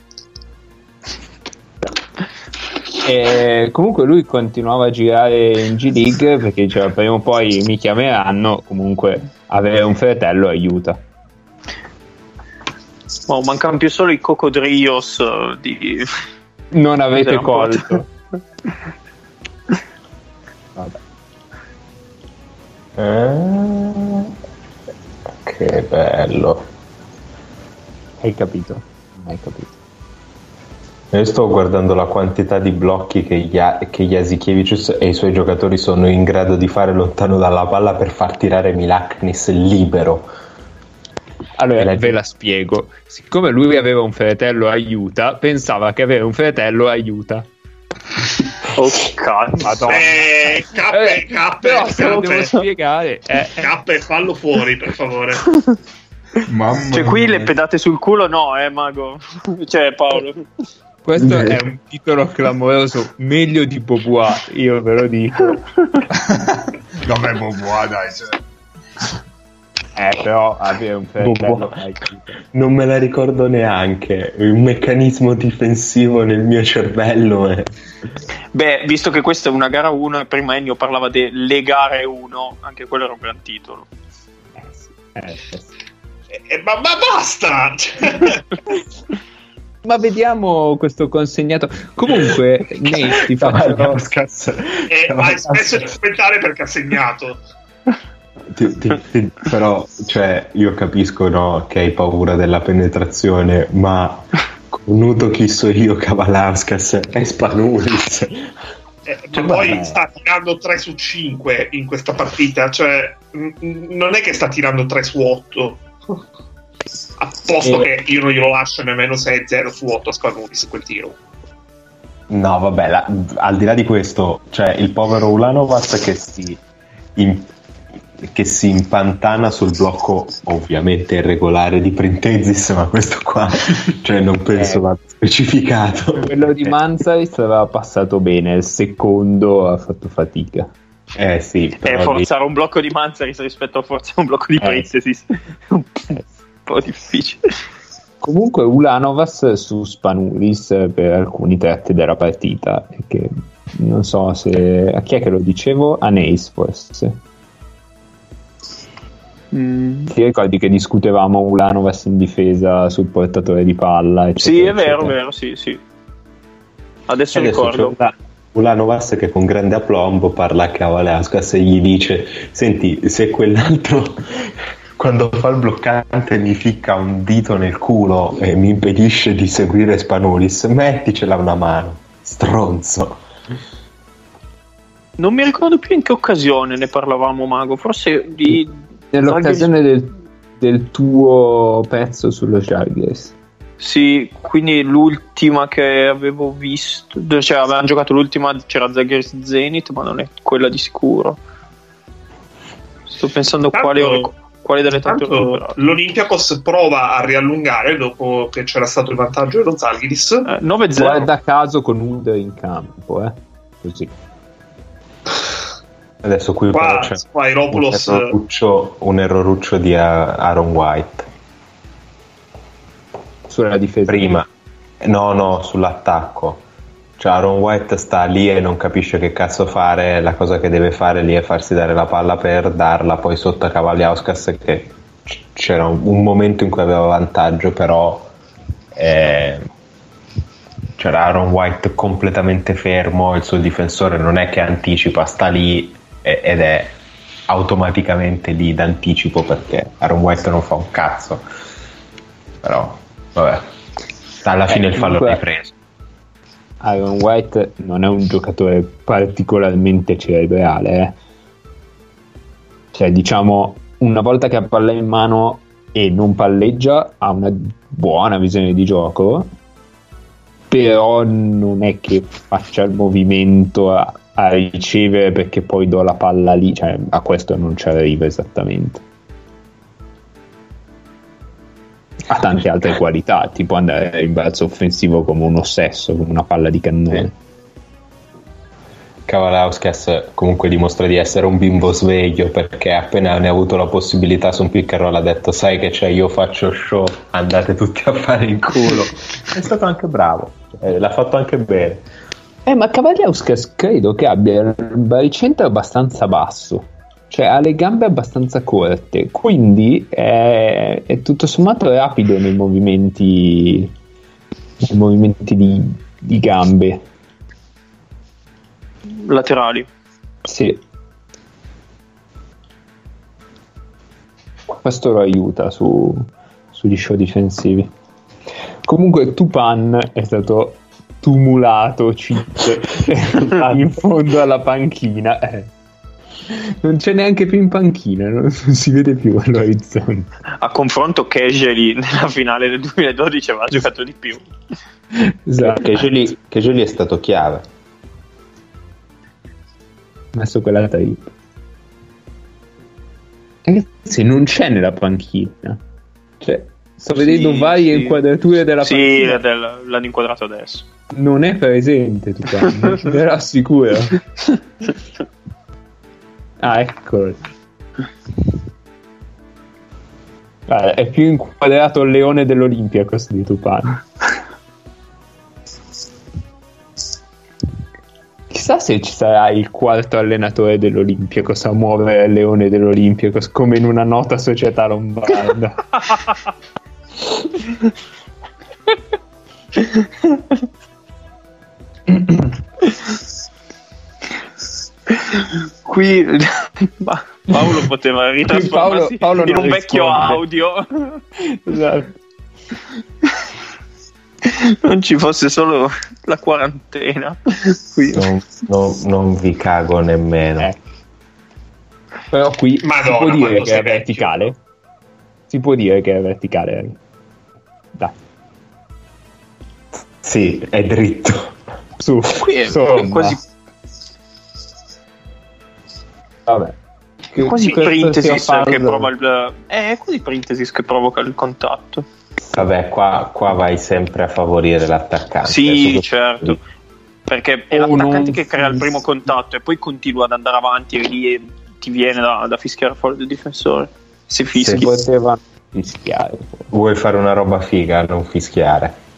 Speaker 2: E comunque lui continuava a girare in G League perché diceva prima o poi mi chiameranno. Comunque avere un fratello aiuta.
Speaker 3: Oh, mancano più solo i cocodrios eh, di...
Speaker 2: Non avete colto. Vabbè.
Speaker 4: Eh, che bello.
Speaker 2: Hai capito? Hai capito.
Speaker 4: Io sto guardando la quantità di blocchi che, Ia- che Jasikevicius e i suoi giocatori sono in grado di fare lontano dalla palla per far tirare Milaknis libero.
Speaker 2: Allora
Speaker 4: la-
Speaker 2: ve la spiego. Siccome lui aveva un fratello aiuta, pensava che avere un fratello aiuta.
Speaker 3: Oh cazzo. [laughs]
Speaker 2: Madonna.
Speaker 5: Eh, cappe,
Speaker 2: Eh,
Speaker 5: cappe,
Speaker 2: però se lo devo spiegare. eh, eh.
Speaker 5: cappe, fallo fuori per favore.
Speaker 1: Mamma
Speaker 3: Cioè qui
Speaker 1: mia.
Speaker 3: le pedate sul culo no, eh, Mago. [laughs] cioè Paolo.
Speaker 2: Questo
Speaker 4: Beh.
Speaker 2: è un titolo clamoroso, meglio di Bobois, io ve lo dico. [laughs]
Speaker 1: Vabbè, Bobois, dai. Cioè.
Speaker 2: Eh, però avere un fratello.
Speaker 4: Non me la ricordo neanche. Un meccanismo difensivo nel mio cervello è...
Speaker 3: Beh, visto che questa è una gara 1 e prima Ennio parlava delle gare 1, anche quello era un gran titolo.
Speaker 2: Eh, sì. Eh, sì.
Speaker 5: Eh, ma, ma basta! [laughs] Cioè,
Speaker 2: Ma vediamo questo consegnato. Comunque, [laughs] Nate ti faccio...
Speaker 5: eh, hai smesso di commentare perché ha segnato.
Speaker 4: Ti- ti- ti- però, cioè, io capisco no, che hai paura della penetrazione, ma conosco chi so io, Kavalauskas e Spanulis.
Speaker 5: Eh, ma poi sta tirando 3 su 5 in questa partita, cioè m- m- non è che sta tirando 3 su 8. A posto
Speaker 2: Eh.
Speaker 5: che io non glielo lascio nemmeno 6-0 su 8 a Spanulis quel tiro.
Speaker 4: No, vabbè, la- al di là di questo, cioè il povero Ulanovac che si, in- che si impantana sul blocco ovviamente irregolare di Printezis, ma questo qua [laughs] cioè, non penso
Speaker 2: Eh.
Speaker 4: vada specificato.
Speaker 2: Quello di Manzai aveva passato bene, il secondo ha fatto fatica.
Speaker 4: Eh sì,
Speaker 3: E
Speaker 4: però lì-
Speaker 3: forzare un blocco di Manzaris rispetto a forzare un blocco di
Speaker 2: Eh.
Speaker 3: Princesis è [laughs] po' difficile.
Speaker 2: Comunque Ulanovas su Spanulis per alcuni tratti della partita, che non so se... a chi è che lo dicevo? A Neis forse.
Speaker 3: Mm.
Speaker 2: Ti ricordi che discutevamo Ulanovas in difesa sul portatore di palla? eccetera,
Speaker 3: Sì, è vero,
Speaker 2: eccetera.
Speaker 3: vero, sì, sì. Adesso,
Speaker 4: Adesso
Speaker 3: ricordo.
Speaker 4: Ula- Ulanovas che con grande aplombo parla a Cavalauskas e gli dice senti se quell'altro quando fa il bloccante mi ficca un dito nel culo e mi impedisce di seguire Spanulis metticela una mano stronzo
Speaker 3: Non mi ricordo più in che occasione ne parlavamo, Mago. Forse di.
Speaker 2: Nell'occasione del, del tuo pezzo sullo Chargers.
Speaker 3: Sì, quindi l'ultima che avevo visto. Cioè, avevamo giocato l'ultima, c'era Zagreus Zenith, ma non è quella di sicuro. Sto pensando
Speaker 5: Tanto-
Speaker 3: ric- quali delle tante
Speaker 5: l'Olympiakos prova a riallungare dopo che c'era stato il vantaggio dello Zalgiris.
Speaker 3: Eh, 9-0.
Speaker 2: Guarda caso con Uder in campo, eh. Così.
Speaker 4: adesso qui
Speaker 5: Qua
Speaker 4: però c'è un
Speaker 5: Spyropoulos
Speaker 4: erroruccio, un erroruccio di Aaron White
Speaker 2: Sulla difesa.
Speaker 4: prima no no sull'attacco cioè Aaron White sta lì e non capisce che cazzo fare la cosa che deve fare lì è farsi dare la palla per darla poi sotto a Cavaliauskas che c'era un, un momento in cui aveva vantaggio però eh, c'era Aaron White completamente fermo il suo difensore non è che anticipa sta lì e- ed è automaticamente lì d'anticipo perché Aaron White non fa un cazzo. Però vabbè alla fine il fallo l'hai preso
Speaker 2: Aaron White non è un giocatore particolarmente cerebrale, eh. Cioè, diciamo, una volta che ha palla in mano e non palleggia, ha una buona visione di gioco, però non è che faccia il movimento a, a ricevere perché poi do la palla lì, cioè a questo non ci arriva esattamente. Ha tante altre qualità, tipo andare in balzo offensivo come un ossesso, come una palla di cannone.
Speaker 4: Kavalauskas comunque dimostra di essere un bimbo sveglio perché appena ne ha avuto la possibilità su un pick and roll ha detto sai che c'è io faccio show andate tutti a fare in culo. [laughs] È stato anche bravo Eh, l'ha fatto anche bene.
Speaker 2: Eh, ma Cavaliauskas credo che abbia il baricentro abbastanza basso, cioè ha le gambe abbastanza corte, quindi è, è tutto sommato rapido nei movimenti, nei movimenti di, di gambe.
Speaker 3: Laterali.
Speaker 2: Sì. Questo lo aiuta su, sugli show difensivi. Comunque Tupan è stato tumulato cheat [laughs] in fondo alla panchina. eh. Non c'è neanche più in panchina, non, si vede più all'orizzonte.
Speaker 3: A confronto Kejeli nella finale del 2012 aveva giocato di più.
Speaker 2: Esatto.
Speaker 4: che Geli è stato chiave
Speaker 2: messo quella trip. Ragazzi, non c'è nella panchina. Cioè, sto vedendo
Speaker 3: Sì,
Speaker 2: varie
Speaker 3: sì.
Speaker 2: inquadrature della
Speaker 3: Sì,
Speaker 2: panchina.
Speaker 3: del- l'hanno inquadrato adesso.
Speaker 2: Non è presente te lo assicuro. Ah, eccolo. Guarda, è più inquadrato il leone dell'Olympiacos di Tupan. Chissà se ci sarà il quarto allenatore dell'Olympiacos a muovere il leone dell'Olympiacos come in una nota società lombarda. [laughs]
Speaker 3: Qui [laughs] ma- Paolo poteva ritrasformarsi
Speaker 2: Paolo
Speaker 3: in
Speaker 2: non
Speaker 3: un vecchio
Speaker 2: risponde.
Speaker 3: audio. [laughs]
Speaker 2: esatto.
Speaker 3: Non ci fosse solo la quarantena. Qui.
Speaker 4: non, non- non vi cago nemmeno
Speaker 2: Eh. Però qui
Speaker 5: Madonna,
Speaker 2: si può dire che è verticale. Si può dire che è verticale. Dai,
Speaker 4: sì è dritto
Speaker 2: su.
Speaker 3: Qui è quasi,
Speaker 2: Vabbè. Che-
Speaker 3: quasi
Speaker 2: questo
Speaker 3: Printesis
Speaker 2: sia
Speaker 3: che prova il. È quasi Printesis che provoca il contatto.
Speaker 4: vabbè qua, qua vai sempre a favorire l'attaccante
Speaker 3: Sì, certo. Perché è
Speaker 2: O
Speaker 3: l'attaccante che crea il primo contatto e poi continua ad andare avanti e lì ti viene da, da fischiare fuori il difensore. Se fischi.
Speaker 2: poteva, fischiare.
Speaker 4: Vuoi fare una roba figa, non fischiare.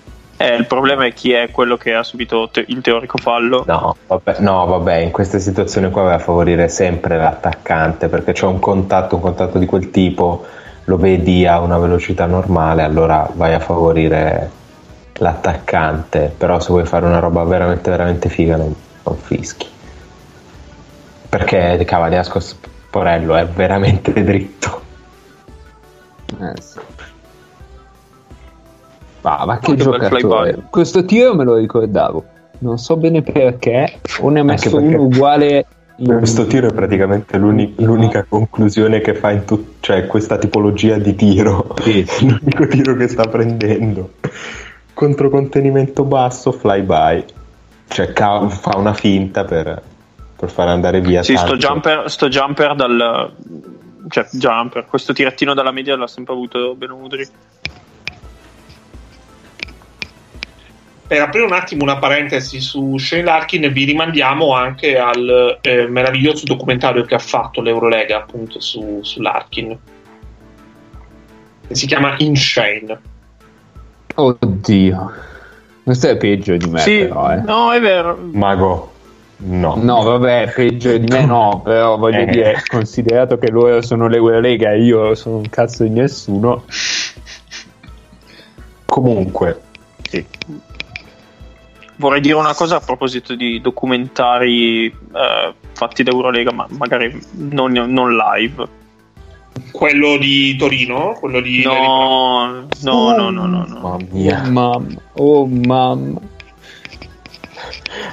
Speaker 3: Eh, il problema è chi è quello che ha subito te- il teorico fallo.
Speaker 4: No vabbè, no, vabbè, in queste situazioni qua vai a favorire sempre l'attaccante perché c'è un contatto, un contatto di quel tipo, lo vedi a una velocità normale, allora vai a favorire l'attaccante. Però se vuoi fare una roba veramente, veramente figa, non, non fischi. Perché Cavaliascos Porello è veramente [laughs] dritto.
Speaker 2: Eh, sì. Ma, ma che giocatore!
Speaker 3: flyby.
Speaker 2: Questo tiro me lo ricordavo. Non so bene perché. O ne ha messo
Speaker 4: perché
Speaker 2: uno uguale. in-
Speaker 4: Questo tiro è praticamente l'uni- l'unica conclusione che fa in tut- cioè questa tipologia di tiro.
Speaker 2: Sì. [laughs]
Speaker 4: L'unico tiro che sta prendendo. Contro contenimento basso, flyby. Cioè ca- fa una finta per, per far andare via.
Speaker 3: Sì, sto jumper, sto jumper dal. Cioè, jumper, questo tirettino dalla media l'ha sempre avuto Benudri.
Speaker 5: Per aprire un attimo una parentesi su Shane Larkin, vi rimandiamo anche al eh, meraviglioso documentario che ha fatto l'Eurolega appunto su, su Larkin, si chiama In Shane.
Speaker 2: Oddio. Questo è peggio di me,
Speaker 3: sì,
Speaker 2: però. Eh.
Speaker 3: no, è vero.
Speaker 4: Mago. No.
Speaker 2: No, vabbè, peggio di me no, però voglio
Speaker 4: Eh.
Speaker 2: dire, considerato che loro sono l'Eurolega e io sono un cazzo di nessuno,
Speaker 4: Comunque,
Speaker 2: sì.
Speaker 3: Vorrei dire una cosa a proposito di documentari eh, fatti da Eurolega, ma magari non, non live.
Speaker 5: Quello di Torino, quello di
Speaker 3: No, no, no, no, no. no.
Speaker 4: mamma mia,
Speaker 2: Mamma, oh mamma.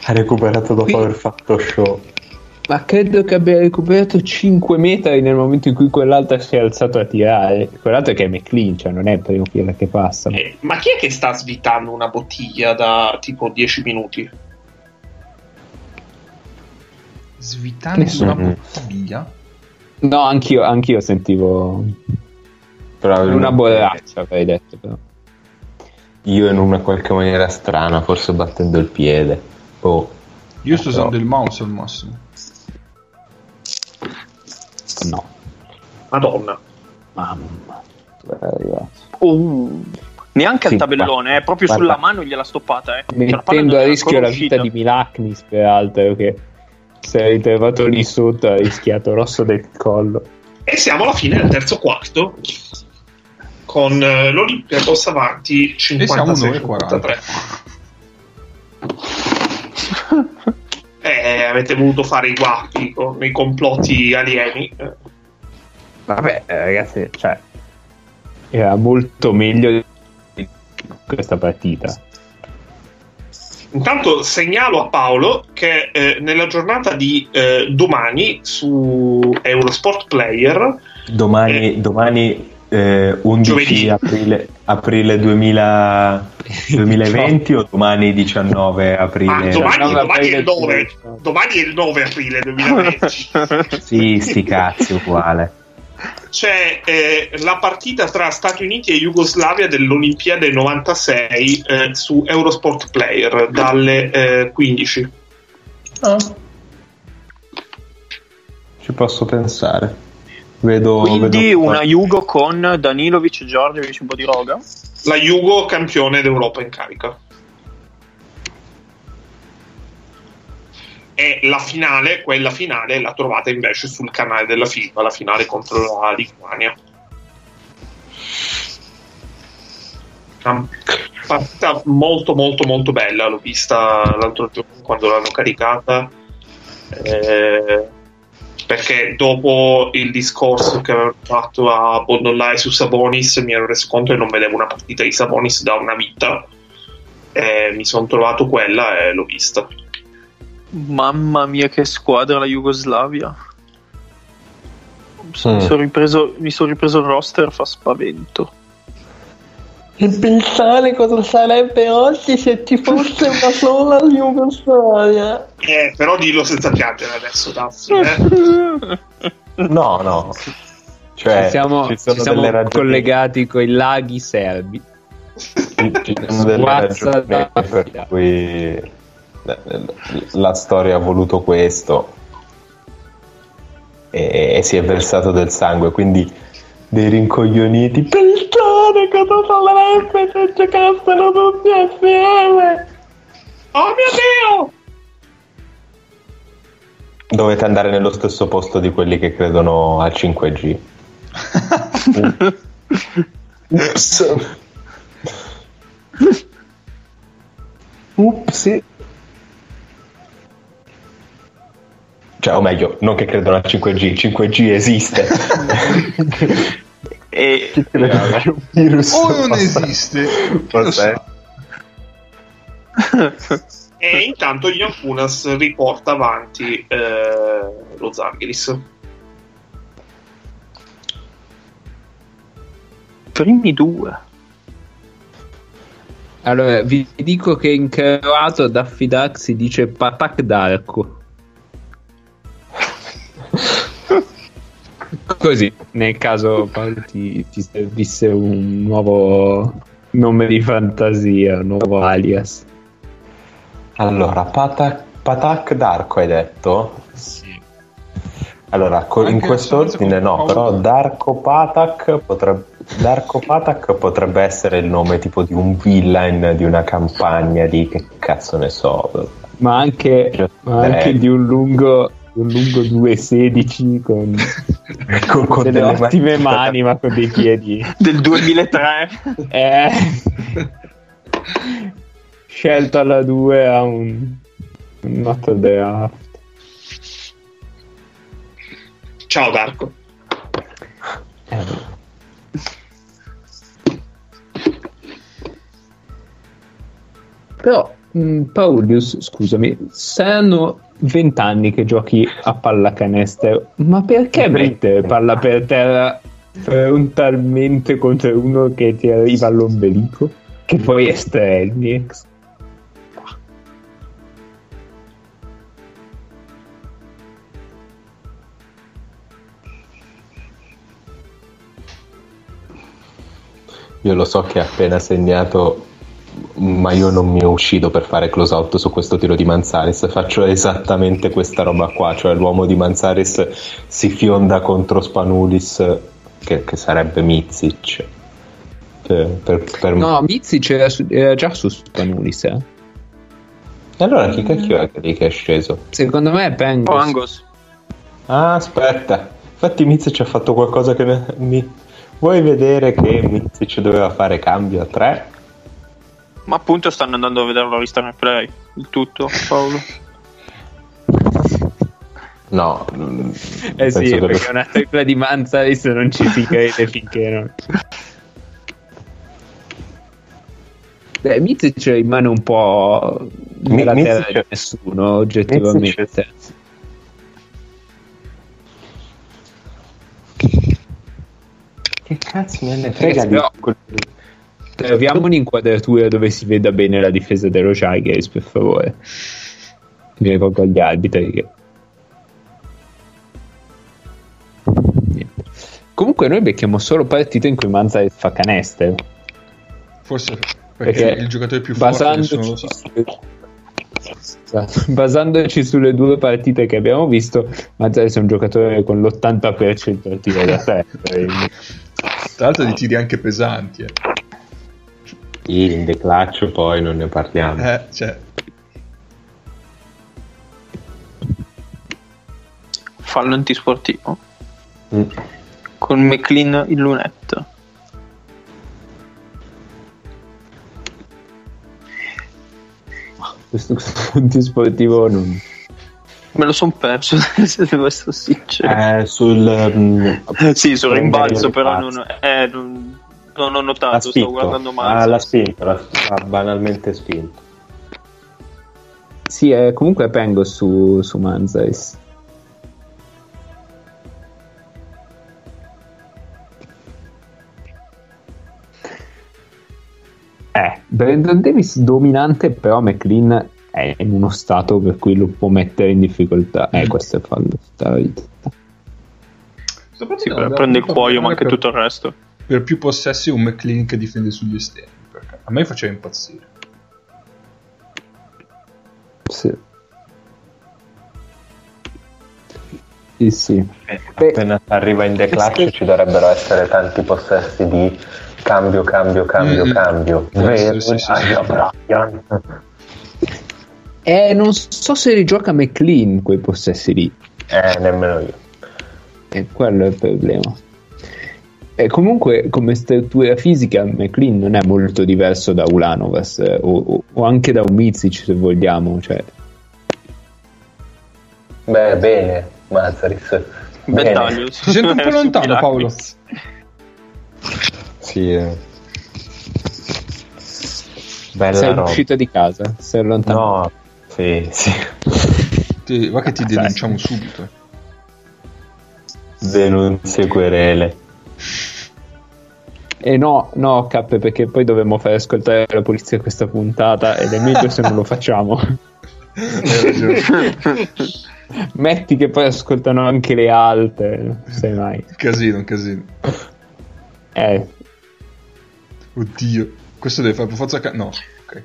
Speaker 4: ha recuperato dopo
Speaker 2: Qui-
Speaker 4: aver fatto show.
Speaker 2: Ma credo che abbia recuperato 5 metri nel momento in cui quell'altro si è alzato a tirare. Quell'altro che è McLean, cioè non è il primo piede che passa.
Speaker 5: Eh, ma chi è che sta svitando una bottiglia da tipo 10 minuti?
Speaker 1: Svitando
Speaker 2: Nessuno.
Speaker 1: una bottiglia.
Speaker 2: No, anch'io, anch'io sentivo una borraccia, avrei detto. Però.
Speaker 4: Io in una qualche maniera strana, forse battendo il piede. Oh.
Speaker 1: Io sto usando il mouse al massimo.
Speaker 2: No.
Speaker 5: Madonna.
Speaker 2: Mamma. Dove è arrivato?
Speaker 3: Uh. Neanche al sì, tabellone, eh, proprio
Speaker 4: guarda.
Speaker 3: sulla mano gliela stoppata. Eh. Cioè,
Speaker 2: Mettendo a rischio la vita di Milaknis, peraltro, che se è ritrovato lì sotto, ha rischiato rosso del collo.
Speaker 5: E siamo alla fine del terzo quarto, con eh, l'Olimpia
Speaker 1: posta avanti 56-43. [laughs]
Speaker 5: Eh, avete voluto fare i guappi con i complotti alieni.
Speaker 2: Vabbè, eh, ragazzi, cioè, era molto meglio di questa partita.
Speaker 5: Intanto segnalo a Paolo che eh, nella giornata di eh, domani su Eurosport Player
Speaker 4: Domani,
Speaker 5: Eh.
Speaker 4: domani eh, 11
Speaker 5: Giovedì.
Speaker 4: aprile, aprile 2000 2020 [laughs] o domani 19 aprile?
Speaker 5: Ah, domani, domani è il
Speaker 2: aprile
Speaker 5: 9
Speaker 2: no.
Speaker 5: domani è il 9 aprile 2020 [laughs]
Speaker 4: Sì, sti cazzi, uguale.
Speaker 5: c'è eh, la partita tra Stati Uniti e Jugoslavia dell'Olimpiade 96 eh, su Eurosport Player dalle eh, 15
Speaker 4: Ci posso pensare. Vedo,
Speaker 3: Quindi
Speaker 4: vedo-
Speaker 3: una Jugo con Danilovic, Giorgiovic, un po' di roga.
Speaker 5: la Jugo campione d'Europa in carica. E la finale, quella finale la trovate invece sul canale della FIFA, la finale contro la Lituania. Una partita molto molto molto bella l'ho vista l'altro giorno quando l'hanno caricata. Eh, perché dopo il discorso che avevo fatto a Bondollai su Sabonis mi ero reso conto che non vedevo una partita di Sabonis da una vita e mi sono trovato quella e l'ho vista
Speaker 3: Mamma mia, che squadra la Jugoslavia.
Speaker 4: Mm.
Speaker 3: Mi sono ripreso, mi son ripreso il roster, fa spavento.
Speaker 6: E pensare cosa sarebbe oggi se ci fosse una sola Jugoslavia.
Speaker 5: Eh, però dillo senza piangere adesso Tassi eh.
Speaker 4: No, no. Cioè,
Speaker 2: Ci siamo,
Speaker 4: ci sono
Speaker 2: ci siamo collegati con i laghi serbi.
Speaker 4: ci sono delle ragioni
Speaker 2: da-
Speaker 4: per cui la storia ha voluto questo e, e si è versato del sangue, quindi dei rincoglioniti.
Speaker 6: Pensate cosa sarebbe se giocassero tutti assieme!
Speaker 5: Oh mio dio!
Speaker 4: Dovete andare nello stesso posto di quelli che credono al 5G. Ups. [laughs] Upsi. Cioè, o meglio, non che credono al 5G, 5G esiste. [laughs]
Speaker 3: E
Speaker 4: un virus
Speaker 1: o non
Speaker 4: basta-
Speaker 1: esiste. Chi lo
Speaker 4: Vabbè. [laughs]
Speaker 1: sa?
Speaker 5: E intanto Iancunas riporta avanti eh, lo Zangiris.
Speaker 3: primi due.
Speaker 2: Allora, vi dico che in croato ad affidarsi dice Patak Darko. Così, nel caso Paolo ti, ti servisse un nuovo nome di fantasia, un nuovo alias.
Speaker 4: Allora, Patak, Patak Darko hai detto?
Speaker 2: Sì.
Speaker 4: Allora, co- in
Speaker 1: Anche
Speaker 4: questo
Speaker 1: forse
Speaker 4: ordine
Speaker 1: con
Speaker 4: no, però Darko Patak potrebbe, Darko Patak potrebbe essere il nome tipo di un villain di una campagna di che cazzo ne so.
Speaker 2: Ma anche, ma anche di un lungo, un lungo 216 con, [laughs]
Speaker 4: Con, con
Speaker 2: delle
Speaker 4: delle
Speaker 2: ottime
Speaker 4: mani- [laughs]
Speaker 2: mani, ma con dei piedi.
Speaker 3: Del 2003. [laughs]
Speaker 2: Eh. Scelto alla 2 a un not draft.
Speaker 5: Ciao Darko.
Speaker 2: Però, mh, Paulius, scusami, saranno 20 anni che giochi a pallacanestro, ma perché mettere palla per terra frontalmente contro uno che ti arriva all'ombelico? Che poi è Strelnieks?
Speaker 4: Io lo so che ha appena segnato, ma io non mi uscito per fare close out su questo tiro di Manzaris. Faccio esattamente questa roba qua, cioè l'uomo di Manzaris si fionda contro Spanulis, che, che sarebbe Mizic. Per, per- per-
Speaker 2: No, Mizic era, su- era già su Spanulis, eh.
Speaker 4: Allora chi cacchio è lì che è sceso?
Speaker 2: Secondo me è Pengos.
Speaker 3: Pangos.
Speaker 4: Ah, aspetta. Infatti Mizic ha fatto qualcosa che ne- mi... Vuoi vedere che Mizic doveva fare cambio a 3?
Speaker 3: Ma appunto stanno andando a vederlo a vista nel play. Il tutto, Paolo. [laughs]
Speaker 4: No. mm,
Speaker 2: Eh sì,
Speaker 4: penso che-
Speaker 2: perché una tripla di Manzaris non ci si crede finché non... Beh, Mizic rimane un po' nella
Speaker 4: Mi-
Speaker 2: terra di nessuno, oggettivamente.
Speaker 4: Mizic- Che cazzo me ne frega di quel-
Speaker 2: Troviamo un'inquadratura dove si veda bene la difesa dello Tigers, per favore. Mi rivolgo agli arbitri. Che... Comunque noi becchiamo solo partite in cui Manzares fa canestro.
Speaker 1: Forse perché,
Speaker 2: Perché
Speaker 1: il giocatore più forte lo
Speaker 2: basandoci,
Speaker 1: sa.
Speaker 2: sulle... Esatto. basandoci sulle due partite che abbiamo visto, Manzares è un giocatore con l'80% del tiro da tre. [laughs] quindi-
Speaker 1: Tra l'altro di tiri anche pesanti. Eh.
Speaker 4: In declaccio poi non ne parliamo.
Speaker 1: Eh, cioè,
Speaker 3: Fallo antisportivo.
Speaker 4: Mm.
Speaker 3: Con McLean in lunetta.
Speaker 2: Questo [laughs] punto sportivo non...
Speaker 3: Me lo son perso, [laughs] se devo essere sincero.
Speaker 4: Eh, sul mm,
Speaker 3: sì, sul rimbalzo, però non, eh, non, non ho
Speaker 4: l'ha
Speaker 3: notato,
Speaker 4: spinto.
Speaker 3: stavo guardando
Speaker 4: Ah,
Speaker 3: male.
Speaker 4: l'ha spinto, l'ha, l'ha banalmente spinto.
Speaker 2: Sì, è comunque Pengo su, su Manzares. Eh, Brandon Davis dominante, però McLean è in uno stato per cui lo può mettere in difficoltà. Eh, questo è fallo.
Speaker 3: Sì, prende il cuoio, ma anche tutto il resto.
Speaker 1: Per più possessi un McLean che difende sugli esterni. Perché a me faceva impazzire.
Speaker 2: Sì. Sì, sì.
Speaker 4: Eh,
Speaker 2: Beh,
Speaker 4: Appena arriva in The [laughs] Clash ci dovrebbero essere tanti possessi di cambio, cambio, cambio,
Speaker 1: Mm.
Speaker 4: cambio. Vero,
Speaker 1: sì, sì, sì.
Speaker 2: Eh, non so se rigioca McLean quei possessi lì.
Speaker 4: Eh, nemmeno io.
Speaker 2: E quello è il problema. E comunque, come struttura fisica, McLean non è molto diverso da Ulanovas eh, o, o- anche da Umizic, se vogliamo. Cioè,
Speaker 4: Beh, bene, Mazzaris.
Speaker 3: Bel
Speaker 4: Bene.
Speaker 3: taglio.
Speaker 1: Ti sento un po' [laughs] lontano, Paolo.
Speaker 4: Sì. eh. Bella
Speaker 2: sei
Speaker 4: roba.
Speaker 2: uscito di casa, sei lontano.
Speaker 4: No, sì, sì.
Speaker 1: Ti- va che ti
Speaker 2: Dai.
Speaker 1: denunciamo subito.
Speaker 4: Denunzie querele.
Speaker 2: E no, no, K, perché poi dovremmo fare ascoltare la polizia questa puntata ed è meglio se non lo facciamo. [laughs] Metti che poi ascoltano anche le alte, non sai mai.
Speaker 1: casino, un casino.
Speaker 2: Eh,
Speaker 1: Oddio. Questo deve fare per forza... ca- no, ok.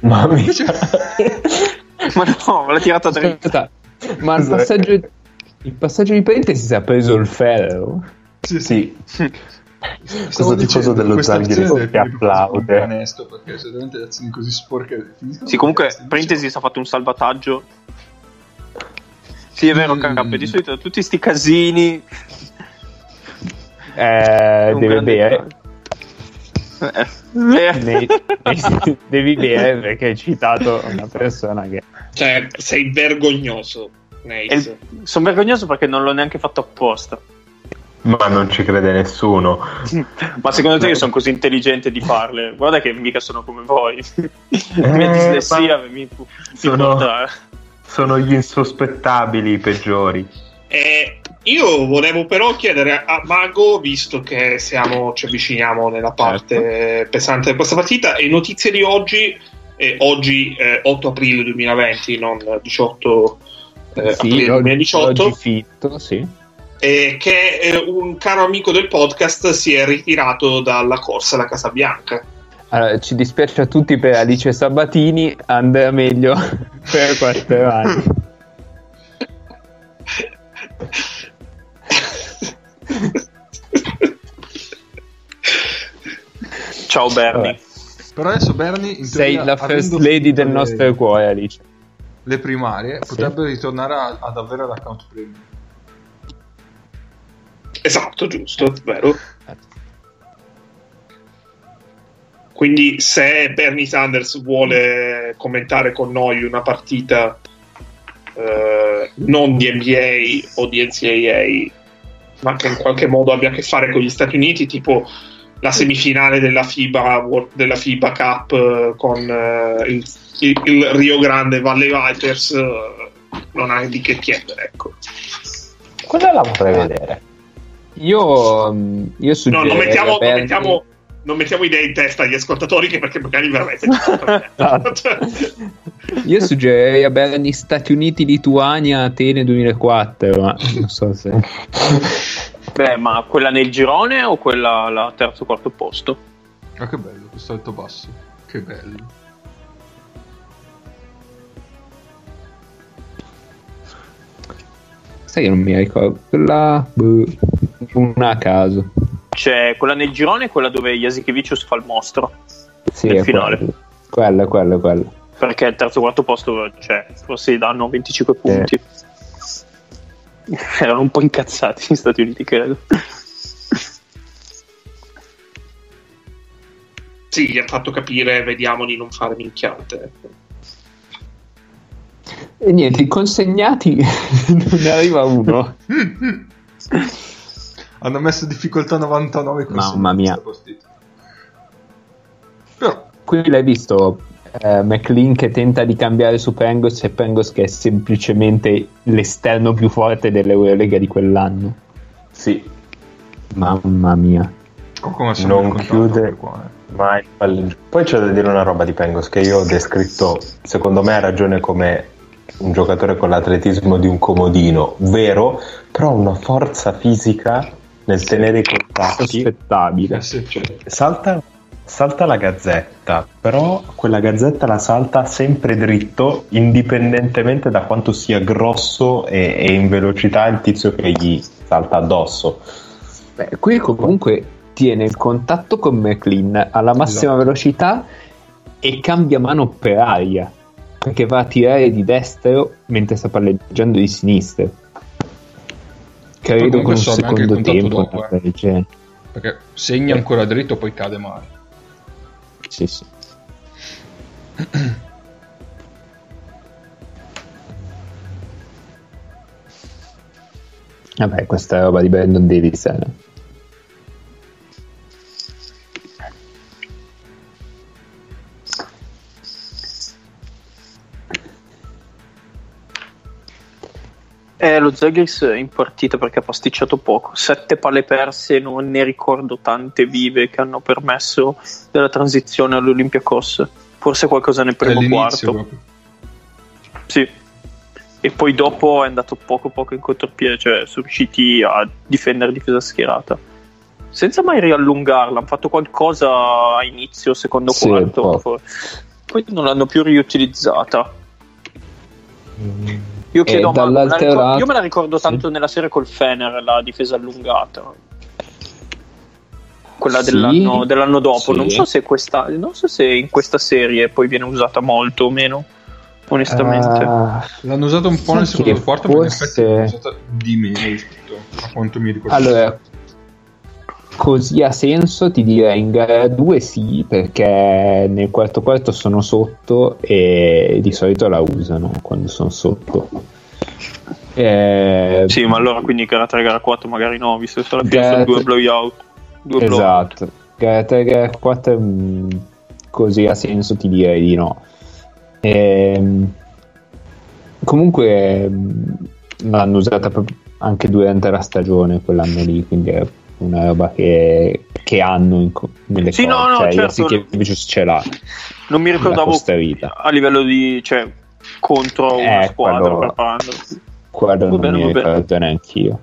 Speaker 4: Mamma mia.
Speaker 1: Invece... [laughs]
Speaker 3: Ma no, me l'ha tirata dritta.
Speaker 2: ma il passaggio, il passaggio di parentesi si è preso il ferro.
Speaker 1: Sì, sì.
Speaker 4: Sì, [laughs]
Speaker 1: Stavo
Speaker 4: Questo tifoso
Speaker 1: dicendo,
Speaker 4: dello
Speaker 1: deve
Speaker 4: che applaude.
Speaker 1: onesto perché se veramente le azioni così sporche
Speaker 3: Sì, comunque, parentesi, si è fatto un salvataggio. Sì, è vero,
Speaker 1: Mm.
Speaker 3: KK, di solito tutti sti casini.
Speaker 2: Eh, deve
Speaker 3: grande
Speaker 2: bere.
Speaker 3: Eh, beh.
Speaker 2: Ne- ne- devi bere perché hai citato una persona che
Speaker 5: Cioè, sei vergognoso, Nate.
Speaker 3: Sono vergognoso perché non l'ho neanche fatto apposta.
Speaker 4: Ma non ci crede nessuno. [laughs]
Speaker 3: Ma secondo te io sono così intelligente di farle? Guarda che mica sono come voi. La mia
Speaker 4: Eh,
Speaker 3: dislessia
Speaker 4: ma-
Speaker 3: mi, mi
Speaker 4: sono-
Speaker 3: porta-
Speaker 4: Sono gli insospettabili i peggiori.
Speaker 5: Eh, io volevo però chiedere a Mago, visto che siamo, ci avviciniamo nella parte pesante di questa partita, e notizie di oggi, eh, oggi eh, 8 aprile 2020, non 18 eh, aprile
Speaker 2: sì, oggi,
Speaker 5: 2018,
Speaker 2: oggi fitto, sì.
Speaker 5: Eh, che eh, un caro amico del podcast si è ritirato dalla corsa alla Casa Bianca.
Speaker 2: Allora, ci dispiace a tutti per Alice Sabatini, andrà meglio [laughs] per quattro anni.
Speaker 3: Ciao Bernie.
Speaker 2: Vabbè.
Speaker 1: Però adesso Bernie in
Speaker 2: Sei
Speaker 1: teoria,
Speaker 2: la first lady del
Speaker 1: le-
Speaker 2: nostro cuore, Alice.
Speaker 1: le primarie
Speaker 2: Sì.
Speaker 1: potrebbe ritornare a- ad avere l'account premium
Speaker 5: Esatto, giusto, vero. Quindi se Bernie Sanders vuole commentare con noi una partita eh, non di NBA o di NCAA, ma che in qualche modo abbia a che fare con gli Stati Uniti, tipo la semifinale della FIBA, della FIBA Cup eh, con eh, il, il- il Rio Grande Valley Vipers, eh, non ha di che chiedere, ecco.
Speaker 4: Quella la vorrei vedere.
Speaker 2: Io, mm, io
Speaker 5: No,
Speaker 2: suggerirei
Speaker 5: non mettiamo, non, mettiamo, non mettiamo idee in testa agli ascoltatori che perché magari veramente [laughs]
Speaker 2: Esatto. Io suggerirei a Bernie Stati Uniti, Lituania, Atene 2004, ma non so se...
Speaker 3: Beh, ma quella nel girone o quella al terzo quarto posto?
Speaker 1: ma che bello questo alto basso che bello
Speaker 2: Sai che non mi ricordo. Quella... boh, una a caso.
Speaker 3: C'è quella nel girone e quella dove Jasikevicius fa il mostro.
Speaker 2: Sì,
Speaker 3: Nel
Speaker 2: è
Speaker 3: finale.
Speaker 2: Quella, quella, quella.
Speaker 3: Perché il terzo quarto posto, cioè, forse gli danno 25 punti. [laughs] Erano un po' incazzati gli Stati Uniti, credo.
Speaker 5: sì, gli ha fatto capire, vediamo di non fare minchiate.
Speaker 2: E niente, i consegnati [laughs] non ne arriva uno.
Speaker 1: Hanno messo difficoltà 99 con
Speaker 2: Mamma mia.
Speaker 1: però
Speaker 2: Qui l'hai visto eh, McLean che tenta di cambiare su Pengos e Pengos che è semplicemente l'esterno più forte dell'Eurolega di quell'anno.
Speaker 4: Sì,
Speaker 2: Mamma mia.
Speaker 1: Sembra
Speaker 4: non chiude
Speaker 1: qua, eh.
Speaker 4: mai il. Poi c'è da dire una roba di Pengos che io ho descritto, secondo me ha ragione come un giocatore con l'atletismo di un comodino, vero, però ha una forza fisica nel tenere i contatti.
Speaker 2: Sospettabile.
Speaker 1: Eh cioè,
Speaker 4: Salta salta la gazzetta, però quella gazzetta la salta sempre dritto, indipendentemente da quanto sia grosso e, e in velocità il tizio che gli salta addosso.
Speaker 2: Beh, qui comunque tiene il contatto con McLean alla massima
Speaker 1: Esatto.
Speaker 2: velocità e cambia mano per aria perché va a tirare di destro mentre sta palleggiando di sinistra. Credo con un secondo tempo.
Speaker 1: dopo, eh. Perché segna ancora dritto, poi cade male.
Speaker 2: Sì, sì. [clears throat] Vabbè, questa roba di Brandon Davis. eh.
Speaker 3: Eh, lo Zagris in partita perché ha pasticciato poco. Sette palle perse, non ne ricordo tante vive che hanno permesso della transizione all'Olympiacos. Forse qualcosa nel primo quarto.
Speaker 1: proprio.
Speaker 3: Sì. E poi dopo è andato poco poco in contropiede, cioè sono riusciti a difendere difesa schierata. Senza mai riallungarla, hanno fatto qualcosa a inizio, secondo
Speaker 2: Sì,
Speaker 3: quarto.
Speaker 2: poco.
Speaker 3: Poi non l'hanno più riutilizzata. Io chiedo a me la
Speaker 2: dall'altro
Speaker 3: ricor-
Speaker 2: lato-
Speaker 3: io me la ricordo
Speaker 2: sì.
Speaker 3: tanto nella serie col Fener, la difesa allungata. Quella
Speaker 2: Sì,
Speaker 3: dell'anno, dell'anno dopo.
Speaker 2: sì.
Speaker 3: Non so se questa, non so se in questa serie poi viene usata molto o meno. Onestamente.
Speaker 2: Ah,
Speaker 1: L'hanno usato un po' nel secondo quarto, ma in
Speaker 2: forse-
Speaker 1: effetti l'hanno usata di meno rispetto a quanto mi ricordo.
Speaker 2: allora, così ha senso, ti direi in gara 2 sì, perché nel quarto quarto sono sotto e di solito la usano quando sono sotto. Eh,
Speaker 3: Sì, ma allora quindi gara 3, gara 4 magari no, visto che fine
Speaker 2: Gara
Speaker 3: sono due blowout. Due blowout.
Speaker 2: Esatto, gara 3 gara 4 mm, così ha senso ti direi di no. Ehm, comunque mm, l'hanno usata anche durante la stagione quell'anno lì, quindi è una roba che, che hanno in nelle
Speaker 3: Sì,
Speaker 2: cose.
Speaker 3: no, no,
Speaker 2: cioè,
Speaker 3: certo.
Speaker 2: Jasikevičius ce l'ha.
Speaker 3: Non mi ricordavo a livello di... cioè contro una
Speaker 2: Eh,
Speaker 3: squadra
Speaker 2: quello-
Speaker 3: preparando.
Speaker 2: Quello non
Speaker 3: bene,
Speaker 2: mi
Speaker 3: bene.
Speaker 2: ricordo neanch'io.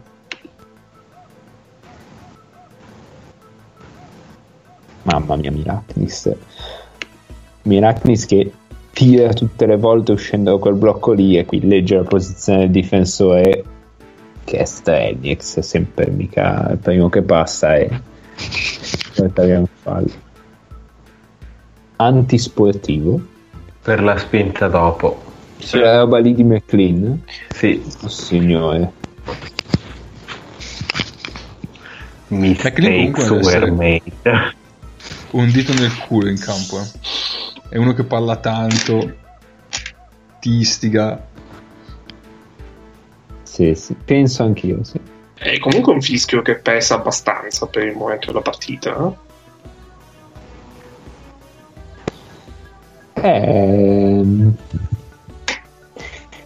Speaker 2: Mamma mia, Miraknis. Miraknis che tira tutte le volte uscendo da quel blocco lì e qui legge la posizione del difensore che è Strelnix, è sempre mica il primo che passa e è un fallo. Antisportivo.
Speaker 4: Per la spinta dopo.
Speaker 2: Quella roba lì di McLean.
Speaker 4: Sì,
Speaker 2: Oh, signore.
Speaker 4: Were made.
Speaker 1: Un dito nel culo in campo. eh. È uno che parla tanto, ti istiga.
Speaker 2: Sì, sì, penso anch'io, sì.
Speaker 5: È comunque un fischio che pesa abbastanza per il momento della partita. eh?
Speaker 2: Ehm...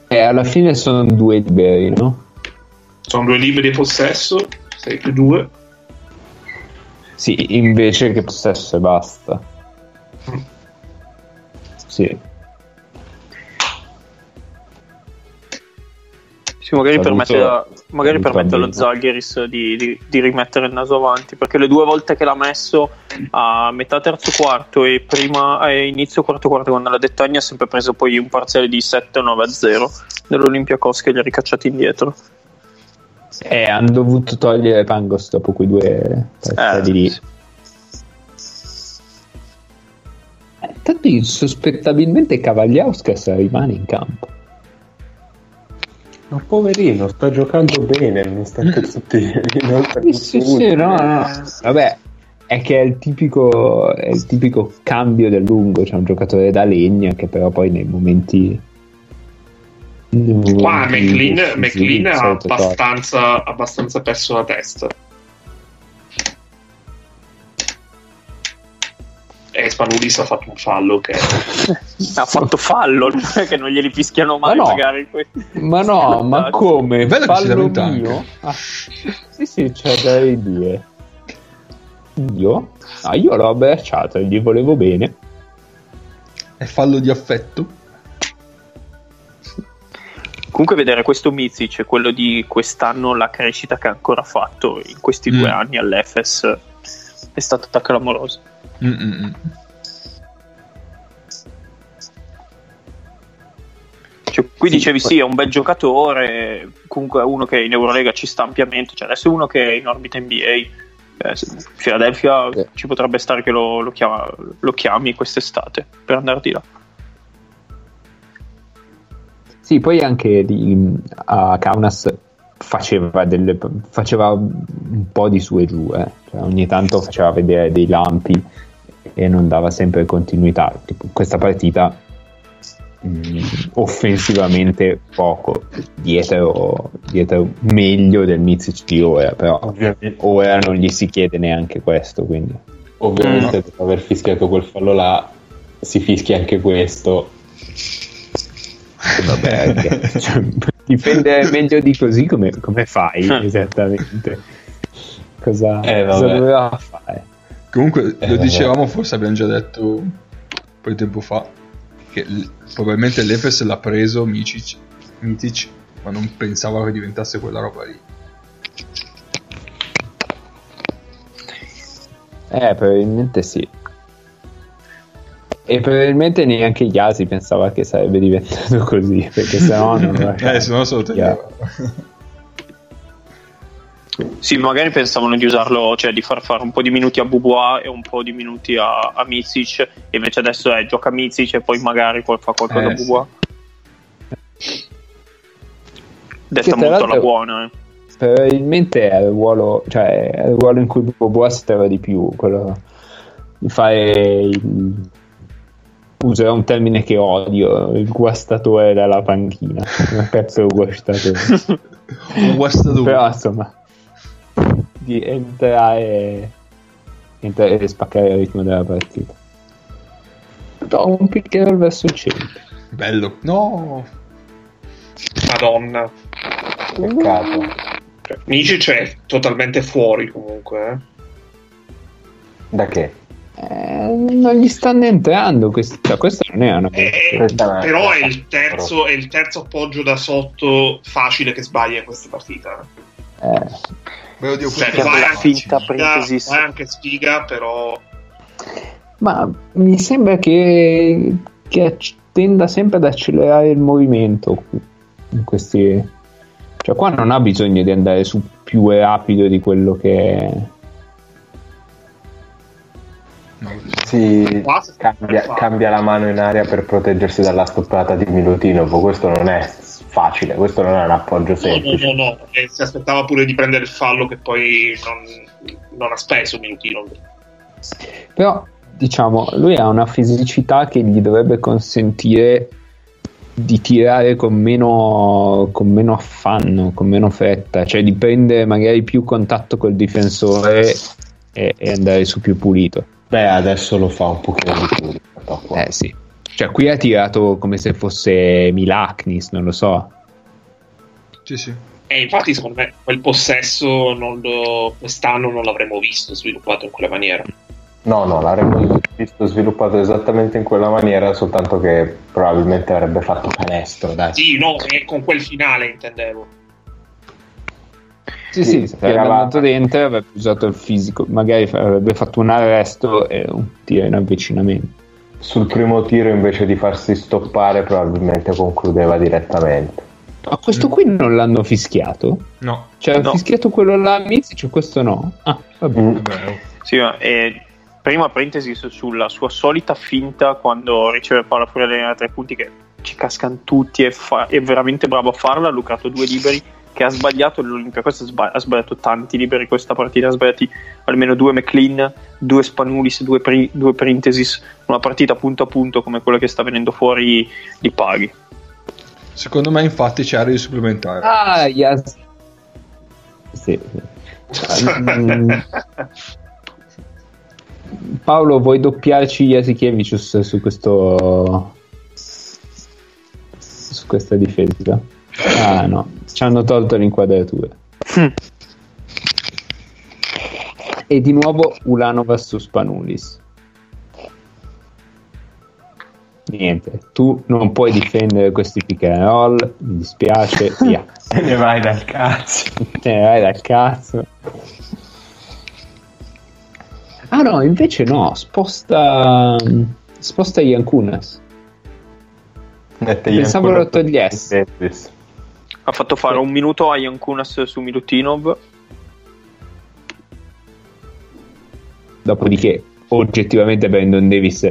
Speaker 2: Eh, alla fine sono due liberi, no?
Speaker 5: Sono due liberi di possesso, 6 più 2.
Speaker 2: Sì, invece che possesso e basta. Sì.
Speaker 3: Sì, magari
Speaker 2: Saluto-
Speaker 3: permette, magari permette allo. Zalgiris di, di- di rimettere il naso avanti perché le due volte che l'ha messo a metà terzo quarto e prima a inizio quarto quarto quando l'ha dettagna ha sempre preso poi un parziale di 7-9-0 dell'Olympiacos che li ha ricacciati indietro
Speaker 2: Eh, hanno dovuto togliere Pangos dopo quei due partiti lì.
Speaker 3: Eh, sì.
Speaker 2: Eh, Tanto insospettabilmente Cavagliauskas rimane in campo.
Speaker 4: Ma poverino, sta giocando bene, non sta per tutti [laughs] non sta
Speaker 2: Sì, sì, sì, no, no. Vabbè, è che è il tipico, è il tipico cambio del lungo. C'è un giocatore da legna che però poi nei momenti.
Speaker 5: Qua McLean, McLean ha abbastanza, abbastanza perso la testa. E Spanulis ha fatto un fallo che [laughs]
Speaker 3: ha fatto fallo che non glieli fischiano mai
Speaker 2: Ma no.
Speaker 3: magari
Speaker 2: Ma no, [laughs] ma come?
Speaker 1: Bello che si
Speaker 2: Fallo mio? Ah, sì, sì, c'è da dire. Io? Ah, io l'ho abbracciato e gli volevo bene.
Speaker 1: È fallo di affetto.
Speaker 3: comunque vedere questo Mizic e quello di quest'anno la crescita che ha ancora fatto in questi
Speaker 1: Mm.
Speaker 3: due anni all'Efes è stata clamorosa
Speaker 1: Mm-mm.
Speaker 3: Cioè, qui
Speaker 2: Sì,
Speaker 3: dicevi
Speaker 2: poi-
Speaker 3: sì, è un bel giocatore, comunque è uno che in Eurolega ci sta ampiamente, cioè adesso è uno che è in orbita NBA. Eh, Philadelphia
Speaker 2: Sì.
Speaker 3: ci potrebbe stare che lo, lo chiama- lo chiami quest'estate per andare di là.
Speaker 2: Sì, poi anche di- a Kaunas faceva, delle- faceva un po' di su e giù, eh. Cioè, ogni tanto faceva vedere dei lampi e non dava sempre continuità. Tipo, questa partita mh, offensivamente poco, dietro, dietro meglio del Mizic di ora, però
Speaker 4: Ovviamente,
Speaker 2: ora non gli si chiede neanche questo, quindi
Speaker 4: ovviamente dopo aver fischiato quel fallo là, si fischia anche questo.
Speaker 2: vabbè, [laughs] cioè, difendere meglio di così come, come fai [laughs] esattamente? Cosa,
Speaker 4: Eh,
Speaker 2: cosa doveva fare?
Speaker 1: Comunque,
Speaker 4: Eh,
Speaker 1: lo dicevamo, forse abbiamo già detto un po' di tempo fa, che l- probabilmente l'Efes l'ha preso Micic, Mitic, ma non pensava che diventasse quella roba lì.
Speaker 2: Eh, probabilmente sì. E probabilmente neanche Yasi pensava che sarebbe diventato così, perché sennò non [laughs]
Speaker 1: Eh, se no se lo. [laughs]
Speaker 3: Sì, magari pensavano di usarlo, cioè di far fare un po' di minuti a Bubois e un po' di minuti a, a Mizic, e invece adesso è gioca Mizic e poi magari poi fa qualcosa
Speaker 1: Eh,
Speaker 3: a Bubois. Detta
Speaker 2: Che tra
Speaker 3: molto alla buona. eh.
Speaker 2: Probabilmente è il ruolo, cioè, è il ruolo in cui Boboa stava di più, quello di fare il... userò un termine che odio, il guastatore dalla panchina, [laughs] un pezzo guastatore. [laughs]
Speaker 1: Un guastatore.
Speaker 2: Però insomma, di entrare, entrare e spaccare il ritmo della partita. Do un pick and roll verso il centro.
Speaker 1: Bello. No.
Speaker 5: Madonna.
Speaker 4: Peccato.
Speaker 5: Cioè, Micic è totalmente fuori comunque. eh.
Speaker 4: Da che?
Speaker 2: Eh, non gli stanno entrando, quest- cioè, questa non è una
Speaker 5: Eh,
Speaker 4: Questa
Speaker 5: però è il, terzo, è il terzo appoggio da sotto facile che sbaglia in questa partita.
Speaker 2: eh,
Speaker 1: Beh, oddio,
Speaker 5: Cioè, vai
Speaker 1: è
Speaker 5: anche
Speaker 3: finta
Speaker 5: sfiga,
Speaker 3: Printesist.
Speaker 5: vai anche sfiga, però
Speaker 2: Ma mi sembra che, che acc- tenda sempre ad accelerare il movimento in questi. Cioè, qua non ha bisogno di andare su più rapido di quello che.
Speaker 4: Si
Speaker 5: Quasi.
Speaker 4: cambia, cambia la mano in aria per proteggersi dalla stoppata di Milutinov. Questo non è facile, questo non è un appoggio
Speaker 5: no, no,
Speaker 4: semplice.
Speaker 5: no, no. E si aspettava pure di prendere il fallo che poi non, non ha speso Minutino.
Speaker 2: Però, diciamo, lui ha una fisicità che gli dovrebbe consentire di tirare con meno, con meno affanno, con meno fretta, cioè di prendere magari più contatto col difensore e, e andare su più pulito.
Speaker 4: Beh, adesso lo fa un pochino di più.
Speaker 2: Eh sì. Cioè, qui ha tirato come se fosse Milaknis, non lo so.
Speaker 1: Sì, sì.
Speaker 5: E infatti, secondo me, quel possesso non lo- quest'anno non l'avremmo visto sviluppato in quella maniera.
Speaker 4: No, no, l'avremmo visto sviluppato esattamente in quella maniera, soltanto che probabilmente avrebbe fatto canestro, dai.
Speaker 5: Sì, no, e con quel finale intendevo.
Speaker 2: Sì,
Speaker 4: Sì,
Speaker 2: sì,
Speaker 4: tirava-
Speaker 2: andato dentro e avrebbe usato il fisico. Magari avrebbe fatto un arresto e un tiro in avvicinamento.
Speaker 4: Sul primo tiro, invece di farsi stoppare, probabilmente concludeva direttamente.
Speaker 2: Ma questo qui non l'hanno fischiato?
Speaker 1: No.
Speaker 2: Cioè, ha
Speaker 3: No.
Speaker 2: fischiato quello là a Mizic, questo no? Ah, vabbè.
Speaker 4: Mm.
Speaker 1: Vabbè.
Speaker 3: Sì, ma, eh, prima parentesi su- sulla sua solita finta quando riceve palla fuori dalla linea tre punti che ci cascano tutti e fa- è veramente bravo a farla, ha lucrato due liberi che ha sbagliato l'Olympiacos ha sba- ha sbagliato tanti liberi questa partita, ha sbagliati almeno due McLean, due Spanulis, due, pri- due Parenthesis, una partita punto a punto come quella che sta venendo fuori di paghi.
Speaker 1: Secondo me, infatti, c'è area di supplementare.
Speaker 2: Ah, yes. Sì, sì. [laughs] Paolo, vuoi doppiarci Jasikevicius su questo su questa difesa? Ah no, ci hanno tolto l'inquadratura. E di nuovo Ulanova su Spanulis. Niente, tu non puoi difendere questi pick and roll, mi dispiace, [laughs] via.
Speaker 4: Te ne vai dal cazzo.
Speaker 2: Te [laughs] ne vai dal cazzo. Ah no, invece no, sposta sposta Ian Kunas.
Speaker 4: Mettegli
Speaker 2: Pensavo lo togliesse.
Speaker 3: Ha fatto fare un minuto a Ian Kunas su Milutinov.
Speaker 2: Dopodiché, oggettivamente Brandon Davis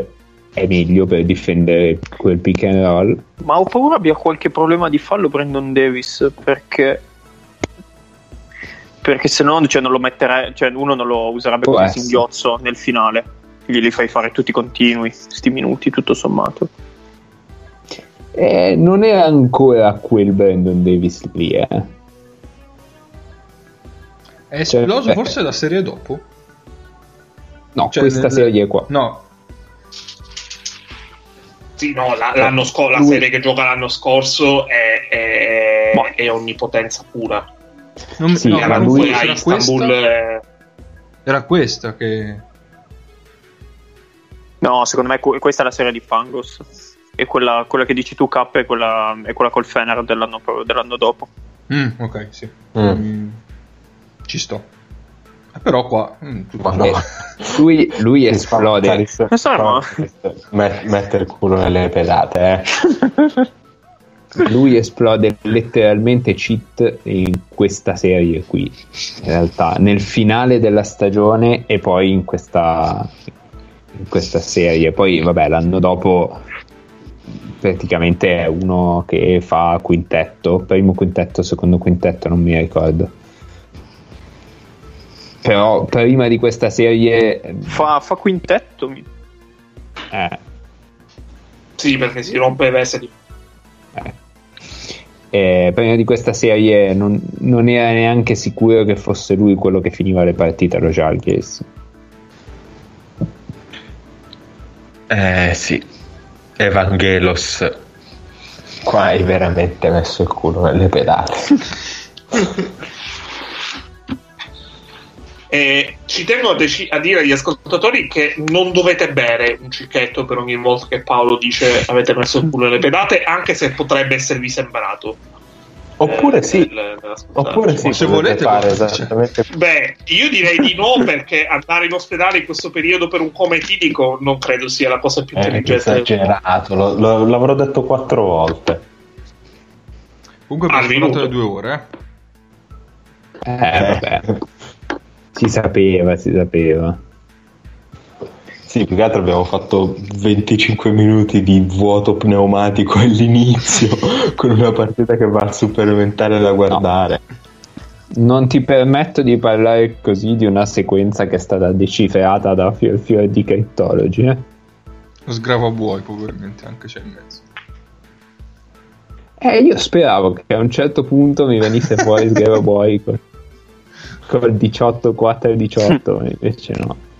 Speaker 2: è meglio per difendere quel pick and roll.
Speaker 3: Ma ho paura abbia qualche problema di fallo Brandon Davis perché perché se no cioè, non lo metterei cioè uno non lo userebbe
Speaker 2: Può
Speaker 3: come
Speaker 2: essere.
Speaker 3: singhiozzo nel finale glieli fai fare tutti continui sti minuti tutto sommato
Speaker 2: Eh, non è ancora quel Brandon Davis lì, eh.
Speaker 1: È esploso
Speaker 2: Cioè,
Speaker 1: forse la serie dopo?
Speaker 2: No,
Speaker 1: Cioè,
Speaker 2: questa
Speaker 1: nel-
Speaker 2: serie qua.
Speaker 1: No,
Speaker 5: Sì, no, la, l'anno sco- la
Speaker 2: Lui-
Speaker 5: serie che gioca l'anno scorso è, è-
Speaker 3: Ma-
Speaker 5: è onnipotenza pura.
Speaker 1: non,
Speaker 2: Sì,
Speaker 1: no,
Speaker 2: ma
Speaker 1: ma
Speaker 2: lui-
Speaker 1: era
Speaker 5: Istanbul
Speaker 1: questa,
Speaker 5: eh,
Speaker 1: era questa che...
Speaker 3: no secondo me que- questa è la serie di Fangos e quella, quella che dici tu K è quella, è quella col Fener dell'anno, dell'anno dopo
Speaker 1: Mm, ok, sì.
Speaker 4: Mm.
Speaker 1: Mm, Ci sto. Eh, Però qua... mm,
Speaker 4: no. [laughs]
Speaker 2: Lui, lui esplode.
Speaker 3: Non so, ma-
Speaker 4: Met- mette il culo nelle pedate, eh. [laughs]
Speaker 2: Lui esplode letteralmente cheat in questa serie qui. In realtà, nel finale della stagione e poi in questa, in questa serie. Poi, vabbè, l'anno dopo praticamente è uno che fa quintetto, primo quintetto, secondo quintetto, non mi ricordo. Però prima di questa serie,
Speaker 3: fa, fa quintetto mi-
Speaker 2: eh,
Speaker 5: sì, perché si rompe le veste di
Speaker 2: Eh. Eh, prima di questa serie non, non era neanche sicuro che fosse lui quello che finiva le partite allo Jalgiris.
Speaker 4: Eh sì. Evangelos. Qua hai veramente messo il culo nelle pedate. [laughs]
Speaker 5: E ci tengo a, deci- a dire agli ascoltatori che non dovete bere un cicchetto per ogni volta che Paolo dice avete messo il culo nelle pedate, anche se potrebbe esservi sembrato.
Speaker 4: Oppure
Speaker 5: Eh,
Speaker 4: sì. Oppure sì,
Speaker 1: se volete,
Speaker 4: fare esattamente
Speaker 5: Beh, io direi di no [laughs] perché andare in ospedale in questo periodo per un coma etilico non credo sia la cosa più
Speaker 4: eh,
Speaker 5: intelligente.
Speaker 4: esagerato, lo- lo- l'avrò detto quattro volte.
Speaker 1: Comunque parlato
Speaker 5: minuto.
Speaker 1: da due ore, eh.
Speaker 2: Eh, vabbè. [laughs] Si sapeva, si sapeva.
Speaker 4: Sì, più che altro abbiamo fatto 25 minuti di vuoto pneumatico [laughs] all'inizio con una partita che va al supplementare da guardare.
Speaker 2: Non ti permetto di parlare così di una sequenza che è stata decifrata da Fior Fior di Cryptology. Eh?
Speaker 1: Lo sgrava buoi, probabilmente, anche c'è in mezzo.
Speaker 2: Eh, io speravo che a un certo punto mi venisse fuori Sgrava Boy col, col 18-4-18, ma [laughs] invece no.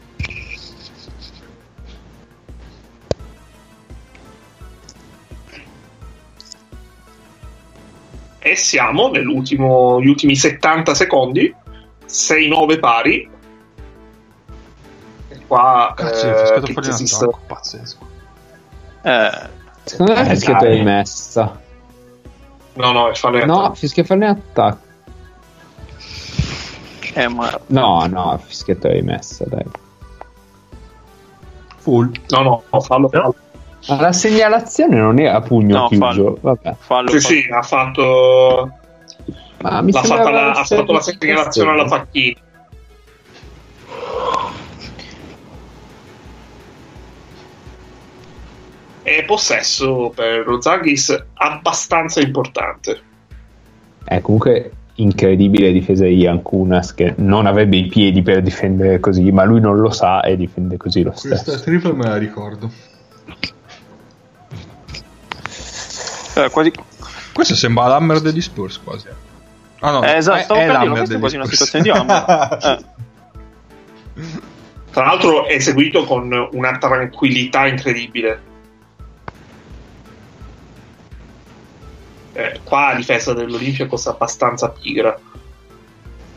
Speaker 5: E siamo nell'ultimo, gli ultimi 70 secondi, 6-9 pari. E qua
Speaker 1: Cazzo,
Speaker 5: eh, esiste-
Speaker 1: pazzesco.
Speaker 3: eh,
Speaker 2: Secondo me
Speaker 4: Eh,
Speaker 2: è fischiato
Speaker 4: dai.
Speaker 2: rimessa.
Speaker 5: No, no, è fallo
Speaker 2: No, fischia fallo attacco.
Speaker 3: eh, ma
Speaker 2: No, no, fischiato rimessa, dai.
Speaker 1: Full.
Speaker 5: no, no, no, fallo. fallo.
Speaker 2: Ma la segnalazione non era a pugno
Speaker 3: No,
Speaker 2: chiuso.
Speaker 3: fallo.
Speaker 2: Vabbè.
Speaker 3: fallo,
Speaker 5: Sì,
Speaker 3: fallo.
Speaker 5: sì, ha fatto,
Speaker 2: Ma mi
Speaker 5: fatta la, ha fatto la segnalazione alla Facchini. E possesso per lo Zagis abbastanza importante.
Speaker 2: È comunque incredibile difesa di Ian Kunas che non avrebbe i piedi per difendere così, ma lui non lo sa e difende così lo
Speaker 1: Questa
Speaker 2: stesso.
Speaker 1: triple me la ricordo.
Speaker 3: Eh, quasi,
Speaker 1: Questo sembra l'hammer degli Spurs quasi. Ah no,
Speaker 3: Eh, esatto,
Speaker 1: è-
Speaker 3: stavo
Speaker 1: è
Speaker 3: per
Speaker 1: l'hammer
Speaker 3: questa è quasi una situazione di hammer. [laughs]
Speaker 5: Tra l'altro è eseguito con una tranquillità incredibile. Eh, qua la difesa dell'Olimpia costa abbastanza pigra.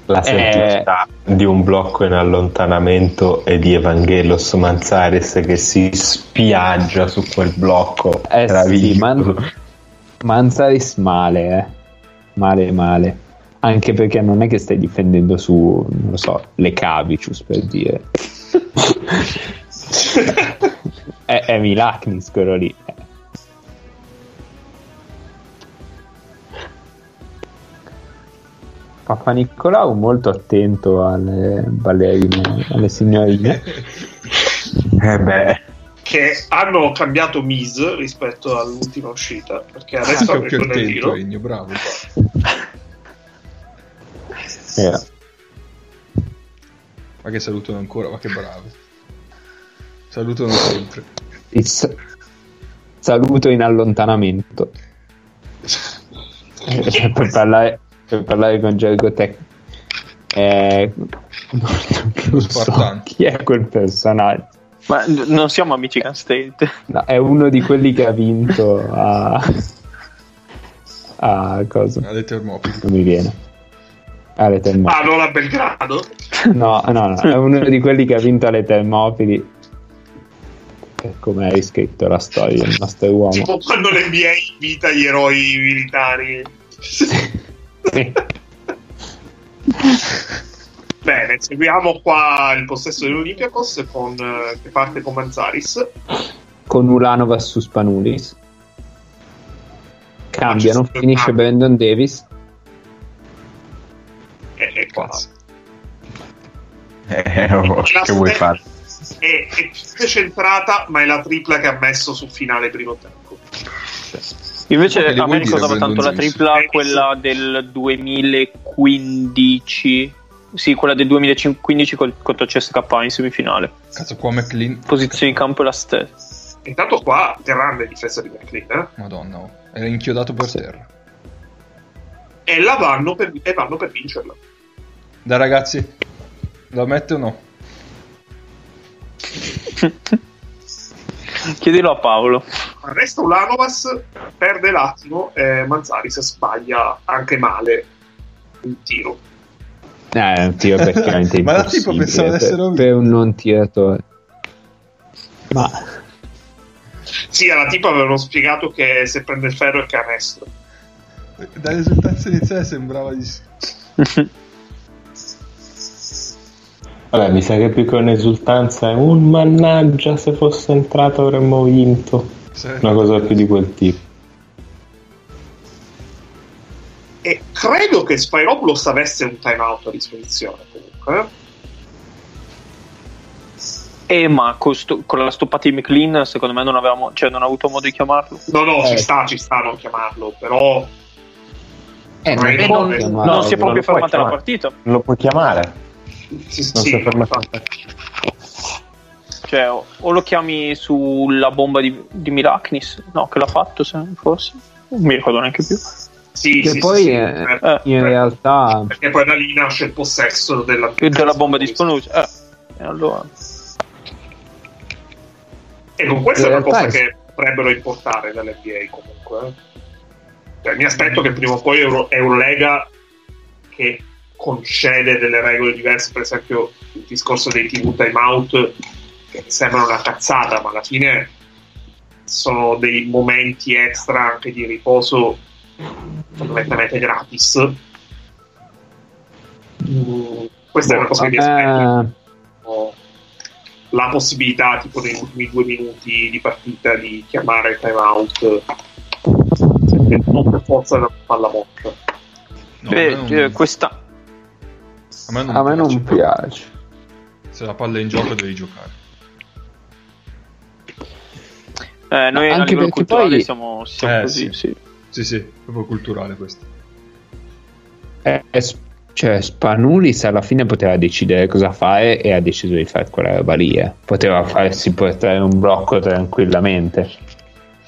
Speaker 4: La
Speaker 2: Eh.
Speaker 4: semplicità di un blocco in allontanamento e di Evangelos Manzares che si spiaggia su quel blocco.
Speaker 2: Eh sì. Man- Manzaris male, eh. Male, male. Anche perché non è che stai difendendo su, non lo so, le Cavicius per dire. [laughs] è, è Milaknis quello lì. Papa Nicolau molto attento alle ballerine, alle signorine.
Speaker 4: Eh beh,
Speaker 5: che hanno cambiato Mise rispetto all'ultima uscita perché adesso
Speaker 1: Anche
Speaker 5: è del
Speaker 1: attento,
Speaker 5: giro
Speaker 1: Egno, bravo.
Speaker 2: Eh,
Speaker 1: Ma che salutano ancora, ma che bravi. Salutano sempre.
Speaker 2: il sa- saluto in allontanamento. [laughs] Eh, per, parlare, per parlare con Gergo Tech. Eh, non so chi è quel personaggio.
Speaker 3: Ma non siamo a Michigan State. [laughs]
Speaker 2: No, è uno di quelli che ha vinto a. a cosa?
Speaker 1: Alle Termopili.
Speaker 2: Non mi viene. Alle Termopili.
Speaker 5: ah non a Belgrado
Speaker 2: No, no, no, è uno di quelli che ha vinto alle Termopili. Come hai scritto la storia, il nostro uomo.
Speaker 5: tipo quando l'NBA invita gli eroi militari
Speaker 2: Sì. [laughs] [laughs]
Speaker 5: bene seguiamo qua il possesso dell'Olympiakos con, eh, che parte con Manzaris
Speaker 2: Con Ulanova su Spanulis. Cambiano,
Speaker 5: Ah,
Speaker 2: finisce
Speaker 5: cambi.
Speaker 2: Brandon Davis.
Speaker 5: e, e qua.
Speaker 1: Cazzo.
Speaker 4: eh, oh, che vuoi fare?
Speaker 5: è, è più centrata ma è la tripla che ha messo sul finale primo tempo
Speaker 3: Invece a me ricordava tanto la tripla,
Speaker 5: Eh,
Speaker 3: quella del 2015. Sì, quella del 2015 col- contro CSK in semifinale.
Speaker 1: Cazzo, qua McLean.
Speaker 3: Posizione di campo è la stessa.
Speaker 5: intanto qua grande difesa di McLean eh?
Speaker 1: Madonna, oh. era inchiodato per terra.
Speaker 5: e la vanno per, e vanno per vincerla
Speaker 1: Dai ragazzi, lo mette o no? [laughs]
Speaker 3: Chiedilo a Paolo.
Speaker 5: Resta Ulanovas, perde l'attimo e Manzaris sbaglia anche male il tiro.
Speaker 2: Eh, [laughs] è un tiro praticamente
Speaker 1: Ma la
Speaker 2: impossibile
Speaker 1: tipa pensava di
Speaker 2: per,
Speaker 1: essere ovvio.
Speaker 2: per un non tiratore. Ma
Speaker 5: Sì, alla tipa avevano spiegato che se prende il ferro è canestro.
Speaker 1: Dalle risultanze iniziali sembrava di sì. [laughs]
Speaker 4: Vabbè, mi sa che più che un'esultanza è un mannaggia se fosse entrato avremmo vinto.
Speaker 1: Sì.
Speaker 4: Una cosa più di quel tipo.
Speaker 5: E credo che Spyropoulos avesse un timeout a disposizione comunque. eh.
Speaker 3: Ma con, sto- con la stoppata di McLean, secondo me non avevamo, cioè non ho avuto modo di chiamarlo.
Speaker 5: No, no,
Speaker 2: Eh.
Speaker 5: ci sta, ci sta a non chiamarlo, però
Speaker 2: eh,
Speaker 5: non può
Speaker 3: non,
Speaker 5: chiamare.
Speaker 3: non si è proprio fermata la partita.
Speaker 4: Lo puoi chiamare.
Speaker 5: sì,
Speaker 4: Non
Speaker 5: sì,
Speaker 4: si è fermato.
Speaker 5: infatti.
Speaker 3: Cioè, o, o lo chiami sulla bomba di, di Milaknis, no, che l'ha fatto, se- forse. Non mi ricordo neanche più.
Speaker 5: Sì,
Speaker 2: Che
Speaker 5: sì,
Speaker 2: poi
Speaker 5: sì, sì,
Speaker 2: eh,
Speaker 3: eh,
Speaker 2: in
Speaker 5: certo.
Speaker 2: realtà
Speaker 5: Perché poi da lì nasce il possesso della,
Speaker 3: della bomba di Spanucci. Eh, e allora.
Speaker 5: E con questa è
Speaker 2: In
Speaker 5: una cosa
Speaker 2: è-
Speaker 5: che potrebbero importare dall'NBA comunque. eh. Cioè, mi aspetto che prima o poi Euro- Eurolega che concede delle regole diverse, per esempio il discorso dei TV timeout, che mi sembra una cazzata, ma alla fine sono dei momenti extra anche di riposo fondamentalmente gratis. Mm, questa è una cosa che mi aspetto
Speaker 2: eh,
Speaker 5: la possibilità tipo nei ultimi due minuti di partita di chiamare il time out non per forza la palla morta
Speaker 1: No,
Speaker 3: Eh,
Speaker 1: me non-
Speaker 3: eh, questa.
Speaker 1: a me non
Speaker 2: a me non
Speaker 1: piace.
Speaker 2: piace.
Speaker 1: Se la palla è in gioco devi giocare.
Speaker 3: Eh, noi a
Speaker 2: Anche
Speaker 3: livello
Speaker 2: perché
Speaker 3: culturale
Speaker 2: poi-
Speaker 3: siamo, siamo
Speaker 1: Eh,
Speaker 3: così,
Speaker 1: sì.
Speaker 3: sì.
Speaker 1: Sì, sì, proprio culturale questo.
Speaker 2: Eh, cioè, Spanulis alla fine poteva decidere cosa fare e ha deciso di fare quella roba lì. eh. Poteva farsi portare un blocco tranquillamente.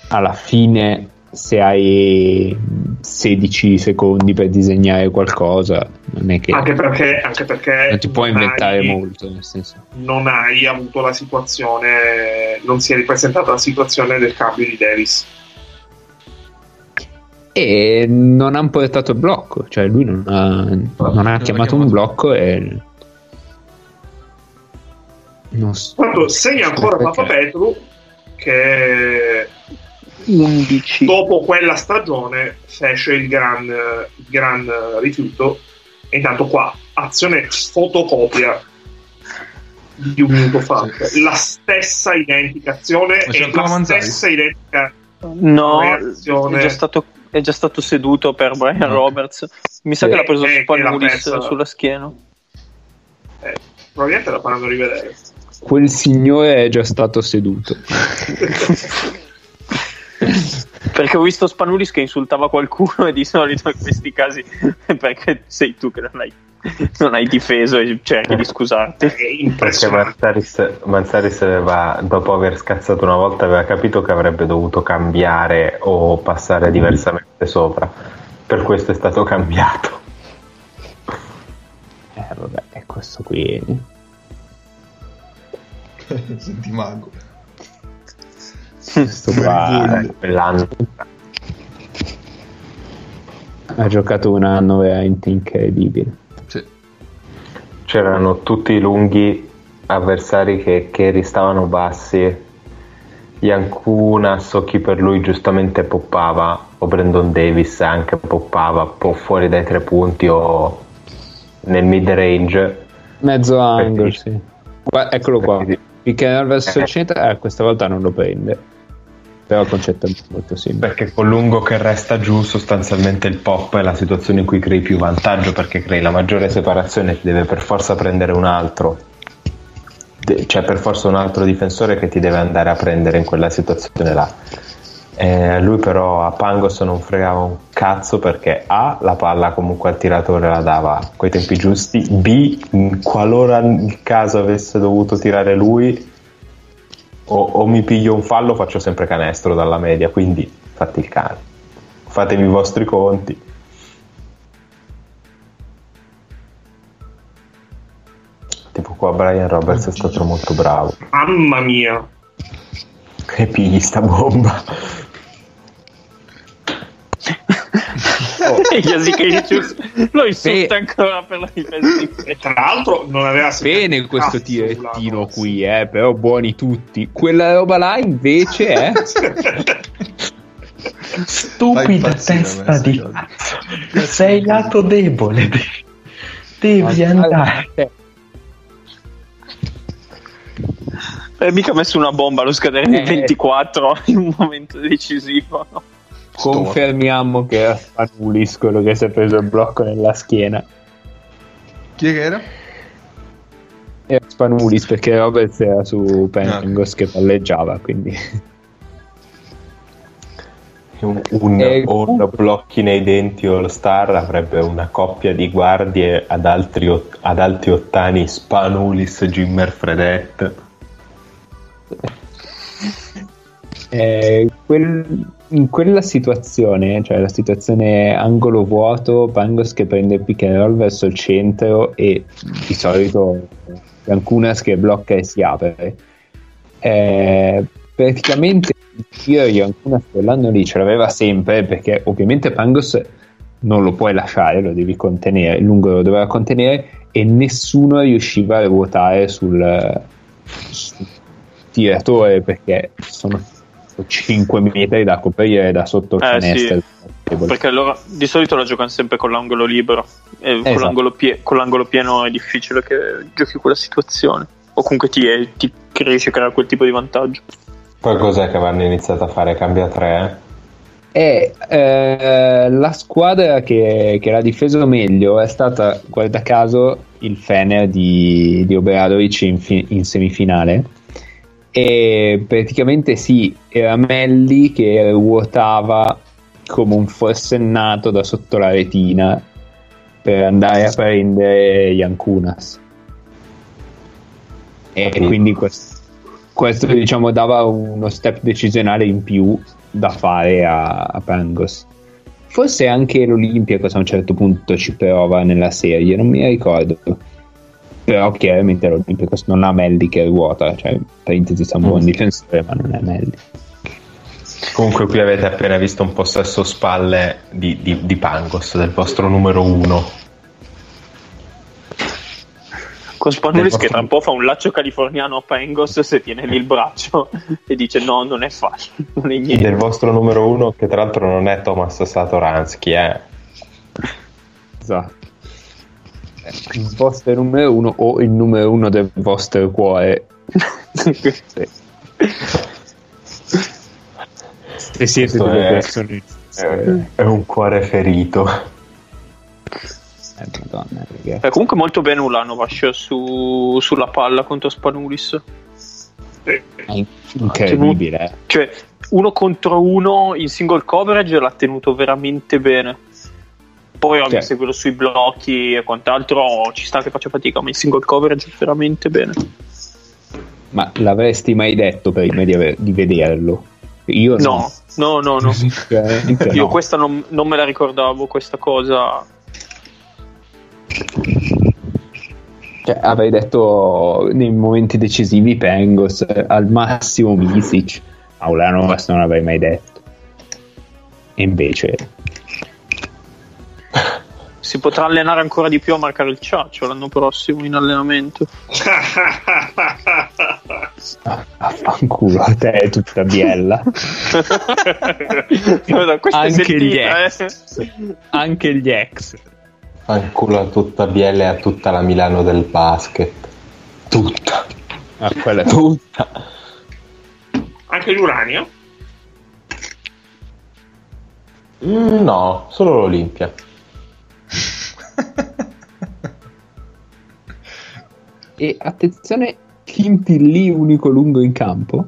Speaker 2: Alla fine, se hai 16 secondi per disegnare qualcosa, non è che
Speaker 5: anche perché, anche perché
Speaker 2: non ti puoi
Speaker 5: non
Speaker 2: inventare
Speaker 5: hai-
Speaker 2: molto. Nel senso.
Speaker 5: non hai avuto la situazione non si è ripresentata la situazione del cambio di Davis
Speaker 2: E non hanno portato il blocco, cioè lui non ha, non ha chiamato
Speaker 1: chiamato.
Speaker 2: un blocco e. Non so.
Speaker 5: Tanto segna ancora
Speaker 2: Perché?
Speaker 5: Papa Petru che
Speaker 3: 11.
Speaker 5: Dopo quella stagione fece il gran, il gran rifiuto. E intanto qua, azione fotocopia di un minuto fa. La stessa identica azione e la stessa identica
Speaker 3: No,
Speaker 5: reazione.
Speaker 3: è già, stato, è già stato seduto per Brian. Roberts. Mi sa
Speaker 2: Sì.
Speaker 3: che l'ha preso
Speaker 5: Eh, che l'ha
Speaker 3: Spanulis
Speaker 5: persa.
Speaker 3: sulla schiena.
Speaker 5: eh, probabilmente la faranno rivedere.
Speaker 2: Quel signore è già stato seduto. [laughs]
Speaker 3: Perché ho visto Spanulis che insultava qualcuno e di solito in questi casi è [laughs] perché sei tu che non hai, [laughs] non hai difeso e cerchi di scusarti.
Speaker 5: È
Speaker 4: Perché. Manzaris, Manzaris aveva, dopo aver scazzato una volta, aveva capito che avrebbe dovuto cambiare o passare diversamente sopra. Per questo è stato cambiato.
Speaker 2: Eh, vabbè, è questo qui. [laughs]
Speaker 1: Senti mago.
Speaker 2: Questo qua
Speaker 4: Eh, quell'anno.
Speaker 2: ha giocato un anno veramente incredibile.
Speaker 4: C'erano tutti i lunghi avversari che, che ristavano bassi. Yankunas o chi per lui giustamente poppava, o Brandon Davis anche poppava, un po' fuori dai tre punti o nel mid range.
Speaker 2: Mezzo angolo, sì. Eccolo qua. Roll verso
Speaker 4: Eh.
Speaker 2: il centro, eh, questa volta non lo prende. Però il concetto è molto simile.
Speaker 4: Perché col lungo che resta giù, sostanzialmente il pop è la situazione in cui crei più vantaggio perché crei la maggiore separazione, ti deve per forza prendere un altro. C'è per forza un altro difensore che ti deve andare a prendere in quella situazione là. Eh, lui però a Pangos non fregava un cazzo perché A la palla comunque al tiratore la dava coi tempi giusti, B qualora il caso avesse dovuto tirare lui o, o mi piglio un fallo faccio sempre canestro dalla media, quindi fatti il cane. Fatevi i vostri conti. Tipo qua Brian Roberts è stato molto bravo.
Speaker 5: Mamma mia.
Speaker 4: E pigli sta bomba. [laughs]
Speaker 3: E Jasikevicius lo insulta
Speaker 2: Beh.
Speaker 3: ancora per la difesa di
Speaker 5: E tra l'altro non aveva
Speaker 2: Bene questo tirettino qui, eh, però buoni tutti. Quella roba là invece è... [laughs]
Speaker 4: Stupida testa di cazzo. [laughs] Sei lato debole. Devi, andare.
Speaker 2: Eh,
Speaker 3: E mica ha messo una bomba allo scadere del
Speaker 2: Eh.
Speaker 3: 24 in un momento decisivo. no?
Speaker 2: Confermiamo che era Spanulis quello che si è preso il blocco nella schiena.
Speaker 1: Chi è che era?
Speaker 2: Era Spanulis perché Roberts era su Pengos che palleggiava, quindi...
Speaker 4: Un, un,
Speaker 2: Eh,
Speaker 4: un blocchi nei denti All Star avrebbe una coppia di guardie ad, altri ad alti ottani Spanulis, Jimmer Fredette. [laughs]
Speaker 2: Eh, quel- in quella situazione, cioè la situazione angolo vuoto, Pangos che prende il pick and roll verso il centro e di solito Yankunas che blocca e si apre. Eh, praticamente il tiro di Yankunas quell'anno lì ce l'aveva sempre perché ovviamente Pangos non lo puoi lasciare, lo devi contenere, lungo lo doveva contenere e nessuno riusciva a ruotare sul, sul tiratore perché sono 5 metri da coprire da sotto il
Speaker 3: Eh,
Speaker 2: canestro.
Speaker 3: Perché allora di solito la giocano sempre con l'angolo libero. E con,
Speaker 2: Esatto.
Speaker 3: l'angolo pie- con l'angolo pieno è difficile che giochi quella situazione. O comunque ti, eh, ti riesci a creare quel tipo di vantaggio.
Speaker 4: Poi cos'è che avranno iniziato a fare? Cambia tre?
Speaker 2: E eh, la squadra che, che l'ha difeso meglio è stata, guarda caso, il Fener di, di Obradovic in, fi- in semifinale. E praticamente sì, era Melli che ruotava come un forsennato da sotto la retina per andare a prendere Yankunas. E quindi questo, questo diciamo dava uno step decisionale in più da fare a, a Pangos. Forse anche l'Olympiacos a un certo punto ci prova nella serie, non mi ricordo. Però chiaramente l'Olympiacos non ha Melli che ruota, cioè parentesi sta un buon
Speaker 4: Mm.
Speaker 2: difensore ma non è Melli.
Speaker 4: Comunque qui avete appena visto un possesso spalle di, di, di Pangos, del vostro numero uno.
Speaker 3: Con Spanulis che tra un po' fa un laccio californiano a Pengos se tiene lì il braccio [laughs] e dice no, non è facile, [laughs] non è niente.
Speaker 4: Del vostro numero uno, che tra l'altro non è Thomas Satoransky, eh.
Speaker 2: Esatto. Eh, Il vostro numero uno o il numero uno del vostro cuore. Sì. Se siete
Speaker 4: Questo
Speaker 2: delle
Speaker 4: è-
Speaker 2: persone.
Speaker 4: È, è un cuore ferito.
Speaker 2: Eh, Madonna, ragazzi.
Speaker 3: È comunque molto bene Ulanovac su, sulla palla contro Spanulis.
Speaker 5: Eh,
Speaker 2: È incredibile. eh.
Speaker 3: Cioè, uno contro uno in single coverage l'ha tenuto veramente bene. Poi ovvio,
Speaker 2: Sì.
Speaker 3: se quello sui blocchi e quant'altro ci sta che faccia fatica, ma in single coverage veramente bene.
Speaker 2: Ma l'avresti mai detto prima di, aver- di vederlo? Io
Speaker 3: No, no, no, no.
Speaker 2: Veramente [laughs]
Speaker 3: Io
Speaker 2: no.
Speaker 3: questa non, non me la ricordavo, questa cosa.
Speaker 2: Cioè, avrei detto nei momenti decisivi Pengos, al massimo Misic. A Ulanovas non l'avrei mai detto. E invece
Speaker 3: Si potrà allenare ancora di più a marcare il ciaccio l'anno prossimo in allenamento.
Speaker 2: affanculo a te è tutta biella.
Speaker 3: È
Speaker 2: Anche gli
Speaker 3: sentita,
Speaker 2: ex.
Speaker 3: eh.
Speaker 2: Anche gli ex.
Speaker 4: Fanculo a tutta Biella e a tutta la Milano del basket. Tutta.
Speaker 2: Ah, quella è
Speaker 4: Tutta.
Speaker 5: Anche l'uranio?
Speaker 4: Mm, no, solo l'Olimpia.
Speaker 2: E attenzione, Quintilli unico lungo in campo.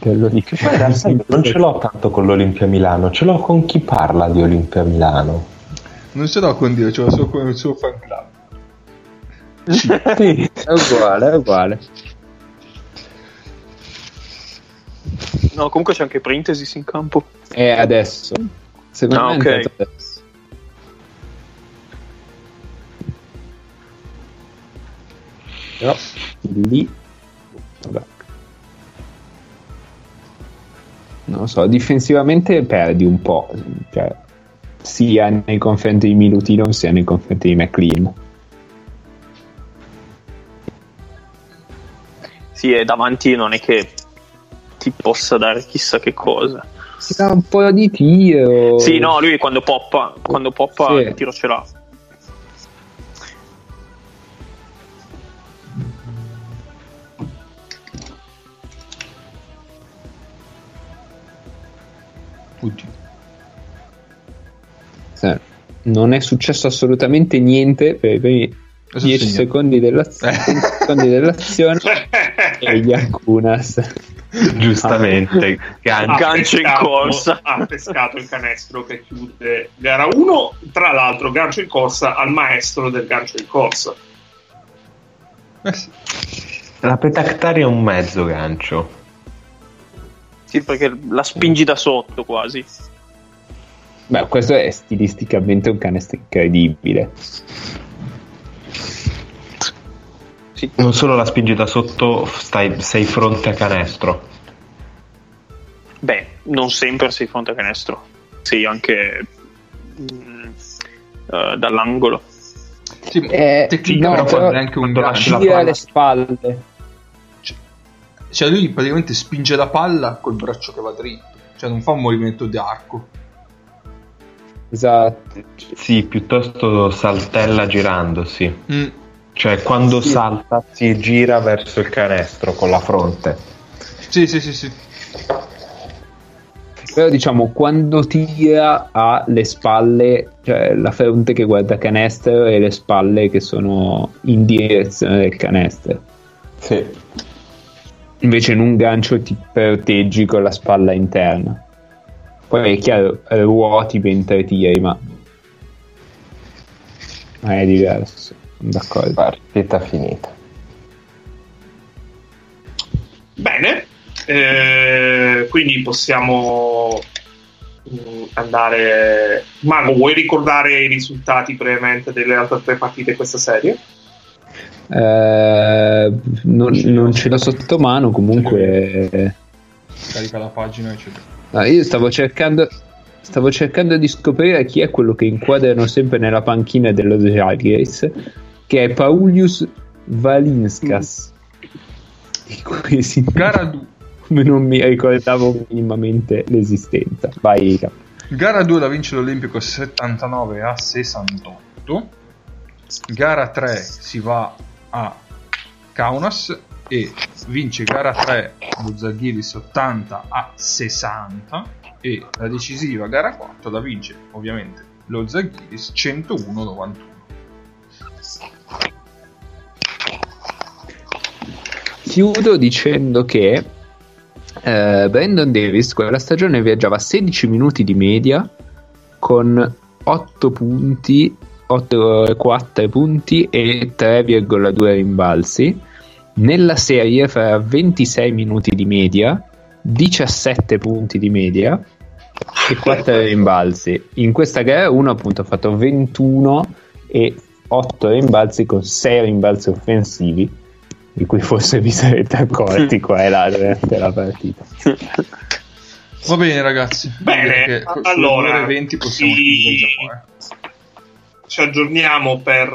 Speaker 2: Te lo dico.
Speaker 4: Poi io non ce l'ho tanto con l'Olimpia Milano, ce l'ho con chi parla di Olimpia Milano.
Speaker 1: Non ce l'ho con Dio, ce l'ho solo con il suo fan club.
Speaker 2: Sì, è uguale, è uguale.
Speaker 3: No, comunque c'è anche Printesis in campo.
Speaker 2: E adesso? Secondo
Speaker 3: Ah,
Speaker 2: me
Speaker 3: ok.
Speaker 2: è entrato adesso. Però lì vabbè. Non lo so, difensivamente perdi un po', cioè, sia nei confronti di Milutino sia nei confronti di McLean.
Speaker 3: Sì, e davanti non è che ti possa dare chissà che cosa.
Speaker 2: Si dà un po' di tiro.
Speaker 3: Sì, no, lui quando poppa, quando poppa
Speaker 2: Sì.
Speaker 3: il tiro ce l'ha.
Speaker 1: Oddio.
Speaker 2: Sì. Non è successo assolutamente niente per i primi
Speaker 1: Adesso
Speaker 2: 10
Speaker 1: segna.
Speaker 2: secondi, dell'az- [laughs] secondi dell'azione [laughs] e gli Arcunas.
Speaker 4: Giustamente,
Speaker 5: Ha
Speaker 4: gancio.
Speaker 3: In
Speaker 5: pescato-
Speaker 3: corsa.
Speaker 5: Ha pescato il canestro che chiude gara 1. Tra l'altro, gancio in corsa al maestro del gancio in corsa.
Speaker 1: Eh sì.
Speaker 4: La Petactari è un mezzo gancio.
Speaker 3: Sì, perché la spingi da sotto quasi.
Speaker 2: Beh, questo è stilisticamente un canestro incredibile.
Speaker 3: Sì.
Speaker 4: Non solo la spingi da sotto, stai, sei fronte a canestro.
Speaker 3: Beh, non sempre sei fronte a canestro. Sì, anche mm, eh, dall'angolo.
Speaker 1: Sì,
Speaker 2: Eh,
Speaker 1: tecnicamente
Speaker 2: no,
Speaker 1: non
Speaker 2: però
Speaker 1: è neanche un
Speaker 4: lasci la palla.
Speaker 2: le spalle.
Speaker 1: Cioè lui praticamente spinge la palla col braccio che va dritto. Cioè non fa un movimento di arco.
Speaker 2: Esatto.
Speaker 4: Sì, piuttosto saltella girandosi.
Speaker 1: Mm.
Speaker 4: Cioè, quando
Speaker 2: Sì.
Speaker 4: salta si gira verso il canestro con la fronte.
Speaker 1: Sì, sì, sì, sì.
Speaker 2: Però diciamo, quando tira ha le spalle, cioè la fronte che guarda canestro e le spalle che sono in direzione del canestro.
Speaker 4: Sì.
Speaker 2: Invece in un gancio ti proteggi con la spalla interna. Poi è chiaro, ruoti mentre tiri, ma... ma è diverso. D'accordo.
Speaker 4: Partita finita.
Speaker 5: Bene, eh, quindi possiamo mm, andare. Mago, vuoi ricordare i risultati brevemente delle altre tre partite di questa serie?
Speaker 2: Eh, non, non ce l'ho sotto mano, comunque...
Speaker 1: Carica la pagina eccetera.
Speaker 2: Ah, io stavo cercando, stavo cercando di scoprire chi è quello che inquadrano sempre nella panchina dello Zagreus, che è Paulius Valinskas. Di cui si-
Speaker 1: Gara 2.
Speaker 2: come non mi ricordavo minimamente l'esistenza. Vai.
Speaker 1: Gara 2 la vince l'Olimpico 79 a 68. Gara 3 si va a Kaunas e vince gara 3 lo Zaghiris 80 a 60 e la decisiva gara 4 la vince ovviamente lo Zaghiris 101 91.
Speaker 2: Chiudo dicendo che eh, Brandon Davis quella stagione viaggiava a 16 minuti di media con 8 punti, 8, 4 punti e 3,2 rimbalzi. Nella serie farà 26 minuti di media, 17 punti di media e 4 [laughs] rimbalzi. In questa gara uno appunto ha fatto 21 e 8 rimbalzi con 6 rimbalzi offensivi di cui forse vi sarete accorti qua e là durante la partita.
Speaker 1: Va bene ragazzi.
Speaker 5: Bene, allora,
Speaker 1: le ore 20 possiamo
Speaker 5: sì.
Speaker 1: già. Eh.
Speaker 5: Ci aggiorniamo per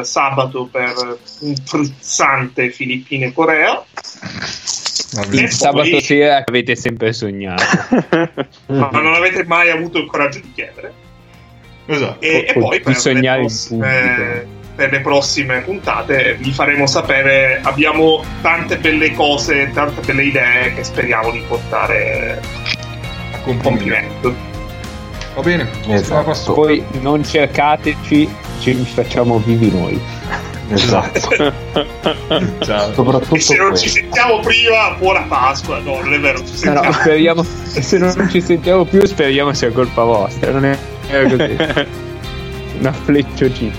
Speaker 5: eh, sabato per un frizzante Filippine-Corea.
Speaker 2: Il sabato
Speaker 5: poi-
Speaker 2: sera che avete sempre sognato. [laughs]
Speaker 5: ma non avete mai avuto il coraggio di chiedere.
Speaker 1: Esatto.
Speaker 5: E, e poi per le, prossime, per le prossime puntate vi faremo sapere. Abbiamo tante belle cose, tante belle idee che speriamo di portare a compimento.
Speaker 1: Va bene.
Speaker 4: Esatto.
Speaker 2: Poi non cercateci, ci facciamo vivi noi. [laughs]
Speaker 4: Esatto. [laughs] Soprattutto
Speaker 5: E se non ci
Speaker 4: questo.
Speaker 5: sentiamo prima, buona Pasqua. No, non è vero, ci
Speaker 2: No, no,
Speaker 5: sentiamo.
Speaker 2: speriamo, se non ci sentiamo più, speriamo sia colpa vostra. Non è, è [laughs] così. Una flecciocina.